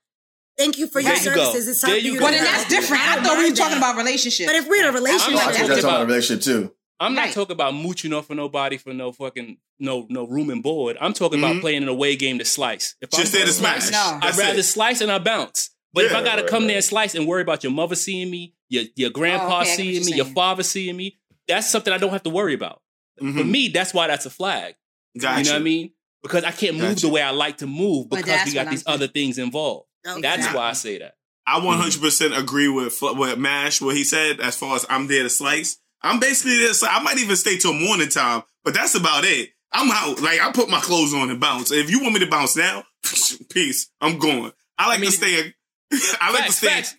[SPEAKER 2] Thank you for your
[SPEAKER 4] There you go.
[SPEAKER 2] services. It's time
[SPEAKER 4] There
[SPEAKER 2] for
[SPEAKER 4] you
[SPEAKER 2] you
[SPEAKER 4] go.
[SPEAKER 3] Well, then that's different. I
[SPEAKER 2] don't
[SPEAKER 3] thought we were talking
[SPEAKER 2] that.
[SPEAKER 3] about relationship.
[SPEAKER 2] But if we're in a
[SPEAKER 3] I'm
[SPEAKER 2] relationship,
[SPEAKER 4] not
[SPEAKER 5] I think
[SPEAKER 4] talking
[SPEAKER 5] that's
[SPEAKER 4] about-
[SPEAKER 5] about a relationship too.
[SPEAKER 4] I'm not
[SPEAKER 3] Right.
[SPEAKER 4] talking about mooching off for nobody for no fucking no no room and board. I'm talking about
[SPEAKER 1] Mhm.
[SPEAKER 4] playing an away game to slice. If
[SPEAKER 1] Just
[SPEAKER 4] I'm
[SPEAKER 1] there to
[SPEAKER 4] gonna
[SPEAKER 1] smash.
[SPEAKER 3] No.
[SPEAKER 4] I'd
[SPEAKER 1] That's
[SPEAKER 4] rather
[SPEAKER 1] it.
[SPEAKER 4] slice and I bounce. But if I gotta
[SPEAKER 6] right,
[SPEAKER 4] come
[SPEAKER 6] right.
[SPEAKER 4] there and slice and worry about your mother seeing me, your your grandpa
[SPEAKER 3] Oh, okay, I get what
[SPEAKER 4] seeing me, your father seeing me, that's something I don't have to worry about. For
[SPEAKER 1] Mhm.
[SPEAKER 4] me, that's why that's a flag.
[SPEAKER 1] Gotcha.
[SPEAKER 4] You know what I mean? Because I can't move
[SPEAKER 1] Gotcha.
[SPEAKER 4] the way I like to move because
[SPEAKER 3] that's
[SPEAKER 4] we got these
[SPEAKER 3] I'm
[SPEAKER 4] other things involved.
[SPEAKER 2] Okay.
[SPEAKER 4] That's why I say that.
[SPEAKER 1] I mm-hmm. 100% agree with with Mash what he said as far as I'm there to slice. I'm basically there. To. I might even stay till morning time, but that's about it. I'm out. Like I put my clothes on and bounce. If you want me to bounce now, peace. I'm going. I like
[SPEAKER 4] I mean-
[SPEAKER 1] to stay. I like
[SPEAKER 4] Facts,
[SPEAKER 1] to stay.
[SPEAKER 4] facts.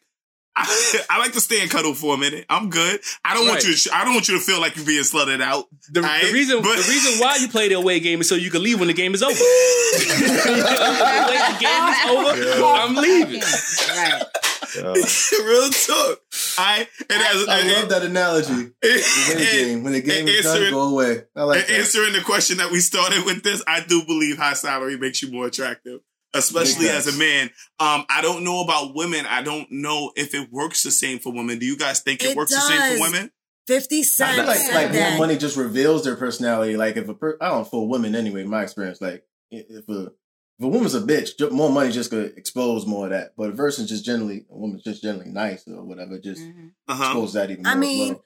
[SPEAKER 1] I, I like to stay and cuddle for a minute. I'm good. I don't want you. To, I don't want you to feel like you're being slutted out.
[SPEAKER 4] The, the reason
[SPEAKER 1] But-
[SPEAKER 4] the reason why you play the away game is so you can leave when the game is over. Wait, the game is over. I'm leaving.
[SPEAKER 3] Right.
[SPEAKER 6] Uh,
[SPEAKER 1] Real talk. I and as
[SPEAKER 5] I
[SPEAKER 1] and-
[SPEAKER 5] love that analogy. The
[SPEAKER 1] and-
[SPEAKER 5] game. When the game
[SPEAKER 1] and
[SPEAKER 5] is done, go away. I like
[SPEAKER 1] and
[SPEAKER 5] that.
[SPEAKER 1] answering the question that we started with this, I do believe high salary makes you more attractive, especially as a man. Um, I don't know about women. I don't know if it works the same for women. Do you guys think it,
[SPEAKER 2] It
[SPEAKER 1] works the same for women?
[SPEAKER 2] 50
[SPEAKER 5] I feel like
[SPEAKER 2] said
[SPEAKER 5] like more
[SPEAKER 2] that.
[SPEAKER 5] money just reveals their personality. Like if a per, I don't know, for a woman anyway, in my experience, like if a if a woman's a bitch, more money just could expose more of that. But a person just generally a woman's just generally nice or whatever, just
[SPEAKER 3] Mhm.
[SPEAKER 1] Uh huh.
[SPEAKER 5] expose that even more.
[SPEAKER 2] I mean,
[SPEAKER 5] well.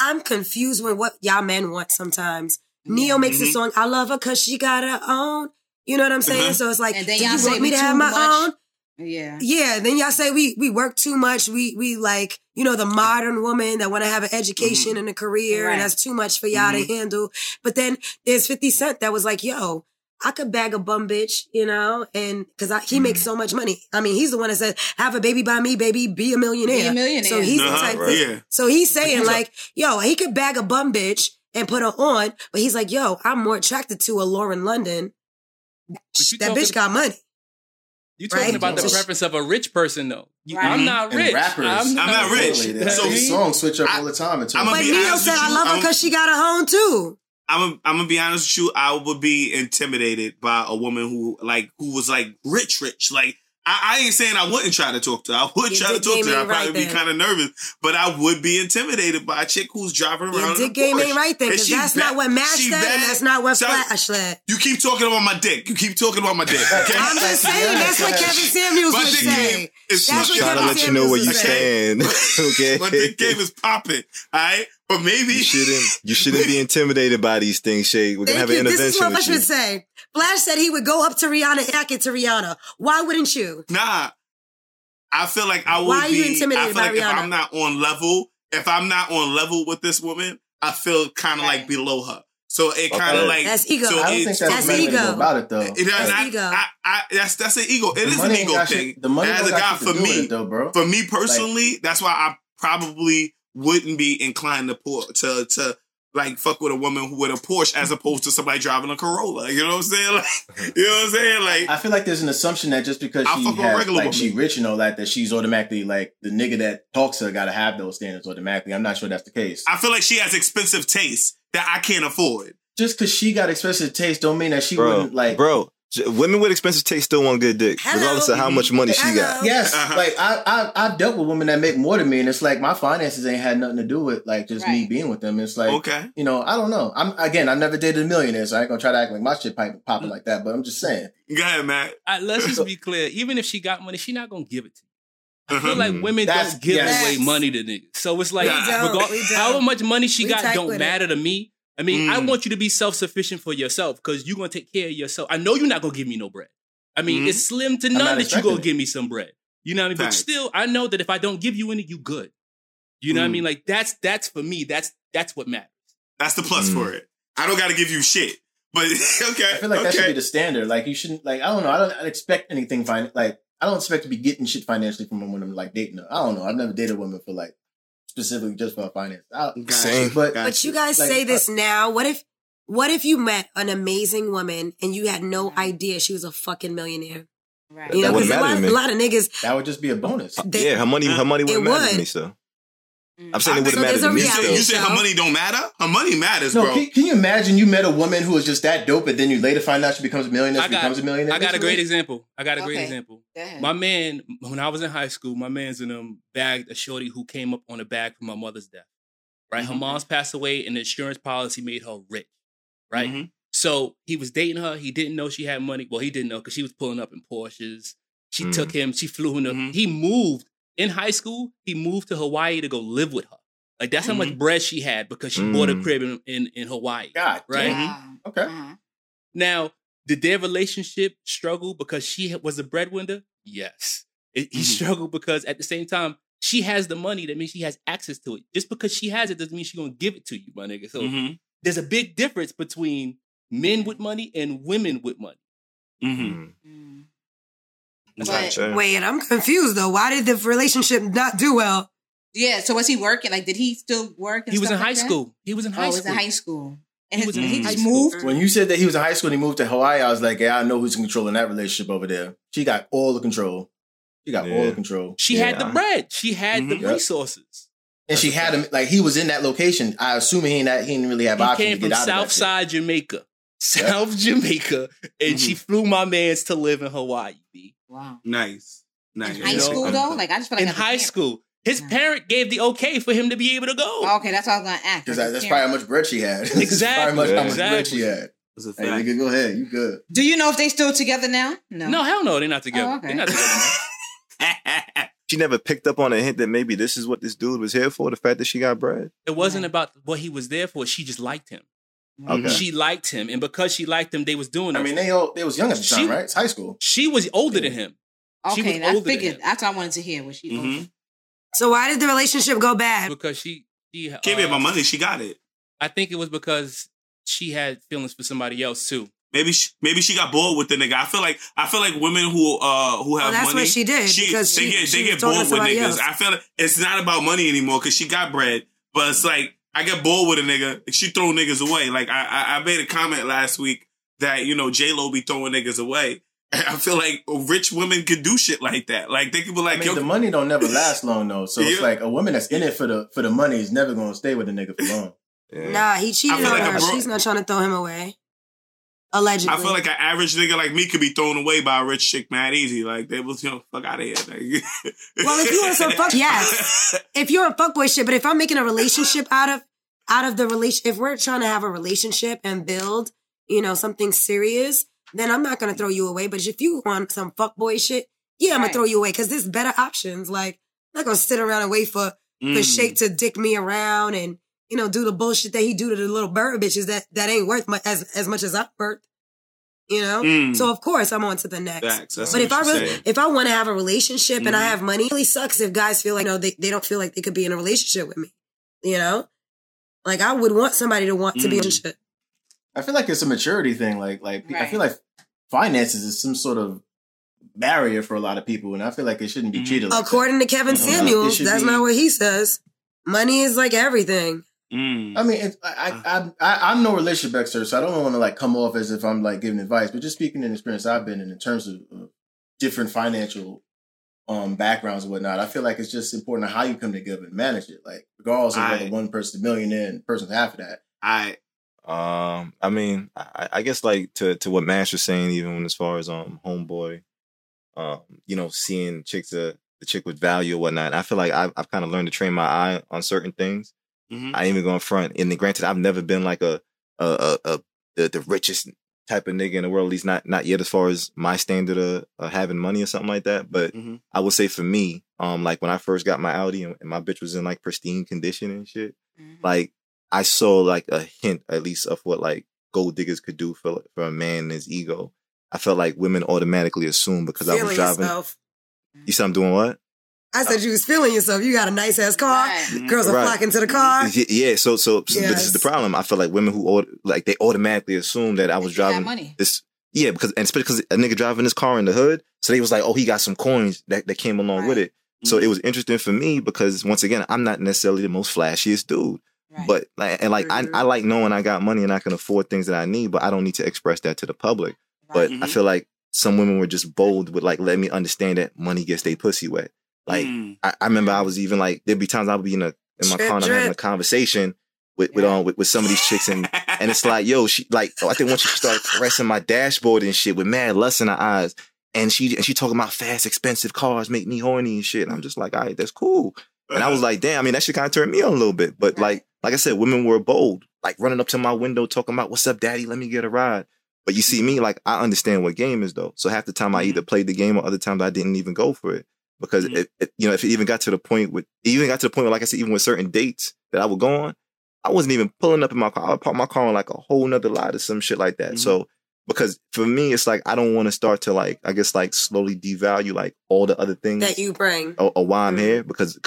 [SPEAKER 2] I'm confused with what y'all men want sometimes. Ne-Yo makes a
[SPEAKER 1] Mhm.
[SPEAKER 2] song, I love her because she got her own. You know what I'm saying?
[SPEAKER 1] Uh-huh.
[SPEAKER 2] So it's like,
[SPEAKER 3] And then
[SPEAKER 2] do
[SPEAKER 3] y'all
[SPEAKER 2] you want me to have my
[SPEAKER 3] much.
[SPEAKER 2] own?
[SPEAKER 3] Yeah.
[SPEAKER 2] Yeah, then y'all say we we work too much. We we like you know the modern woman that want to have an education and a career,
[SPEAKER 3] Right.
[SPEAKER 2] and that's too much for y'all to handle. But then there's Fifty Cent that was like, "Yo, I could bag a bum bitch, you know, and because he makes so much money. I mean, he's the one that said, "Have a baby by me, baby, be a millionaire."
[SPEAKER 3] Be a millionaire.
[SPEAKER 2] So he's the
[SPEAKER 1] Uh-huh,
[SPEAKER 2] type.
[SPEAKER 1] right.
[SPEAKER 2] Of,
[SPEAKER 1] Yeah.
[SPEAKER 2] So he's saying
[SPEAKER 5] he's a-
[SPEAKER 2] like, "Yo, he could bag a bum bitch." And put her on, but he's like, "Yo, I'm more attracted to a Lauren London.
[SPEAKER 4] You
[SPEAKER 2] That
[SPEAKER 4] talking-
[SPEAKER 2] bitch got money."
[SPEAKER 4] You talking
[SPEAKER 2] Right?
[SPEAKER 4] about the preference of a rich person though.
[SPEAKER 3] Right.
[SPEAKER 4] I'm not
[SPEAKER 5] And
[SPEAKER 4] rich.
[SPEAKER 5] rappers,
[SPEAKER 1] I'm not rich.
[SPEAKER 5] Totally, they-
[SPEAKER 1] So
[SPEAKER 5] these
[SPEAKER 1] he-
[SPEAKER 5] songs switch up
[SPEAKER 1] I-
[SPEAKER 5] all the time. In terms
[SPEAKER 1] I'ma
[SPEAKER 2] But
[SPEAKER 5] of-
[SPEAKER 1] be Ne-Yo
[SPEAKER 2] said,
[SPEAKER 1] with
[SPEAKER 2] "I love her because she got a home too."
[SPEAKER 1] I'm I'm gonna be honest with you. I would be intimidated by a woman who like who was like rich, rich. Like I, I ain't saying I wouldn't try to talk to her. I would
[SPEAKER 2] Your
[SPEAKER 1] try to talk to her. I'd
[SPEAKER 2] ain't right
[SPEAKER 1] probably be kind of nervous, but I would be intimidated by a chick who's driving around.
[SPEAKER 2] Your
[SPEAKER 1] in
[SPEAKER 2] dick game ain't right then,
[SPEAKER 1] And
[SPEAKER 2] because
[SPEAKER 1] she
[SPEAKER 2] that's not what Mash
[SPEAKER 1] she
[SPEAKER 2] said, and that's not what Flash said.
[SPEAKER 1] You keep talking about my dick. You keep talking about my dick. Okay?
[SPEAKER 2] I'm just saying, that's what Kevin Samuels
[SPEAKER 1] My
[SPEAKER 2] would
[SPEAKER 1] dick
[SPEAKER 2] say.
[SPEAKER 1] game is
[SPEAKER 2] That's what
[SPEAKER 6] trying to
[SPEAKER 2] Kevin
[SPEAKER 6] let you know where you
[SPEAKER 2] Samuels would
[SPEAKER 6] stand. okay.
[SPEAKER 1] My dick game is popping. All right, but maybe
[SPEAKER 6] You shouldn't. You shouldn't be intimidated by these things, Shay. We're gonna
[SPEAKER 2] Thank
[SPEAKER 6] have
[SPEAKER 2] you.
[SPEAKER 6] an
[SPEAKER 2] This is
[SPEAKER 6] intervention
[SPEAKER 2] what Flash
[SPEAKER 6] with you.
[SPEAKER 2] would say. Flash said he would go up to Rihanna and hack it to Rihanna. Why wouldn't you?
[SPEAKER 1] Nah. I feel like I would
[SPEAKER 2] Why are you
[SPEAKER 1] be.
[SPEAKER 2] intimidated
[SPEAKER 1] I feel
[SPEAKER 2] by
[SPEAKER 1] like if
[SPEAKER 2] Rihanna?
[SPEAKER 1] I'm not on level, if I'm not on level with this woman, I feel kind of
[SPEAKER 3] Right.
[SPEAKER 1] like below her. So it kind of
[SPEAKER 6] Okay.
[SPEAKER 1] like
[SPEAKER 2] That's ego.
[SPEAKER 1] So
[SPEAKER 5] I don't think that's,
[SPEAKER 2] That's
[SPEAKER 5] the right way to
[SPEAKER 2] ego.
[SPEAKER 5] about it though.
[SPEAKER 1] It does
[SPEAKER 2] That's
[SPEAKER 1] not.
[SPEAKER 2] ego.
[SPEAKER 1] I, I, that's that's an ego. It
[SPEAKER 5] The
[SPEAKER 1] is an ego thing.
[SPEAKER 5] shit- the money
[SPEAKER 1] As a guy, for me,
[SPEAKER 5] it, though, bro.
[SPEAKER 1] for me personally, that's why I probably wouldn't be inclined to pour, to to like fuck with a woman who with a Porsche as opposed to somebody driving a Corolla. You know what I'm saying? Like, you know what I'm saying? Like,
[SPEAKER 5] I feel like there's an assumption that just because
[SPEAKER 1] I'll
[SPEAKER 5] she
[SPEAKER 1] fuck with
[SPEAKER 5] has,
[SPEAKER 1] regular
[SPEAKER 5] like she rich and all that, that she's automatically like the nigga that talks to her got to have those standards automatically. I'm not sure that's the case.
[SPEAKER 1] I feel like she has expensive taste that I can't afford.
[SPEAKER 5] just because she got expensive taste, don't mean that she
[SPEAKER 6] bro,
[SPEAKER 5] wouldn't like.
[SPEAKER 6] bro. J- Women with expensive taste still want good dick,
[SPEAKER 2] Hello.
[SPEAKER 6] regardless of how much money she got.
[SPEAKER 2] Hello.
[SPEAKER 5] Yes,
[SPEAKER 1] Uh-huh.
[SPEAKER 5] like I, I I've dealt with women that make more than me, and it's like my finances ain't had nothing to do with like just me being with them. It's like
[SPEAKER 1] Okay.
[SPEAKER 5] you know, I don't know. I'm again, I've never dated a millionaire, so I ain't gonna try to act like my shit pipe popping like that. But I'm just saying,
[SPEAKER 1] Go ahead, Matt.
[SPEAKER 4] I, let's just be clear. Even if she got money, she not gonna give it to you. I feel
[SPEAKER 1] Uh-huh.
[SPEAKER 4] like women
[SPEAKER 5] That's-
[SPEAKER 4] don't give
[SPEAKER 5] yes.
[SPEAKER 4] away money to niggas. So it's like,
[SPEAKER 1] We
[SPEAKER 2] don't,
[SPEAKER 4] regard-
[SPEAKER 2] we don't.
[SPEAKER 4] however much money she
[SPEAKER 2] We
[SPEAKER 4] got don't
[SPEAKER 2] with it.
[SPEAKER 4] matter to me. I mean, I
[SPEAKER 1] Mm.
[SPEAKER 4] want you to be self sufficient for yourself because you're gonna take care of yourself. I know you're not gonna give me no bread. I mean,
[SPEAKER 1] Mhm.
[SPEAKER 4] it's slim to none that you
[SPEAKER 5] expecting
[SPEAKER 4] gonna
[SPEAKER 5] it.
[SPEAKER 4] give me some bread. You know what I mean?
[SPEAKER 1] Facts.
[SPEAKER 4] But still, I know that if I don't give you any, you good. You know what I
[SPEAKER 1] Mm.
[SPEAKER 4] mean? Like that's that's for me. That's that's what matters.
[SPEAKER 1] That's the plus
[SPEAKER 6] Mm.
[SPEAKER 1] for it. I don't got to give you shit. But okay.
[SPEAKER 5] I feel like
[SPEAKER 1] okay.
[SPEAKER 5] that should be the standard. Like you shouldn't like I don't know. I don't I'd expect anything fine. Like I don't expect to be getting shit financially from a woman like dating her. I don't know. I've never dated a woman for like specifically just for finance. I,
[SPEAKER 6] Same.
[SPEAKER 5] but
[SPEAKER 1] Gotcha.
[SPEAKER 2] But you guys
[SPEAKER 5] Like,
[SPEAKER 2] say
[SPEAKER 5] uh,
[SPEAKER 2] this now. What if what if you met an amazing woman and you had no idea she was a fucking millionaire?
[SPEAKER 3] Right.
[SPEAKER 2] You
[SPEAKER 6] That
[SPEAKER 2] know,
[SPEAKER 6] wouldn't
[SPEAKER 2] because a
[SPEAKER 6] matter
[SPEAKER 2] lot,
[SPEAKER 6] to me.
[SPEAKER 2] a lot of niggas
[SPEAKER 5] that would just be a bonus.
[SPEAKER 2] they-
[SPEAKER 6] yeah, her money, her money wouldn't matter to me. So
[SPEAKER 3] Mm.
[SPEAKER 6] I'm saying
[SPEAKER 1] I
[SPEAKER 6] it wouldn't
[SPEAKER 1] think-
[SPEAKER 6] matter to me.
[SPEAKER 1] You
[SPEAKER 6] Still.
[SPEAKER 1] say, you say her money don't matter? Her money matters,
[SPEAKER 5] No,
[SPEAKER 1] bro.
[SPEAKER 5] can, can you imagine you met a woman who was just that dope, and then you later find out she becomes a millionaire, she
[SPEAKER 4] got,
[SPEAKER 5] becomes a millionaire?
[SPEAKER 4] I got a great example. I got a great example. My man, when I was in high school, my man's in them bagged a shorty who came up on a bag from my mother's death. Right, her
[SPEAKER 1] Mhm.
[SPEAKER 4] mom's passed away, and the insurance policy made her rich. Right,
[SPEAKER 1] Mhm.
[SPEAKER 4] so he was dating her. He didn't know she had money. Well, he didn't know because she was pulling up in Porsches. She
[SPEAKER 6] Mm.
[SPEAKER 4] took him. She flew him. To,
[SPEAKER 1] Mhm.
[SPEAKER 4] He moved in high school. He moved to Hawaii to go live with her. Like that's how much bread she had because she bought a
[SPEAKER 6] Mm.
[SPEAKER 4] crib in in, in Hawaii.
[SPEAKER 5] God,
[SPEAKER 4] Right.
[SPEAKER 5] damn.
[SPEAKER 3] Wow.
[SPEAKER 5] Okay.
[SPEAKER 3] Uh-huh.
[SPEAKER 4] Now, did their relationship struggle because she was a breadwinner? Yes. It, he
[SPEAKER 1] Mhm.
[SPEAKER 4] struggled because at the same time, she has the money. That means she has access to it. Just because she has it doesn't mean she's gonna give it to you, my nigga. So
[SPEAKER 1] Mhm.
[SPEAKER 4] there's a big difference between men with money and women with money.
[SPEAKER 2] Wait, I'm confused though. Why did the relationship not do well?
[SPEAKER 3] yeah, so was he working? Like, did he still work? And
[SPEAKER 4] He was
[SPEAKER 3] stuff
[SPEAKER 4] in high
[SPEAKER 3] that?
[SPEAKER 4] school. He was in
[SPEAKER 3] Oh,
[SPEAKER 4] high
[SPEAKER 3] he was
[SPEAKER 4] school.
[SPEAKER 3] in high school. And
[SPEAKER 4] He
[SPEAKER 3] his,
[SPEAKER 4] was
[SPEAKER 3] he just moved.
[SPEAKER 5] When you said that he was in high school and he moved to Hawaii, I was like, yeah, I know who's controlling that relationship over there. She got all the control. She got all the control.
[SPEAKER 4] She had the bread. She had the
[SPEAKER 5] Mhm. Yep.
[SPEAKER 4] resources.
[SPEAKER 5] And she had him like he was in that location. I assume he ain't that he didn't really have
[SPEAKER 4] He
[SPEAKER 5] options
[SPEAKER 4] came
[SPEAKER 5] to
[SPEAKER 4] from
[SPEAKER 5] get out of that
[SPEAKER 4] South
[SPEAKER 5] shit.
[SPEAKER 4] Side Jamaica, South Jamaica, and she flew my man's to live in Hawaii. B.
[SPEAKER 3] Wow.
[SPEAKER 1] Nice. Nice.
[SPEAKER 3] In high school um, though, like I just feel like
[SPEAKER 4] in high school, his parent gave the okay for him to be able to go.
[SPEAKER 3] Oh, okay, that's what I was gonna ask.
[SPEAKER 5] Because
[SPEAKER 3] Like,
[SPEAKER 5] that's
[SPEAKER 3] his
[SPEAKER 5] probably how much bread she had. That's
[SPEAKER 4] Exactly.
[SPEAKER 5] probably how much
[SPEAKER 4] Exactly.
[SPEAKER 5] bread she had.
[SPEAKER 1] That's a
[SPEAKER 5] Hey,
[SPEAKER 1] fact.
[SPEAKER 5] nigga, go ahead. You good.
[SPEAKER 3] Do you know if they still together now? No.
[SPEAKER 4] No, hell no, they're not together.
[SPEAKER 3] Oh, okay.
[SPEAKER 4] They're not together. man.
[SPEAKER 6] She never picked up on a hint that maybe this is what this dude was here for. The fact that she got bread.
[SPEAKER 4] It wasn't about what he was there for. She just liked him.
[SPEAKER 5] Okay.
[SPEAKER 4] She liked him, and because she liked him, they was doing it.
[SPEAKER 5] I mean, they all they was young at the time,
[SPEAKER 4] She-
[SPEAKER 5] right? It's high school.
[SPEAKER 4] she was older than him. She was
[SPEAKER 3] Okay, I figured. That's what I wanted to hear. Was she?
[SPEAKER 1] Mhm.
[SPEAKER 2] So why did the relationship go bad?
[SPEAKER 4] because she she
[SPEAKER 1] Can't be
[SPEAKER 4] uh,
[SPEAKER 1] about money. She got it.
[SPEAKER 4] I think it was because she had feelings for somebody else too.
[SPEAKER 1] Maybe she, maybe she got bored with the nigga. I feel like I feel like women who uh who have
[SPEAKER 2] Well, that's
[SPEAKER 1] money.
[SPEAKER 2] what she did, because
[SPEAKER 1] they
[SPEAKER 2] she-
[SPEAKER 1] get they
[SPEAKER 2] was
[SPEAKER 1] get bored with
[SPEAKER 2] somebody
[SPEAKER 1] niggas.
[SPEAKER 2] else.
[SPEAKER 1] I feel like it's not about money anymore because she got bread. But it's like I get bored with a nigga. She throw niggas away. Like I I, I made a comment last week that you know J Lo be throwing niggas away. I feel like rich women could do shit like that. Like they could be like,
[SPEAKER 5] I mean,
[SPEAKER 1] yo,
[SPEAKER 5] the money don't never last long though. So it's like a woman that's in it for the for the money is never gonna stay with a nigga for long.
[SPEAKER 6] Yeah.
[SPEAKER 2] Nah, he cheated
[SPEAKER 1] feel
[SPEAKER 2] on
[SPEAKER 1] like
[SPEAKER 2] her.
[SPEAKER 1] bro-
[SPEAKER 2] She's not trying to throw him away. Allegedly.
[SPEAKER 1] I feel like an average nigga like me could be thrown away by a rich chick mad easy. Like they was, you know, fuck out of here. Like,
[SPEAKER 2] Well, if you want some fuck, yes. if you're a fuckboy shit, but if I'm making a relationship out of out of the relation, if we're trying to have a relationship and build, you know, something serious, then I'm not gonna throw you away. But if you want some fuckboy shit, yeah, I'm
[SPEAKER 3] Right.
[SPEAKER 2] gonna throw you away because there's better options. Like I'm not gonna sit around and wait for for
[SPEAKER 1] Mm.
[SPEAKER 2] Shake to dick me around and you know do the bullshit that he do to the little bird bitches that that ain't worth much, as as much as I'm worth. You know,
[SPEAKER 1] Mm.
[SPEAKER 2] so of course I'm on to the next.
[SPEAKER 1] Facts.
[SPEAKER 2] But if I really,
[SPEAKER 1] saying.
[SPEAKER 2] if I want to have a relationship and I
[SPEAKER 1] Mhm.
[SPEAKER 2] have money, it really sucks if guys feel like, no, they, they don't feel like they could be in a relationship with me. You know? Like I would want somebody to want to be in a
[SPEAKER 1] Mm.
[SPEAKER 2] relationship.
[SPEAKER 5] I feel like it's a maturity thing. Like like I feel like finances is some sort of barrier for a lot of people, and I feel like it shouldn't be
[SPEAKER 1] Mhm.
[SPEAKER 5] treated. Like that.
[SPEAKER 2] According to Kevin
[SPEAKER 5] You know,
[SPEAKER 2] Samuels, that's
[SPEAKER 5] be-
[SPEAKER 2] not what he says. Money is like everything.
[SPEAKER 1] Mm.
[SPEAKER 5] I mean, it, I, I, I, I'm no relationship expert, so I don't want to like come off as if I'm like giving advice, but just speaking in experience I've been in, in terms of uh, different financial um backgrounds and whatnot. I feel like it's just important how you come together and manage it. Like, regardless of whether one person's a millionaire and person's half of that.
[SPEAKER 1] I
[SPEAKER 6] Um, I mean, I, I guess like to to what Mash was saying, even when as far as um homeboy, um, you know, seeing chicks uh, the chick with value or whatnot. I feel like I've I've kind of learned to train my eye on certain things.
[SPEAKER 1] Mhm.
[SPEAKER 6] I ain't even going front. And then granted, I've never been like a a a, a the, the richest type of nigga in the world, at least not not yet as far as my standard of, of having money or something like that. But
[SPEAKER 1] Mhm.
[SPEAKER 6] I would say for me, um, like when I first got my Audi and, and my bitch was in like pristine condition and shit,
[SPEAKER 3] Mhm.
[SPEAKER 6] like I saw like a hint at least of what like gold diggers could do for for a man and his ego. I felt like women automatically assume because I was driving.
[SPEAKER 2] yourself.
[SPEAKER 6] You said I'm doing what?
[SPEAKER 2] I said you was feeling yourself. You got a nice ass car.
[SPEAKER 3] Right.
[SPEAKER 2] Girls mm-hmm. are
[SPEAKER 6] Right.
[SPEAKER 2] flocking to the car.
[SPEAKER 6] Yeah, so so, so but this is the problem. I feel like women who like they automatically assume that I was driving
[SPEAKER 3] money.
[SPEAKER 6] this. Yeah, because and especially because a nigga driving this car in the hood, so they was like, oh, he got some coins that, that came along with
[SPEAKER 3] Right.
[SPEAKER 6] it. So mm-hmm. it was interesting for me because once again, I'm not necessarily the most flashiest dude,
[SPEAKER 3] Right.
[SPEAKER 6] but like and like I, I like knowing I got money and I can afford things that I need, but I don't need to express that to the public. But
[SPEAKER 3] Right.
[SPEAKER 6] I feel like some women were just bold with like letting me understand that money gets they pussy wet. Like
[SPEAKER 1] Mm.
[SPEAKER 6] I, I remember I was even like there'd be times I would be in a in my car I'm having a conversation with with um with, with some of these chicks and and it's like yo she like oh, I think once she started caressing my dashboard and shit with mad lust in her eyes and she and she talking about fast expensive cars make me horny and shit and I'm just like all right that's cool. And I was like damn I mean that shit kind of turned me on a little bit. But like like I said women were bold like running up to my window talking about what's up daddy? Let me get a ride. But you see me like I understand what game is though. So half the time I either played the game or other times I didn't even go for it because
[SPEAKER 1] Mhm.
[SPEAKER 6] it, it, you know if it even got to the point with it even got to the point where like I said even with certain dates that I would go on I wasn't even pulling up in my car I would park my car on like a whole nother lot or some shit like that
[SPEAKER 1] Mhm.
[SPEAKER 6] so because for me it's like I don't want to start to like I guess like slowly devalue like all the other things
[SPEAKER 2] That you bring.
[SPEAKER 6] or, or why I'm here because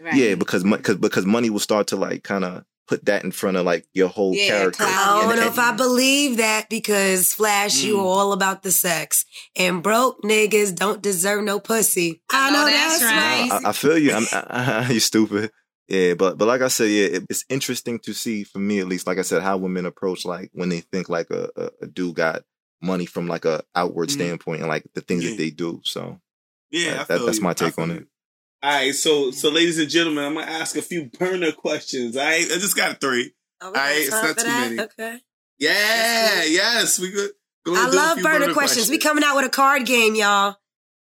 [SPEAKER 3] Right.
[SPEAKER 6] yeah because cause, because money will start to like kind of put that in front of like your whole
[SPEAKER 3] Yeah,
[SPEAKER 6] character.
[SPEAKER 2] I don't
[SPEAKER 6] And-
[SPEAKER 2] know
[SPEAKER 6] and-
[SPEAKER 2] if I believe that because Flash, you
[SPEAKER 1] Mm.
[SPEAKER 2] all about the sex, and broke niggas don't deserve no pussy. I know, that's, right.
[SPEAKER 6] I, I feel you. I'm, I, you stupid. Yeah, but but like I said, yeah, it, it's interesting to see for me at least. Like I said, how women approach like when they think like a, a, a dude got money from like a outward
[SPEAKER 1] Mhm.
[SPEAKER 6] standpoint and like the things
[SPEAKER 1] Yeah.
[SPEAKER 6] that they do. So
[SPEAKER 1] Yeah,
[SPEAKER 6] That- that- that's my take
[SPEAKER 1] feel
[SPEAKER 6] on
[SPEAKER 1] you.
[SPEAKER 6] it.
[SPEAKER 1] All right, so so ladies and gentlemen, I'm gonna ask a few burner questions. All right, I just got three.
[SPEAKER 2] Oh,
[SPEAKER 1] All
[SPEAKER 2] we got
[SPEAKER 1] right, it's not too
[SPEAKER 2] that?
[SPEAKER 1] many.
[SPEAKER 2] Okay.
[SPEAKER 1] Yeah, yes, we could. Go
[SPEAKER 2] I
[SPEAKER 1] and do a
[SPEAKER 2] love
[SPEAKER 1] few
[SPEAKER 2] burner, questions. We coming out with a card game, y'all.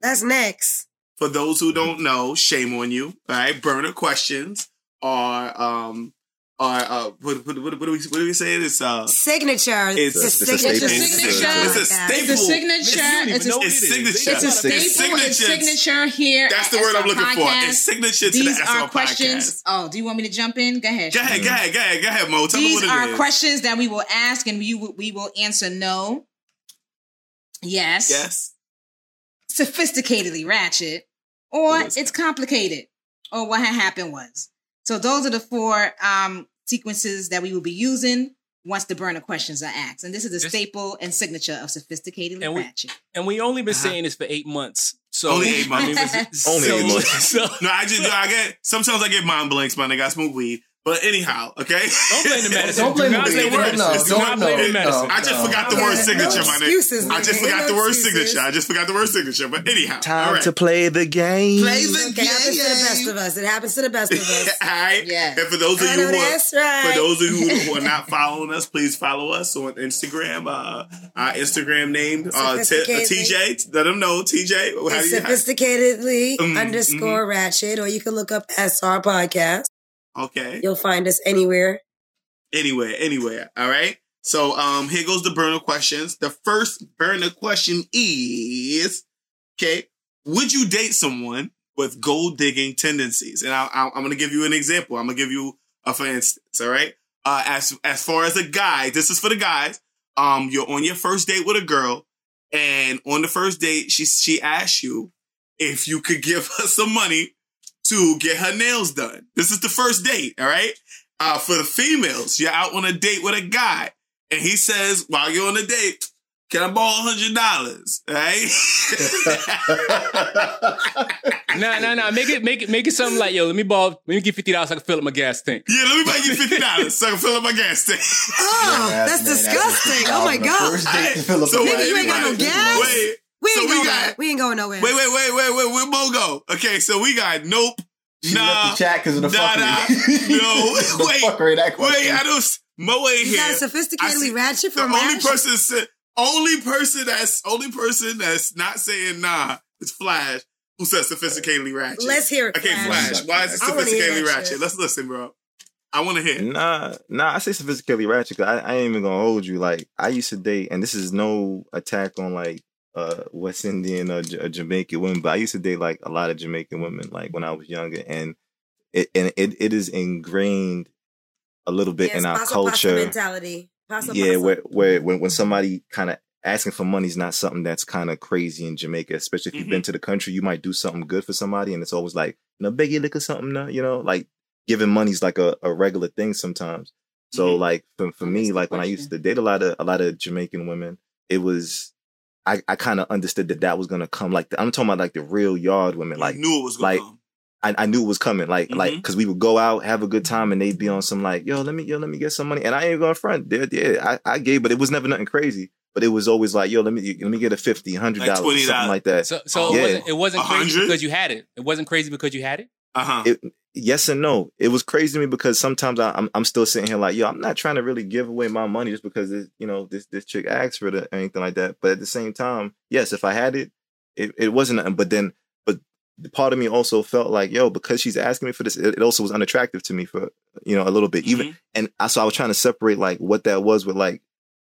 [SPEAKER 2] That's next.
[SPEAKER 1] For those who don't know, shame on you. All right, burner questions are um are uh what what, what, what do we what do we say? It's uh
[SPEAKER 2] Signature.
[SPEAKER 1] It's-
[SPEAKER 2] the
[SPEAKER 1] it's a
[SPEAKER 2] signature.
[SPEAKER 3] It's a
[SPEAKER 2] signature.
[SPEAKER 3] signature.
[SPEAKER 1] It's a
[SPEAKER 2] Like that.
[SPEAKER 3] It's a signature. It's a,
[SPEAKER 1] it's signature.
[SPEAKER 3] it's a staple. It's
[SPEAKER 1] signature.
[SPEAKER 3] signature here.
[SPEAKER 1] That's the word I'm
[SPEAKER 3] SR
[SPEAKER 1] looking for. It's signature to
[SPEAKER 3] These
[SPEAKER 1] the
[SPEAKER 3] are questions.
[SPEAKER 1] podcast.
[SPEAKER 3] Oh, do you want me to jump in? Go ahead.
[SPEAKER 1] Go ahead, go ahead, go ahead, go ahead, Mo. Tell me
[SPEAKER 3] These
[SPEAKER 1] what it
[SPEAKER 3] are
[SPEAKER 1] is.
[SPEAKER 3] questions that we will ask, and we will, we will answer no, yes,
[SPEAKER 1] Yes.
[SPEAKER 3] sophisticatedly ratchet, or
[SPEAKER 1] It is.
[SPEAKER 3] it's complicated, or what had happened was. So those are the four um, sequences that we will be using once the burner questions are asked, and this is the
[SPEAKER 4] Just-
[SPEAKER 3] staple and signature of sophisticated
[SPEAKER 4] And we- And we only been
[SPEAKER 1] Uh-huh.
[SPEAKER 4] saying this for eight months. So
[SPEAKER 1] Only eight
[SPEAKER 3] months.
[SPEAKER 6] Only
[SPEAKER 4] so-
[SPEAKER 6] eight months.
[SPEAKER 4] So,
[SPEAKER 1] No, I just I get sometimes I get mind blanks, man. I got smoke weed. But anyhow, okay.
[SPEAKER 4] don't blame the medicine.
[SPEAKER 5] Don't blame
[SPEAKER 4] Do not
[SPEAKER 5] the
[SPEAKER 4] blame the
[SPEAKER 5] medicine.
[SPEAKER 4] medicine.
[SPEAKER 5] No,
[SPEAKER 4] Do
[SPEAKER 5] don't-
[SPEAKER 4] not blame the
[SPEAKER 5] no.
[SPEAKER 1] I just forgot the word signature, my nigga.
[SPEAKER 2] excuses,
[SPEAKER 1] I just forgot the word
[SPEAKER 2] excuses.
[SPEAKER 1] signature. I just forgot the word signature. But anyhow,
[SPEAKER 6] time
[SPEAKER 1] all right.
[SPEAKER 6] to play the game.
[SPEAKER 1] Play the game.
[SPEAKER 2] It happens to the best of us. It happens to the best of us.
[SPEAKER 1] all right.
[SPEAKER 3] Yeah.
[SPEAKER 1] And for those of you who are,
[SPEAKER 2] that's right.
[SPEAKER 1] for those of you who are not following us, please follow us on Instagram. Uh, our Instagram name, uh, T-
[SPEAKER 2] Sophisticated.
[SPEAKER 1] TJ. Let them know, TJ. How do you?
[SPEAKER 2] sophisticatedly
[SPEAKER 1] Mm,
[SPEAKER 2] underscore ratchet, or you can look up SR podcast.
[SPEAKER 1] Okay.
[SPEAKER 2] You'll find us anywhere.
[SPEAKER 1] Anywhere, anywhere. All right. So um here goes the burner questions. The first burner question is okay, would you date someone with gold digging tendencies? And I, I, I'm going to give you an example. I'm going to give you a for instance. All right. Uh, as as far as a guy, this is for the guys. Um, you're on your first date with a girl, and on the first date, she she asks you if you could give her some money to get her nails done. This is the first date. All right. Uh, for the females, you're out on a date with a guy, and he says while you're on a date, "Can I borrow a hundred dollars?" Right?
[SPEAKER 4] Nah, nah, nah. Make it, make it, make it something like, yo, let me borrow, let me get fifty dollars so I can fill up my gas tank.
[SPEAKER 1] Yeah, let me buy you fifty dollars so I can fill up my gas tank.
[SPEAKER 2] Oh,
[SPEAKER 5] Yeah,
[SPEAKER 2] that's
[SPEAKER 5] man,
[SPEAKER 2] disgusting. oh my god.
[SPEAKER 5] First date to fill up
[SPEAKER 1] So
[SPEAKER 5] a
[SPEAKER 2] you ain't got no gas?
[SPEAKER 1] Wait,
[SPEAKER 2] We ain't
[SPEAKER 1] So we got-
[SPEAKER 2] we ain't going nowhere.
[SPEAKER 1] wait, wait, wait, wait, wait. Where Mo go? Okay, so we got nope.
[SPEAKER 5] She
[SPEAKER 1] nah,
[SPEAKER 5] left the chat because of the
[SPEAKER 1] nah,
[SPEAKER 5] fuckery.
[SPEAKER 1] nah, no,
[SPEAKER 5] the
[SPEAKER 1] wait,
[SPEAKER 5] fuckery, that question.
[SPEAKER 1] wait. I don't. Mo ain't here.
[SPEAKER 2] got a
[SPEAKER 1] I
[SPEAKER 2] sophisticatedly
[SPEAKER 1] see-
[SPEAKER 2] ratchet
[SPEAKER 1] the
[SPEAKER 2] from
[SPEAKER 1] only
[SPEAKER 2] Rash?
[SPEAKER 1] person only person that's only person that's not saying nah is Flash, who says sophisticatedly ratchet.
[SPEAKER 2] Let's hear it.
[SPEAKER 1] Okay,
[SPEAKER 2] Flash.
[SPEAKER 1] Flash. Why is it
[SPEAKER 2] I wanna hear
[SPEAKER 1] sophisticatedly
[SPEAKER 2] that
[SPEAKER 1] ratchet? Let's listen, bro. I want to hear.
[SPEAKER 6] Nah, nah. I say sophisticatedly ratchet. 'cause I, I ain't even gonna hold you. Like I used to date, and this is no attack on like uh West Indian or, J- or Jamaican women, but I used to date like a lot of Jamaican women, like when I was younger, and it and it, it is ingrained a little bit
[SPEAKER 2] Yes,
[SPEAKER 6] in our
[SPEAKER 2] paso, paso
[SPEAKER 6] culture.
[SPEAKER 2] mentality. Paso,
[SPEAKER 6] yeah,
[SPEAKER 2] paso.
[SPEAKER 6] where where when when somebody kind of asking for money is not something that's kind of crazy in Jamaica, especially if you've been to the country, you might do something good for somebody, and it's always like, you know, beg you look or something, no, you know, like giving money's like a, a regular thing sometimes. So
[SPEAKER 1] Mhm.
[SPEAKER 6] like for, for me, like when I used to date a lot of a lot of Jamaican women, it was I, I kind of understood that that was gonna come. Like I'm talking about like the real yard women, like
[SPEAKER 1] you knew it was
[SPEAKER 6] like
[SPEAKER 1] going.
[SPEAKER 6] I, I knew it was coming. Like, like,
[SPEAKER 1] Mhm.
[SPEAKER 6] cause we would go out, have a good time, and they'd be on some like, yo, let me, yo, let me get some money. And I ain't going to front. Yeah, yeah, I, I gave, but it was never nothing crazy. But it was always like, yo, let me, let me get a fifty, hundred
[SPEAKER 1] Like
[SPEAKER 6] dollars,
[SPEAKER 1] $20.
[SPEAKER 6] something like that.
[SPEAKER 4] So, so
[SPEAKER 6] Yeah.
[SPEAKER 4] it wasn't, it wasn't
[SPEAKER 1] A
[SPEAKER 4] crazy
[SPEAKER 1] hundred?
[SPEAKER 4] because you had it. It wasn't crazy because you had it.
[SPEAKER 1] Uh huh.
[SPEAKER 6] Yes and no. It was crazy to me because sometimes I, I'm, I'm still sitting here like, yo, I'm not trying to really give away my money just because it, you know this this chick asked for it or anything like that. But at the same time, yes, if I had it, it, it wasn't. nothing. But then, but the part of me also felt like, yo, because she's asking me for this, it, it also was unattractive to me for you know a little bit. Even
[SPEAKER 1] Mhm.
[SPEAKER 6] and I, so I was trying to separate like what that was with like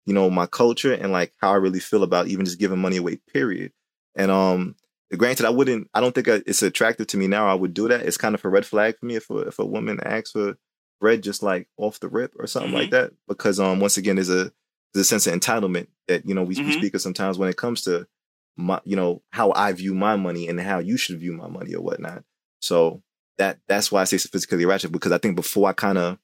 [SPEAKER 6] you know my culture and like how I really feel about even just giving money away. Period. And um, granted, I wouldn't. I don't think I, it's attractive to me now. I would do that. It's kind of a red flag for me if a, if a woman asks for bread just like off the rip or something like that. Because um, once again, there's a there's a sense of entitlement that you know we, we
[SPEAKER 1] Mhm.
[SPEAKER 6] speak of sometimes when it comes to my you know how I view my money and how you should view my money or whatnot. So that that's why I say sophisticatedly ratchet because I think before I kind of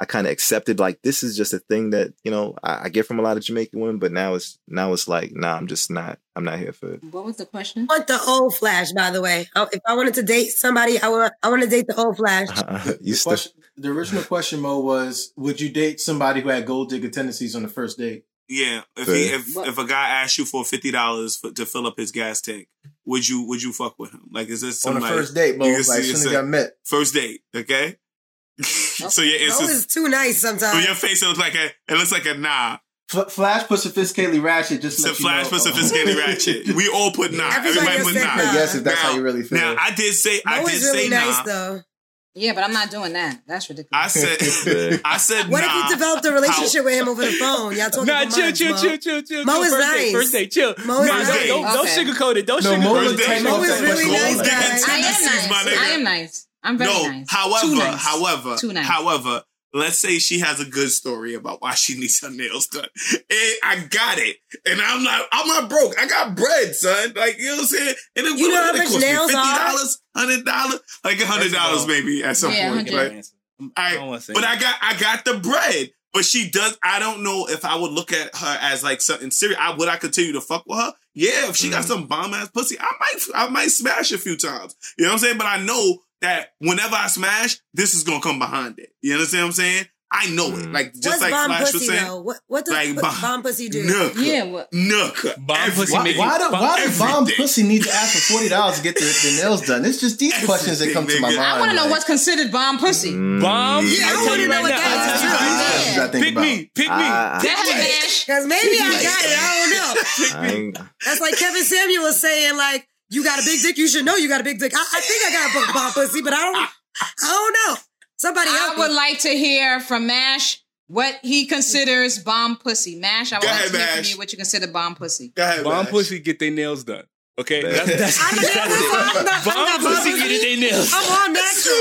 [SPEAKER 6] I kind of accepted like this is just a thing that you know I, I, get from a lot of Jamaican women, but now it's now it's like nah, I'm just not I'm not here for it.
[SPEAKER 3] What was the question?
[SPEAKER 2] I want the old flash, by the way. Oh, if I wanted to date somebody, I want I want to date the old flash.
[SPEAKER 6] Uh,
[SPEAKER 5] the, question, the original question Mo was, would you date somebody who had gold digger tendencies on the first date?
[SPEAKER 1] Yeah, if he, if what? if a guy asked you for fifty dollars to fill up his gas tank, would you would you fuck with him? Like, is this somebody,
[SPEAKER 5] on the first date, Mo? Like, soon as I met,
[SPEAKER 1] first date, okay. so your answer
[SPEAKER 2] is too nice sometimes.
[SPEAKER 1] So your face looks like a it looks like a nah.
[SPEAKER 5] Flash put sophisticatedly ratchet. Just so
[SPEAKER 1] Flash put sophisticatedly ratchet. We all put nah.
[SPEAKER 2] Everybody,
[SPEAKER 1] Everybody put nah.
[SPEAKER 2] nah.
[SPEAKER 5] Yes, if that's
[SPEAKER 1] now,
[SPEAKER 5] how you really feel.
[SPEAKER 1] Now I did say no,
[SPEAKER 2] I
[SPEAKER 1] did
[SPEAKER 2] really
[SPEAKER 1] say
[SPEAKER 2] nice,
[SPEAKER 1] nah.
[SPEAKER 2] Though.
[SPEAKER 3] Yeah, but I'm not doing that. That's ridiculous.
[SPEAKER 1] I said, I said.
[SPEAKER 2] What
[SPEAKER 1] nah.
[SPEAKER 2] if you developed a relationship How? with him over the phone? Y'all talking
[SPEAKER 4] nah,
[SPEAKER 2] about
[SPEAKER 4] chill, chill,
[SPEAKER 2] Mo.
[SPEAKER 4] chill, chill, chill.
[SPEAKER 2] Mo is
[SPEAKER 4] first
[SPEAKER 2] nice.
[SPEAKER 4] First day, chill.
[SPEAKER 2] Mo is nice.
[SPEAKER 4] Don't,
[SPEAKER 3] okay.
[SPEAKER 4] don't sugarcoat it. Don't
[SPEAKER 5] no,
[SPEAKER 4] sugarcoat it.
[SPEAKER 2] Mo is really nice, guys.
[SPEAKER 3] I am nice. I am nice. I'm very
[SPEAKER 1] no,
[SPEAKER 3] nice.
[SPEAKER 1] However,
[SPEAKER 3] nice.
[SPEAKER 1] however,
[SPEAKER 3] Too nice.
[SPEAKER 1] however, let's say she has a good story about why she needs her nails done. And I got it. And I'm not I'm not broke. I got bread, son. Like you know what I'm saying? And then
[SPEAKER 2] you know how much nails me?
[SPEAKER 1] Fifty dollars, Like
[SPEAKER 4] a hundred dollars
[SPEAKER 1] maybe at some
[SPEAKER 3] yeah,
[SPEAKER 1] point. Right?
[SPEAKER 4] I,
[SPEAKER 1] I but I got I got the bread. But she does. I don't know if I would look at her as like something serious. I would I continue to fuck with her? Yeah, if she mm. got some bomb ass pussy, I might I might smash a few times. You know what I'm saying? But I know that whenever I smash, this is gonna come behind it. You understand what I'm saying? I know
[SPEAKER 6] mm. it.
[SPEAKER 1] Like just
[SPEAKER 2] What's
[SPEAKER 1] like
[SPEAKER 2] bomb
[SPEAKER 1] Flash
[SPEAKER 2] pussy,
[SPEAKER 1] was saying.
[SPEAKER 2] Though? What, what does
[SPEAKER 1] like, bomb,
[SPEAKER 2] bomb pussy do?
[SPEAKER 1] Nook,
[SPEAKER 3] yeah, what?
[SPEAKER 1] Nook.
[SPEAKER 4] Bomb every, pussy.
[SPEAKER 5] Why, why, do, why does bomb pussy need to ask for forty dollars to get the their nails done? It's just these everything, questions that come nigga. to my mind.
[SPEAKER 3] I want to know what's considered bomb pussy.
[SPEAKER 6] Mm.
[SPEAKER 4] Bomb.
[SPEAKER 2] Yeah, I,
[SPEAKER 4] I
[SPEAKER 2] want
[SPEAKER 4] to
[SPEAKER 2] know
[SPEAKER 4] right
[SPEAKER 2] what that is.
[SPEAKER 4] Pick
[SPEAKER 5] about.
[SPEAKER 4] me. Pick me.
[SPEAKER 3] That
[SPEAKER 2] Because ah. maybe I got it. I don't know. That's like Kevin Samuels was saying. Like you got a big dick. You should know you got a big dick. I, I think I got a book bomb pussy, but I don't. I don't know. Somebody.
[SPEAKER 3] I would
[SPEAKER 2] me.
[SPEAKER 3] like to hear from Mash what he considers bomb pussy. Mash, I would
[SPEAKER 1] Go
[SPEAKER 3] like
[SPEAKER 1] ahead,
[SPEAKER 3] to hear
[SPEAKER 1] Mash.
[SPEAKER 3] from you what you consider bomb pussy.
[SPEAKER 1] Go ahead,
[SPEAKER 4] Bomb
[SPEAKER 1] Mash.
[SPEAKER 4] pussy get their nails done. Okay,
[SPEAKER 6] that,
[SPEAKER 4] that's,
[SPEAKER 2] I'm,
[SPEAKER 4] that's,
[SPEAKER 2] that's
[SPEAKER 4] it.
[SPEAKER 2] Not, I'm not
[SPEAKER 4] pussy get.
[SPEAKER 2] I'm on natural.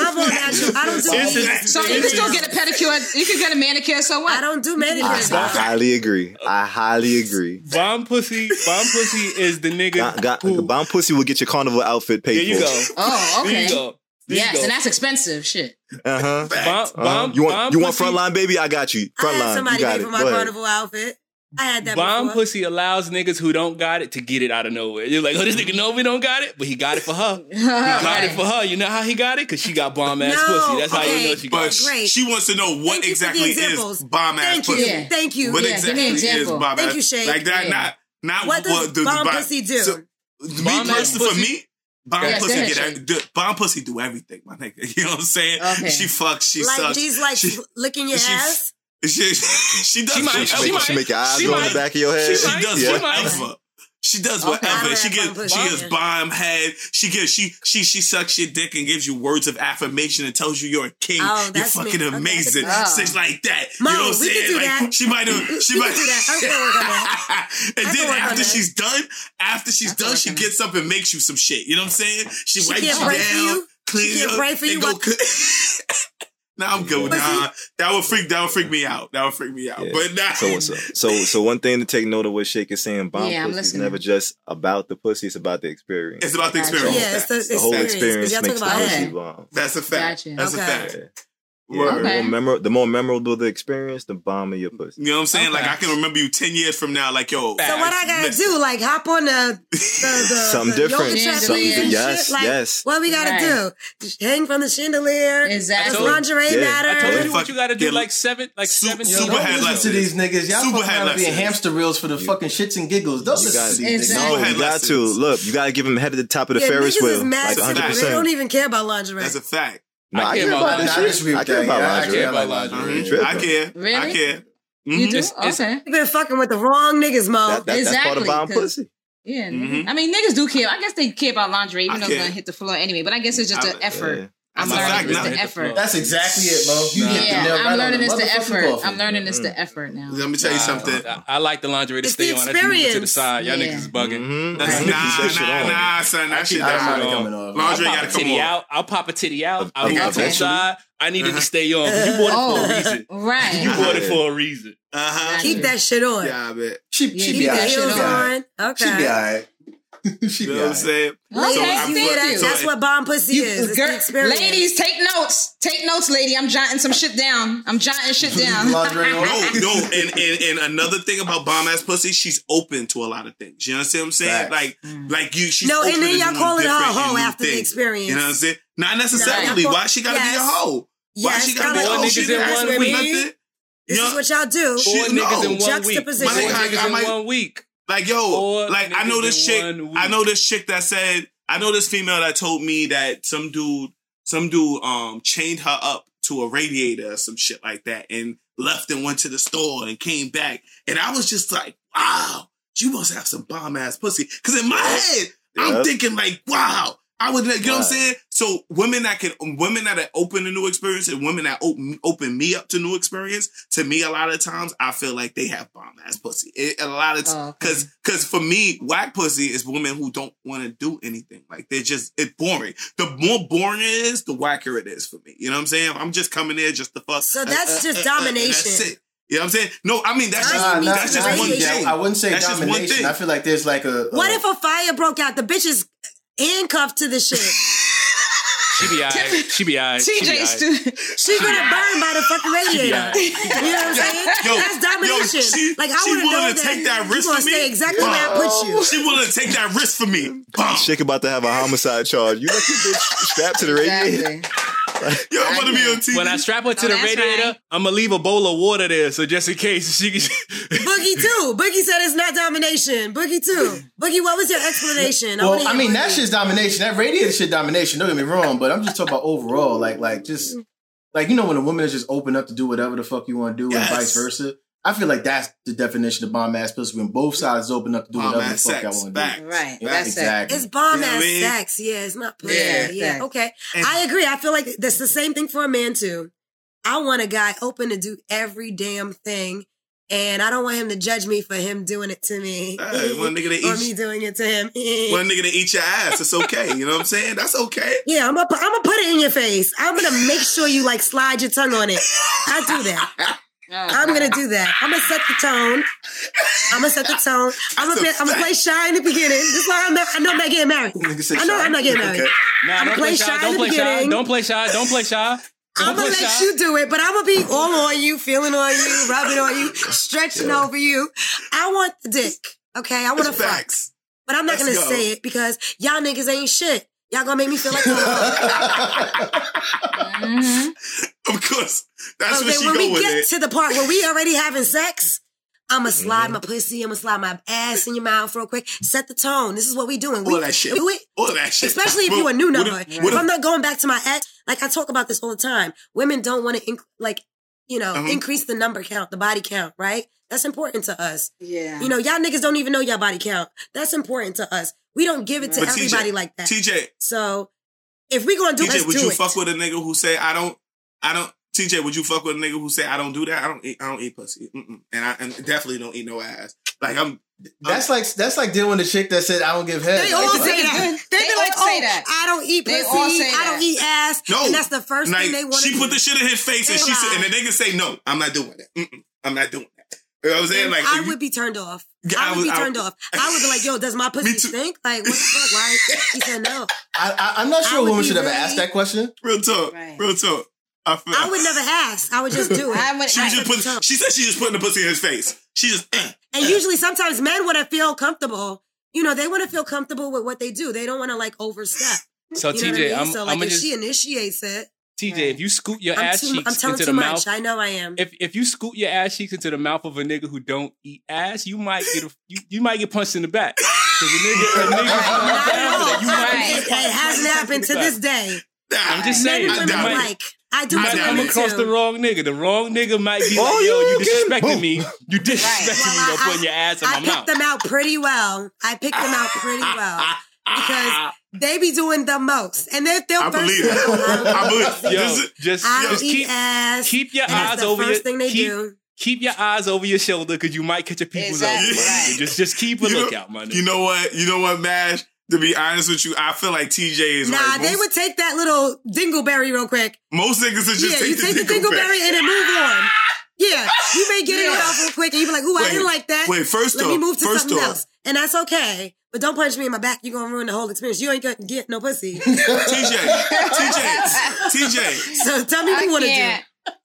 [SPEAKER 2] I'm on natural. I don't do it.
[SPEAKER 3] So you can still get a pedicure. You can get a manicure. So what?
[SPEAKER 2] I don't do manicures.
[SPEAKER 6] I, I highly agree. I highly agree.
[SPEAKER 4] Bomb pussy. Bomb pussy is the nigga.
[SPEAKER 6] Got, got,
[SPEAKER 4] who,
[SPEAKER 6] bomb pussy will get your carnival outfit paid.
[SPEAKER 4] There you
[SPEAKER 6] for.
[SPEAKER 4] go.
[SPEAKER 3] Oh, okay.
[SPEAKER 4] There you go.
[SPEAKER 3] Yes, and that's expensive shit.
[SPEAKER 6] Uh huh.
[SPEAKER 4] Bomb,
[SPEAKER 6] uh-huh. You want you want frontline baby? I got you. Frontline.
[SPEAKER 2] Somebody you
[SPEAKER 6] got
[SPEAKER 2] pay for my carnival outfit. Had that
[SPEAKER 4] bomb
[SPEAKER 2] before.
[SPEAKER 4] pussy allows niggas who don't got it to get it out of nowhere. You're like, oh, this nigga know we don't got it, but he got it for her. He got right. it for her. You know how he got it? Because she got bomb ass
[SPEAKER 2] no,
[SPEAKER 4] pussy. That's okay. how you know she got it.
[SPEAKER 2] Great.
[SPEAKER 1] She wants to know what
[SPEAKER 2] Thank
[SPEAKER 1] exactly is bomb ass pussy.
[SPEAKER 3] Yeah.
[SPEAKER 2] Thank you.
[SPEAKER 1] What
[SPEAKER 3] yeah,
[SPEAKER 1] exactly is bomb
[SPEAKER 2] Thank you, Shane.
[SPEAKER 1] Like that,
[SPEAKER 3] yeah.
[SPEAKER 1] not not
[SPEAKER 2] what does what,
[SPEAKER 1] the,
[SPEAKER 2] bomb, pussy do.
[SPEAKER 1] So, me personally, for me, Bomb
[SPEAKER 3] yeah,
[SPEAKER 1] pussy get every, do, bomb pussy do everything, my nigga. You know what I'm saying?
[SPEAKER 3] Okay.
[SPEAKER 1] She fucks, she
[SPEAKER 2] like,
[SPEAKER 1] sucks.
[SPEAKER 2] She's like
[SPEAKER 1] she,
[SPEAKER 2] licking your
[SPEAKER 1] she,
[SPEAKER 2] ass.
[SPEAKER 1] She, she does.
[SPEAKER 4] She might.
[SPEAKER 6] She, she,
[SPEAKER 4] might,
[SPEAKER 6] she make your eyes go in the back of your head.
[SPEAKER 4] She,
[SPEAKER 1] she does
[SPEAKER 4] yeah.
[SPEAKER 1] whatever. She does whatever. She gives. She gives bomb head. She gives. She she she sucks your dick and gives you words of affirmation and tells you you're a king.
[SPEAKER 2] Oh,
[SPEAKER 1] you're fucking
[SPEAKER 2] me.
[SPEAKER 1] amazing. Okay, like that. You know what I'm saying? Like she might have. She might.
[SPEAKER 2] That.
[SPEAKER 1] and then after she's done, after she's done, she gets up and makes you some shit. You know what I'm saying? She, wipes you down, cleans
[SPEAKER 2] up,
[SPEAKER 1] and go. No, I'm good. Nah, that would freak. That would freak me out. That would freak me out.
[SPEAKER 6] Yeah.
[SPEAKER 1] But nah.
[SPEAKER 6] so, so, so, so one thing to take note of what Shake is saying. Bomb
[SPEAKER 3] yeah,
[SPEAKER 6] pussy is never just about the pussy. It's about the experience.
[SPEAKER 1] It's about the experience.
[SPEAKER 2] Yeah, it's the,
[SPEAKER 6] the
[SPEAKER 2] experience. whole
[SPEAKER 6] experience makes the pussy bomb.
[SPEAKER 1] That's a fact.
[SPEAKER 3] Gotcha.
[SPEAKER 1] That's
[SPEAKER 2] okay.
[SPEAKER 1] a fact.
[SPEAKER 6] Yeah, okay. the, more memor- the more memorable the experience, the bomb of your pussy.
[SPEAKER 1] You know what I'm saying?
[SPEAKER 3] Okay.
[SPEAKER 1] Like I can remember you ten years from now. Like yo.
[SPEAKER 2] So what I gotta do? Like hop on the, the, the
[SPEAKER 6] something
[SPEAKER 2] the
[SPEAKER 6] different.
[SPEAKER 3] Something
[SPEAKER 6] yes,
[SPEAKER 2] like,
[SPEAKER 6] yes.
[SPEAKER 2] What we gotta
[SPEAKER 3] right.
[SPEAKER 2] do? Just hang from the chandelier.
[SPEAKER 3] Exactly.
[SPEAKER 2] Does lingerie
[SPEAKER 6] yeah.
[SPEAKER 2] matter?
[SPEAKER 4] I told you what you gotta do. Like seven, like
[SPEAKER 1] Su-
[SPEAKER 4] seven.
[SPEAKER 1] Yo, super
[SPEAKER 5] don't listen to these niggas. Y'all
[SPEAKER 1] super
[SPEAKER 5] fucking being hamster reels for the fucking shits and giggles. Those
[SPEAKER 6] you
[SPEAKER 5] gotta,
[SPEAKER 3] exactly.
[SPEAKER 6] No, you got to look. You gotta give them head at the top of the Ferris wheel. Like 100.
[SPEAKER 2] They don't even care about lingerie.
[SPEAKER 1] That's a fact.
[SPEAKER 6] No,
[SPEAKER 4] I,
[SPEAKER 6] I
[SPEAKER 4] care about,
[SPEAKER 6] about.
[SPEAKER 5] I
[SPEAKER 6] care about
[SPEAKER 5] lingerie. I care. About lingerie.
[SPEAKER 1] I care.
[SPEAKER 3] Really?
[SPEAKER 1] I care.
[SPEAKER 3] Mm-hmm.
[SPEAKER 1] You
[SPEAKER 3] do?
[SPEAKER 4] It's, it's,
[SPEAKER 3] okay.
[SPEAKER 2] You've been fucking with the wrong niggas, Mo.
[SPEAKER 6] That, that, exactly. That's part of
[SPEAKER 3] buying
[SPEAKER 6] pussy.
[SPEAKER 3] Yeah.
[SPEAKER 1] Mm-hmm.
[SPEAKER 3] I mean, niggas do care. I guess they care about lingerie, even
[SPEAKER 1] I
[SPEAKER 3] though care. it's
[SPEAKER 1] going
[SPEAKER 3] to hit the floor anyway. But I guess it's just
[SPEAKER 1] I,
[SPEAKER 3] an effort.
[SPEAKER 6] Yeah.
[SPEAKER 3] I'm learning
[SPEAKER 1] exactly,
[SPEAKER 3] it's the effort.
[SPEAKER 5] That's exactly it, Mo. You nah.
[SPEAKER 3] yeah,
[SPEAKER 5] right
[SPEAKER 3] I'm learning it's the effort.
[SPEAKER 5] Coffee.
[SPEAKER 3] I'm learning it's the effort now.
[SPEAKER 1] Let me tell you nah, something.
[SPEAKER 4] I, I, like the lingerie to
[SPEAKER 2] it's
[SPEAKER 4] stay on. I to the side. Y'all
[SPEAKER 3] yeah.
[SPEAKER 4] niggas is bugging.
[SPEAKER 6] Mm-hmm.
[SPEAKER 1] That's nah,
[SPEAKER 6] that
[SPEAKER 1] nah, nah, son. That shit,
[SPEAKER 5] that shit on.
[SPEAKER 1] Lingerie gotta come on.
[SPEAKER 4] Out. I'll pop a titty out. I'll move to the side. I needed to stay on. You bought it for a oh, reason.
[SPEAKER 3] Right.
[SPEAKER 4] You bought it for a reason.
[SPEAKER 1] Uh huh.
[SPEAKER 2] Keep that shit on.
[SPEAKER 1] Yeah, I bet.
[SPEAKER 5] She,
[SPEAKER 3] that shit on.
[SPEAKER 5] She be
[SPEAKER 3] all
[SPEAKER 5] right.
[SPEAKER 2] Okay.
[SPEAKER 5] She be alright. She
[SPEAKER 1] You know what I'm saying?
[SPEAKER 2] Ladies,
[SPEAKER 3] Okay,
[SPEAKER 2] you
[SPEAKER 3] thank
[SPEAKER 2] hear that?
[SPEAKER 3] you.
[SPEAKER 2] That's what bomb pussy
[SPEAKER 3] You-
[SPEAKER 2] is.
[SPEAKER 3] Girl- ladies, take notes. Take notes, lady. I'm jotting some shit down. I'm jotting shit down.
[SPEAKER 1] No, no, and, and and another thing about bomb ass pussy, she's open to a lot of things. You understand what I'm saying?
[SPEAKER 5] Facts.
[SPEAKER 1] Like, mm. like you, she's
[SPEAKER 2] No, and then
[SPEAKER 1] to
[SPEAKER 2] y'all
[SPEAKER 1] doing
[SPEAKER 2] calling her a hoe
[SPEAKER 1] new
[SPEAKER 2] after the
[SPEAKER 1] things.
[SPEAKER 2] experience.
[SPEAKER 1] You know what I'm saying? Not necessarily.
[SPEAKER 2] y'all-
[SPEAKER 1] Why she gotta be a
[SPEAKER 2] yes.
[SPEAKER 1] hoe? Why
[SPEAKER 2] Yes,
[SPEAKER 1] she gotta be a hoe? She
[SPEAKER 4] niggas
[SPEAKER 1] didn't
[SPEAKER 4] in
[SPEAKER 1] ask
[SPEAKER 4] one
[SPEAKER 1] me
[SPEAKER 4] week.
[SPEAKER 1] nothing.
[SPEAKER 2] This
[SPEAKER 1] Yeah.
[SPEAKER 2] is what y'all do.
[SPEAKER 1] She-
[SPEAKER 4] Four niggas
[SPEAKER 1] no.
[SPEAKER 4] in one week. Four
[SPEAKER 1] My nigga,
[SPEAKER 4] niggas in one week.
[SPEAKER 1] Like yo,
[SPEAKER 4] Four
[SPEAKER 1] like I know this
[SPEAKER 4] in
[SPEAKER 1] chick. I know this chick that said. I know this female that told me that some dude, some dude, um, chained her up to a radiator or some shit like that, and left and went to the store and came back, and I was just like, wow, you must have some bomb ass pussy. Because in my head, I'm thinking like, wow. I would, you know what I'm saying? So women that can, women that are open to new experience and women that open, open me up to new experience, to me, a lot of times, I feel like they have bomb ass pussy. It, a lot of,
[SPEAKER 3] Oh, okay.
[SPEAKER 1] cause, cause for me, whack pussy is women who don't want to do anything. Like they're just, it's boring. The more boring it is, the whacker it is for me. You know what I'm saying? I'm just coming there just to fuck.
[SPEAKER 2] So uh, that's uh, just uh, domination.
[SPEAKER 1] That's it. You know what I'm saying? No, I mean, that's just,
[SPEAKER 2] Nah, nah,
[SPEAKER 1] that's just one
[SPEAKER 2] radiation.
[SPEAKER 1] thing.
[SPEAKER 5] I wouldn't say
[SPEAKER 1] That's just one
[SPEAKER 5] domination.
[SPEAKER 1] thing.
[SPEAKER 5] I feel like there's like a.
[SPEAKER 2] What if a fire broke out? The bitch is handcuffed to the shit.
[SPEAKER 4] She be alright. She be alright. She
[SPEAKER 3] TJ
[SPEAKER 4] alright.
[SPEAKER 3] stu-
[SPEAKER 2] She's gonna burn by the fucking radiator. You know what I'm saying?
[SPEAKER 1] Yo,
[SPEAKER 2] That's domination.
[SPEAKER 1] yo, she-
[SPEAKER 2] like I
[SPEAKER 1] she
[SPEAKER 2] want to know
[SPEAKER 1] willing
[SPEAKER 2] that
[SPEAKER 1] take that risk
[SPEAKER 2] you gonna
[SPEAKER 1] for me?
[SPEAKER 2] stay exactly where I put you.
[SPEAKER 1] She willing to take that risk for me. Bum.
[SPEAKER 6] Chick about to have a homicide charge. You let your bitch strapped to the radiator.
[SPEAKER 3] Exactly.
[SPEAKER 1] Yo, I'm gonna be on TV.
[SPEAKER 4] When I strap her to
[SPEAKER 3] Oh,
[SPEAKER 4] the radiator,
[SPEAKER 3] right.
[SPEAKER 4] I'm gonna leave a bowl of water there, so just in case she can.
[SPEAKER 2] Boogie too. Boogie said it's not domination. Boogie too. Boogie, what was your explanation?
[SPEAKER 5] Well,
[SPEAKER 2] wanna
[SPEAKER 5] I mean,
[SPEAKER 2] Boogie.
[SPEAKER 5] that shit's domination. That radiator shit domination. Don't get me wrong, but I'm just talking about overall. Like, like just like you know when a woman is just open up to do whatever the fuck you want to do,
[SPEAKER 1] Yes.
[SPEAKER 5] and vice versa. I feel like that's the definition of bomb ass pussy when both sides open up to do
[SPEAKER 1] Bomb
[SPEAKER 5] whatever the fuck
[SPEAKER 1] sex.
[SPEAKER 5] I want to
[SPEAKER 1] Back.
[SPEAKER 5] do.
[SPEAKER 3] Right.
[SPEAKER 5] Yeah,
[SPEAKER 3] That's it.
[SPEAKER 5] exactly.
[SPEAKER 2] It's bomb
[SPEAKER 1] You know
[SPEAKER 2] ass
[SPEAKER 1] I mean?
[SPEAKER 2] sex. Yeah, it's not pussy.
[SPEAKER 3] Yeah,
[SPEAKER 2] Yeah,
[SPEAKER 3] sex.
[SPEAKER 2] okay.
[SPEAKER 1] And-
[SPEAKER 2] I agree. I feel like that's the same thing for a man too. I want a guy open to do every damn thing. And I don't want him to judge me for him doing it to me.
[SPEAKER 1] Hey, one nigga that
[SPEAKER 2] or me doing it to him.
[SPEAKER 1] One nigga to eat your ass. It's okay. You know what I'm saying? That's okay.
[SPEAKER 2] Yeah, I'm gonna I'm gonna put it in your face. I'm gonna make sure you like slide your tongue on it. I do that.
[SPEAKER 3] Oh,
[SPEAKER 2] I'm gonna do that. I'm gonna set the tone. I'm gonna set the tone. I'm gonna play, I'm gonna play shy in the beginning. This is why I'm not, I know I'm not getting married. I know
[SPEAKER 5] shy.
[SPEAKER 2] I'm not getting married.
[SPEAKER 5] Okay.
[SPEAKER 4] Nah,
[SPEAKER 2] I'ma
[SPEAKER 4] don't
[SPEAKER 2] play
[SPEAKER 4] play
[SPEAKER 2] shy
[SPEAKER 4] shy.
[SPEAKER 2] in
[SPEAKER 4] Don't
[SPEAKER 2] the
[SPEAKER 4] play shy. Don't play shy. Don't play shy. Don't
[SPEAKER 2] I'm gonna let
[SPEAKER 4] shy.
[SPEAKER 2] you do it, but I'm gonna be all on you, feeling on you, rubbing on you, stretching over you. I want the dick. Okay, I want to
[SPEAKER 1] That's
[SPEAKER 2] fuck, but I'm not
[SPEAKER 1] Let's
[SPEAKER 2] gonna
[SPEAKER 1] go.
[SPEAKER 2] say it because y'all niggas ain't shit. Y'all gonna make me feel like a
[SPEAKER 3] Mhm.
[SPEAKER 1] Of course. That's
[SPEAKER 2] Okay,
[SPEAKER 1] where she
[SPEAKER 2] when
[SPEAKER 1] go
[SPEAKER 2] we
[SPEAKER 1] with
[SPEAKER 2] get
[SPEAKER 1] it.
[SPEAKER 2] to the part where we already having sex, I'ma slide my pussy, I'ma slide my ass in your mouth real quick. Set the tone. This is what we doing.
[SPEAKER 1] All
[SPEAKER 2] We
[SPEAKER 1] that shit.
[SPEAKER 2] do it.
[SPEAKER 1] All that shit.
[SPEAKER 2] Especially if
[SPEAKER 1] But
[SPEAKER 2] you a new number.
[SPEAKER 1] if-
[SPEAKER 2] If,
[SPEAKER 1] what if-
[SPEAKER 2] I'm not going back to my ex, like I talk about this all the time. Women don't want to inc- like, you know,
[SPEAKER 1] Mhm.
[SPEAKER 2] increase the number count, the body count, right? That's important to us.
[SPEAKER 3] Yeah.
[SPEAKER 2] You know, y'all niggas don't even know y'all body count. That's important to us. We don't give it to
[SPEAKER 1] But
[SPEAKER 2] everybody
[SPEAKER 1] TJ,
[SPEAKER 2] like that.
[SPEAKER 1] TJ,
[SPEAKER 2] so if we gonna do
[SPEAKER 1] TJ,
[SPEAKER 2] let's
[SPEAKER 1] would
[SPEAKER 2] do
[SPEAKER 1] you
[SPEAKER 2] it.
[SPEAKER 1] fuck with a nigga who say I don't, I don't? TJ, would you fuck with a nigga who say I don't do that? I don't eat, I don't eat pussy, Mm-mm. and I and definitely don't eat no ass. Like I'm.
[SPEAKER 5] That's like that's like dealing with a chick that said I don't give head.
[SPEAKER 2] They all
[SPEAKER 5] Like,
[SPEAKER 2] say that. They,
[SPEAKER 3] They
[SPEAKER 2] be
[SPEAKER 3] all
[SPEAKER 2] like,
[SPEAKER 3] say
[SPEAKER 2] oh,
[SPEAKER 3] that.
[SPEAKER 2] I don't eat
[SPEAKER 3] They
[SPEAKER 2] pussy.
[SPEAKER 3] all say
[SPEAKER 2] I don't eat ass.
[SPEAKER 1] No,
[SPEAKER 2] and that's the first
[SPEAKER 1] like,
[SPEAKER 2] thing they want.
[SPEAKER 1] She put the shit in his face, and
[SPEAKER 2] They
[SPEAKER 1] she said, and the nigga say, "No, I'm not doing that. Mm-mm. I'm not doing that." You know what I'm saying? Like,
[SPEAKER 2] I
[SPEAKER 1] you-
[SPEAKER 2] would be turned off.
[SPEAKER 1] Yeah,
[SPEAKER 2] I
[SPEAKER 1] I
[SPEAKER 2] would
[SPEAKER 1] was-
[SPEAKER 2] be
[SPEAKER 1] I-
[SPEAKER 2] turned off. I would be like, yo, does my pussy
[SPEAKER 1] Me too.
[SPEAKER 2] stink? Like, what the fuck? Why? He said no.
[SPEAKER 5] I, I, I'm not sure a woman
[SPEAKER 2] be
[SPEAKER 5] should ever
[SPEAKER 2] really-
[SPEAKER 5] ask that question.
[SPEAKER 1] real talk,
[SPEAKER 3] Right.
[SPEAKER 1] real talk. I, feel,
[SPEAKER 2] I would never ask. I would just do it.
[SPEAKER 3] I would-
[SPEAKER 1] She was
[SPEAKER 3] I-
[SPEAKER 1] just put. She said she just putting the pussy in his face. She just. eh.
[SPEAKER 2] And usually, sometimes men want to feel comfortable. You know, they want to feel comfortable with what they do. They don't want to like overstep.
[SPEAKER 4] So
[SPEAKER 2] You know what I
[SPEAKER 4] TJ,
[SPEAKER 2] mean?
[SPEAKER 4] I'm,
[SPEAKER 2] so
[SPEAKER 4] I'm
[SPEAKER 2] like,
[SPEAKER 4] gonna
[SPEAKER 2] if
[SPEAKER 4] just
[SPEAKER 2] she initiates it,
[SPEAKER 4] TJ.
[SPEAKER 3] Right.
[SPEAKER 4] If you scoot your
[SPEAKER 2] I'm,
[SPEAKER 4] ass
[SPEAKER 2] too,
[SPEAKER 4] cheeks
[SPEAKER 2] I'm telling
[SPEAKER 4] into
[SPEAKER 2] too
[SPEAKER 4] the
[SPEAKER 2] much.
[SPEAKER 4] mouth,
[SPEAKER 2] I know I am.
[SPEAKER 4] if if you scoot your ass cheeks into the mouth of a nigga who don't eat ass, you might get a, you, you might get punched in the back. Because a nigga, a nigga's not
[SPEAKER 2] Not at
[SPEAKER 4] down for that.
[SPEAKER 2] all.
[SPEAKER 4] You might
[SPEAKER 3] Right.
[SPEAKER 2] It, it hasn't happened to this day.
[SPEAKER 4] I'm just
[SPEAKER 2] Men
[SPEAKER 4] saying.
[SPEAKER 2] and
[SPEAKER 1] I
[SPEAKER 2] women
[SPEAKER 1] doubt it.
[SPEAKER 2] I do
[SPEAKER 4] You
[SPEAKER 1] I
[SPEAKER 4] might come across
[SPEAKER 2] too.
[SPEAKER 4] the wrong nigga. The wrong nigga might be
[SPEAKER 6] Oh,
[SPEAKER 4] like, yo,
[SPEAKER 6] you
[SPEAKER 4] you disrespecting me. You disrespecting
[SPEAKER 2] Well,
[SPEAKER 4] me by putting your ass in
[SPEAKER 2] I
[SPEAKER 4] my
[SPEAKER 2] picked them out pretty well. I picked them out pretty well because they be doing the most, and they're they'll
[SPEAKER 1] I
[SPEAKER 2] first
[SPEAKER 1] believe
[SPEAKER 2] say,
[SPEAKER 1] it.
[SPEAKER 2] "Oh,
[SPEAKER 1] I believe.
[SPEAKER 2] pussy."
[SPEAKER 4] Yo,
[SPEAKER 1] This is-
[SPEAKER 4] just,
[SPEAKER 2] I
[SPEAKER 4] just
[SPEAKER 2] eat
[SPEAKER 4] keep
[SPEAKER 2] ass.
[SPEAKER 4] keep your
[SPEAKER 2] and that's
[SPEAKER 4] eyes
[SPEAKER 2] the
[SPEAKER 4] over
[SPEAKER 2] first
[SPEAKER 4] your
[SPEAKER 2] thing they
[SPEAKER 4] keep,
[SPEAKER 2] do.
[SPEAKER 4] keep your eyes over your shoulder because you might catch a people's
[SPEAKER 3] Exactly,
[SPEAKER 4] elbow.
[SPEAKER 3] right.
[SPEAKER 4] Just just keep a
[SPEAKER 1] You know-
[SPEAKER 4] lookout, my nigga.
[SPEAKER 1] You know what? You know what, Mash? To be honest with you, I feel like TJ is
[SPEAKER 2] Nah,
[SPEAKER 1] right.
[SPEAKER 2] they
[SPEAKER 1] Most,
[SPEAKER 2] would take that little dingleberry real quick.
[SPEAKER 1] most niggas would just
[SPEAKER 2] yeah,
[SPEAKER 1] take,
[SPEAKER 2] you
[SPEAKER 1] the
[SPEAKER 2] take the dingleberry and then move on. Yeah, you may get it off real quick, and you be like, "Ooh, I didn't like that."
[SPEAKER 1] Wait, first
[SPEAKER 2] Let
[SPEAKER 1] off,
[SPEAKER 2] me move to
[SPEAKER 1] first
[SPEAKER 2] something
[SPEAKER 1] off,
[SPEAKER 2] else, and that's okay. But don't punch me in my back. You're gonna ruin the whole experience. You ain't gonna get no pussy.
[SPEAKER 1] TJ, TJ, TJ,
[SPEAKER 2] so tell me what you want to do.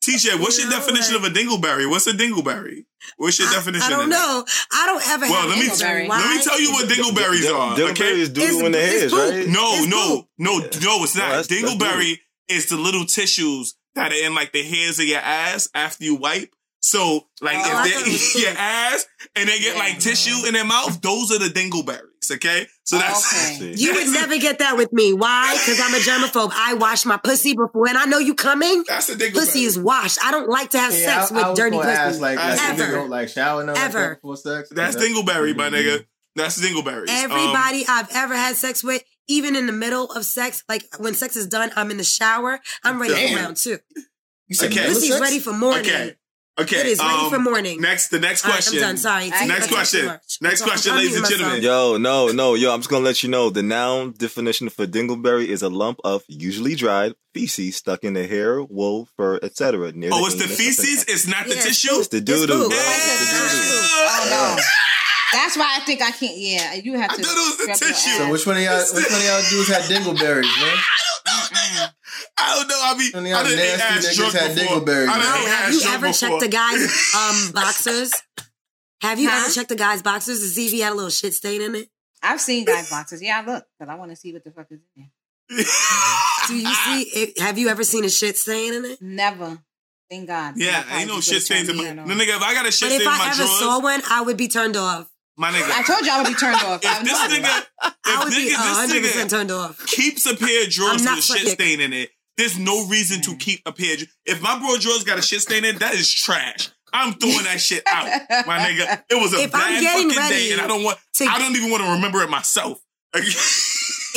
[SPEAKER 1] TJ. What's your
[SPEAKER 2] No,
[SPEAKER 1] definition
[SPEAKER 2] like-
[SPEAKER 1] of a dingleberry? What's a dingleberry? What's your definition?
[SPEAKER 2] I don't
[SPEAKER 1] of
[SPEAKER 2] know. I don't ever
[SPEAKER 1] Well,
[SPEAKER 2] have
[SPEAKER 1] let me let me tell you what dingleberries are.
[SPEAKER 6] Dingleberry
[SPEAKER 1] Okay,
[SPEAKER 6] is doo-doo in the
[SPEAKER 2] It's-
[SPEAKER 6] heads,
[SPEAKER 2] it's poop.
[SPEAKER 6] right?
[SPEAKER 1] No,
[SPEAKER 2] It's
[SPEAKER 1] no,
[SPEAKER 2] poop.
[SPEAKER 1] no, no, it's
[SPEAKER 6] No,
[SPEAKER 1] not.
[SPEAKER 6] that's- that's
[SPEAKER 1] Dingleberry is the little tissues that are in like the hairs of your ass after you wipe. So, like,
[SPEAKER 2] Oh,
[SPEAKER 1] if they eat your ass and they get
[SPEAKER 3] Yeah.
[SPEAKER 1] like tissue in their mouth, those are the dingleberries. Okay, so that's
[SPEAKER 3] Okay.
[SPEAKER 2] You would never get that with me. Why? Because I'm a germaphobe. I wash my pussy before, and I know you coming.
[SPEAKER 1] that's the dingleberry.
[SPEAKER 2] Pussy is washed. I don't like to have
[SPEAKER 5] Yeah,
[SPEAKER 2] sex
[SPEAKER 5] I,
[SPEAKER 2] with
[SPEAKER 5] I was
[SPEAKER 2] dirty
[SPEAKER 5] gonna
[SPEAKER 2] pussy.
[SPEAKER 5] ask, like, like
[SPEAKER 1] Ever.
[SPEAKER 5] don't like shower and all
[SPEAKER 2] Ever.
[SPEAKER 5] that before sex.
[SPEAKER 1] That's
[SPEAKER 5] Is that-
[SPEAKER 1] dingleberry, my nigga. That's dingleberries. Um,
[SPEAKER 2] Everybody I've ever had sex with, even in the middle of sex, like when sex is done, I'm in the shower. I'm ready
[SPEAKER 1] Damn.
[SPEAKER 2] for round two.
[SPEAKER 5] You said
[SPEAKER 1] Okay.
[SPEAKER 5] middle
[SPEAKER 2] Pussy's ready for morning.
[SPEAKER 1] okay, okay.
[SPEAKER 2] It is ready
[SPEAKER 1] um,
[SPEAKER 2] for morning.
[SPEAKER 1] Next, the next
[SPEAKER 2] All right,
[SPEAKER 1] question.
[SPEAKER 2] I'm done. Sorry.
[SPEAKER 3] Next
[SPEAKER 2] I talked too
[SPEAKER 1] question. Next
[SPEAKER 2] I'm
[SPEAKER 1] question, ladies and gentlemen.
[SPEAKER 6] Yo, no, no, yo, I'm just gonna let you know the noun definition for dingleberry is a lump of usually dried feces stuck in the hair, wool, fur, etc. near
[SPEAKER 1] Oh, it's the feces.
[SPEAKER 6] the-
[SPEAKER 1] It's not the
[SPEAKER 2] Yeah,
[SPEAKER 1] tissue.
[SPEAKER 6] It's the doo doo,
[SPEAKER 2] poop.
[SPEAKER 6] bro.
[SPEAKER 2] Yeah.
[SPEAKER 6] It's the doo-doo.
[SPEAKER 3] Oh no. That's why I think I can't. Yeah, you have
[SPEAKER 1] I
[SPEAKER 3] to.
[SPEAKER 1] thought it was the tissue.
[SPEAKER 5] So which one of y'all? Which one of y'all dudes had dingleberries, man?
[SPEAKER 1] I don't know. I mean,
[SPEAKER 5] Some of
[SPEAKER 1] I
[SPEAKER 5] y'all
[SPEAKER 1] done ate
[SPEAKER 5] nasty
[SPEAKER 1] ass
[SPEAKER 5] niggas
[SPEAKER 1] drunk
[SPEAKER 5] had
[SPEAKER 1] before.
[SPEAKER 5] dingleberries,
[SPEAKER 1] I done
[SPEAKER 5] man.
[SPEAKER 2] No, have you
[SPEAKER 1] drunk
[SPEAKER 2] ever
[SPEAKER 1] before.
[SPEAKER 2] checked the guy's um boxers? Have you
[SPEAKER 3] Huh?
[SPEAKER 2] ever checked the guy's boxers to see if he had a little shit stain in it?
[SPEAKER 3] I've seen guys boxes. Yeah, I look because I want to see what the fuck is in there.
[SPEAKER 2] Do you see? It, have you ever seen a shit stain in it?
[SPEAKER 3] Never. Thank God.
[SPEAKER 1] Yeah,
[SPEAKER 3] That
[SPEAKER 1] ain't no shit
[SPEAKER 3] would've
[SPEAKER 1] stains in my.
[SPEAKER 3] me
[SPEAKER 1] No, nigga, if I got a shit
[SPEAKER 2] But if
[SPEAKER 1] stain in my
[SPEAKER 2] I ever
[SPEAKER 1] drawers,
[SPEAKER 2] saw one, I would be turned off.
[SPEAKER 1] My nigga.
[SPEAKER 3] I told you I would be turned off.
[SPEAKER 1] if
[SPEAKER 3] I
[SPEAKER 1] this
[SPEAKER 3] uh,
[SPEAKER 1] nigga,
[SPEAKER 2] I
[SPEAKER 1] if
[SPEAKER 2] would be
[SPEAKER 1] nigga,
[SPEAKER 2] hundred
[SPEAKER 1] this
[SPEAKER 2] percent
[SPEAKER 1] nigga
[SPEAKER 2] turned off.
[SPEAKER 1] keeps a pair of drawers with a shit stain in it, there's no reason to mm. keep a pair. Of, if my bro drawers got a shit stain in it, that is trash. I'm throwing that shit out, my nigga. It was a
[SPEAKER 2] If
[SPEAKER 1] bad fucking day, and I don't want.
[SPEAKER 2] to-
[SPEAKER 1] I don't even want to remember it myself.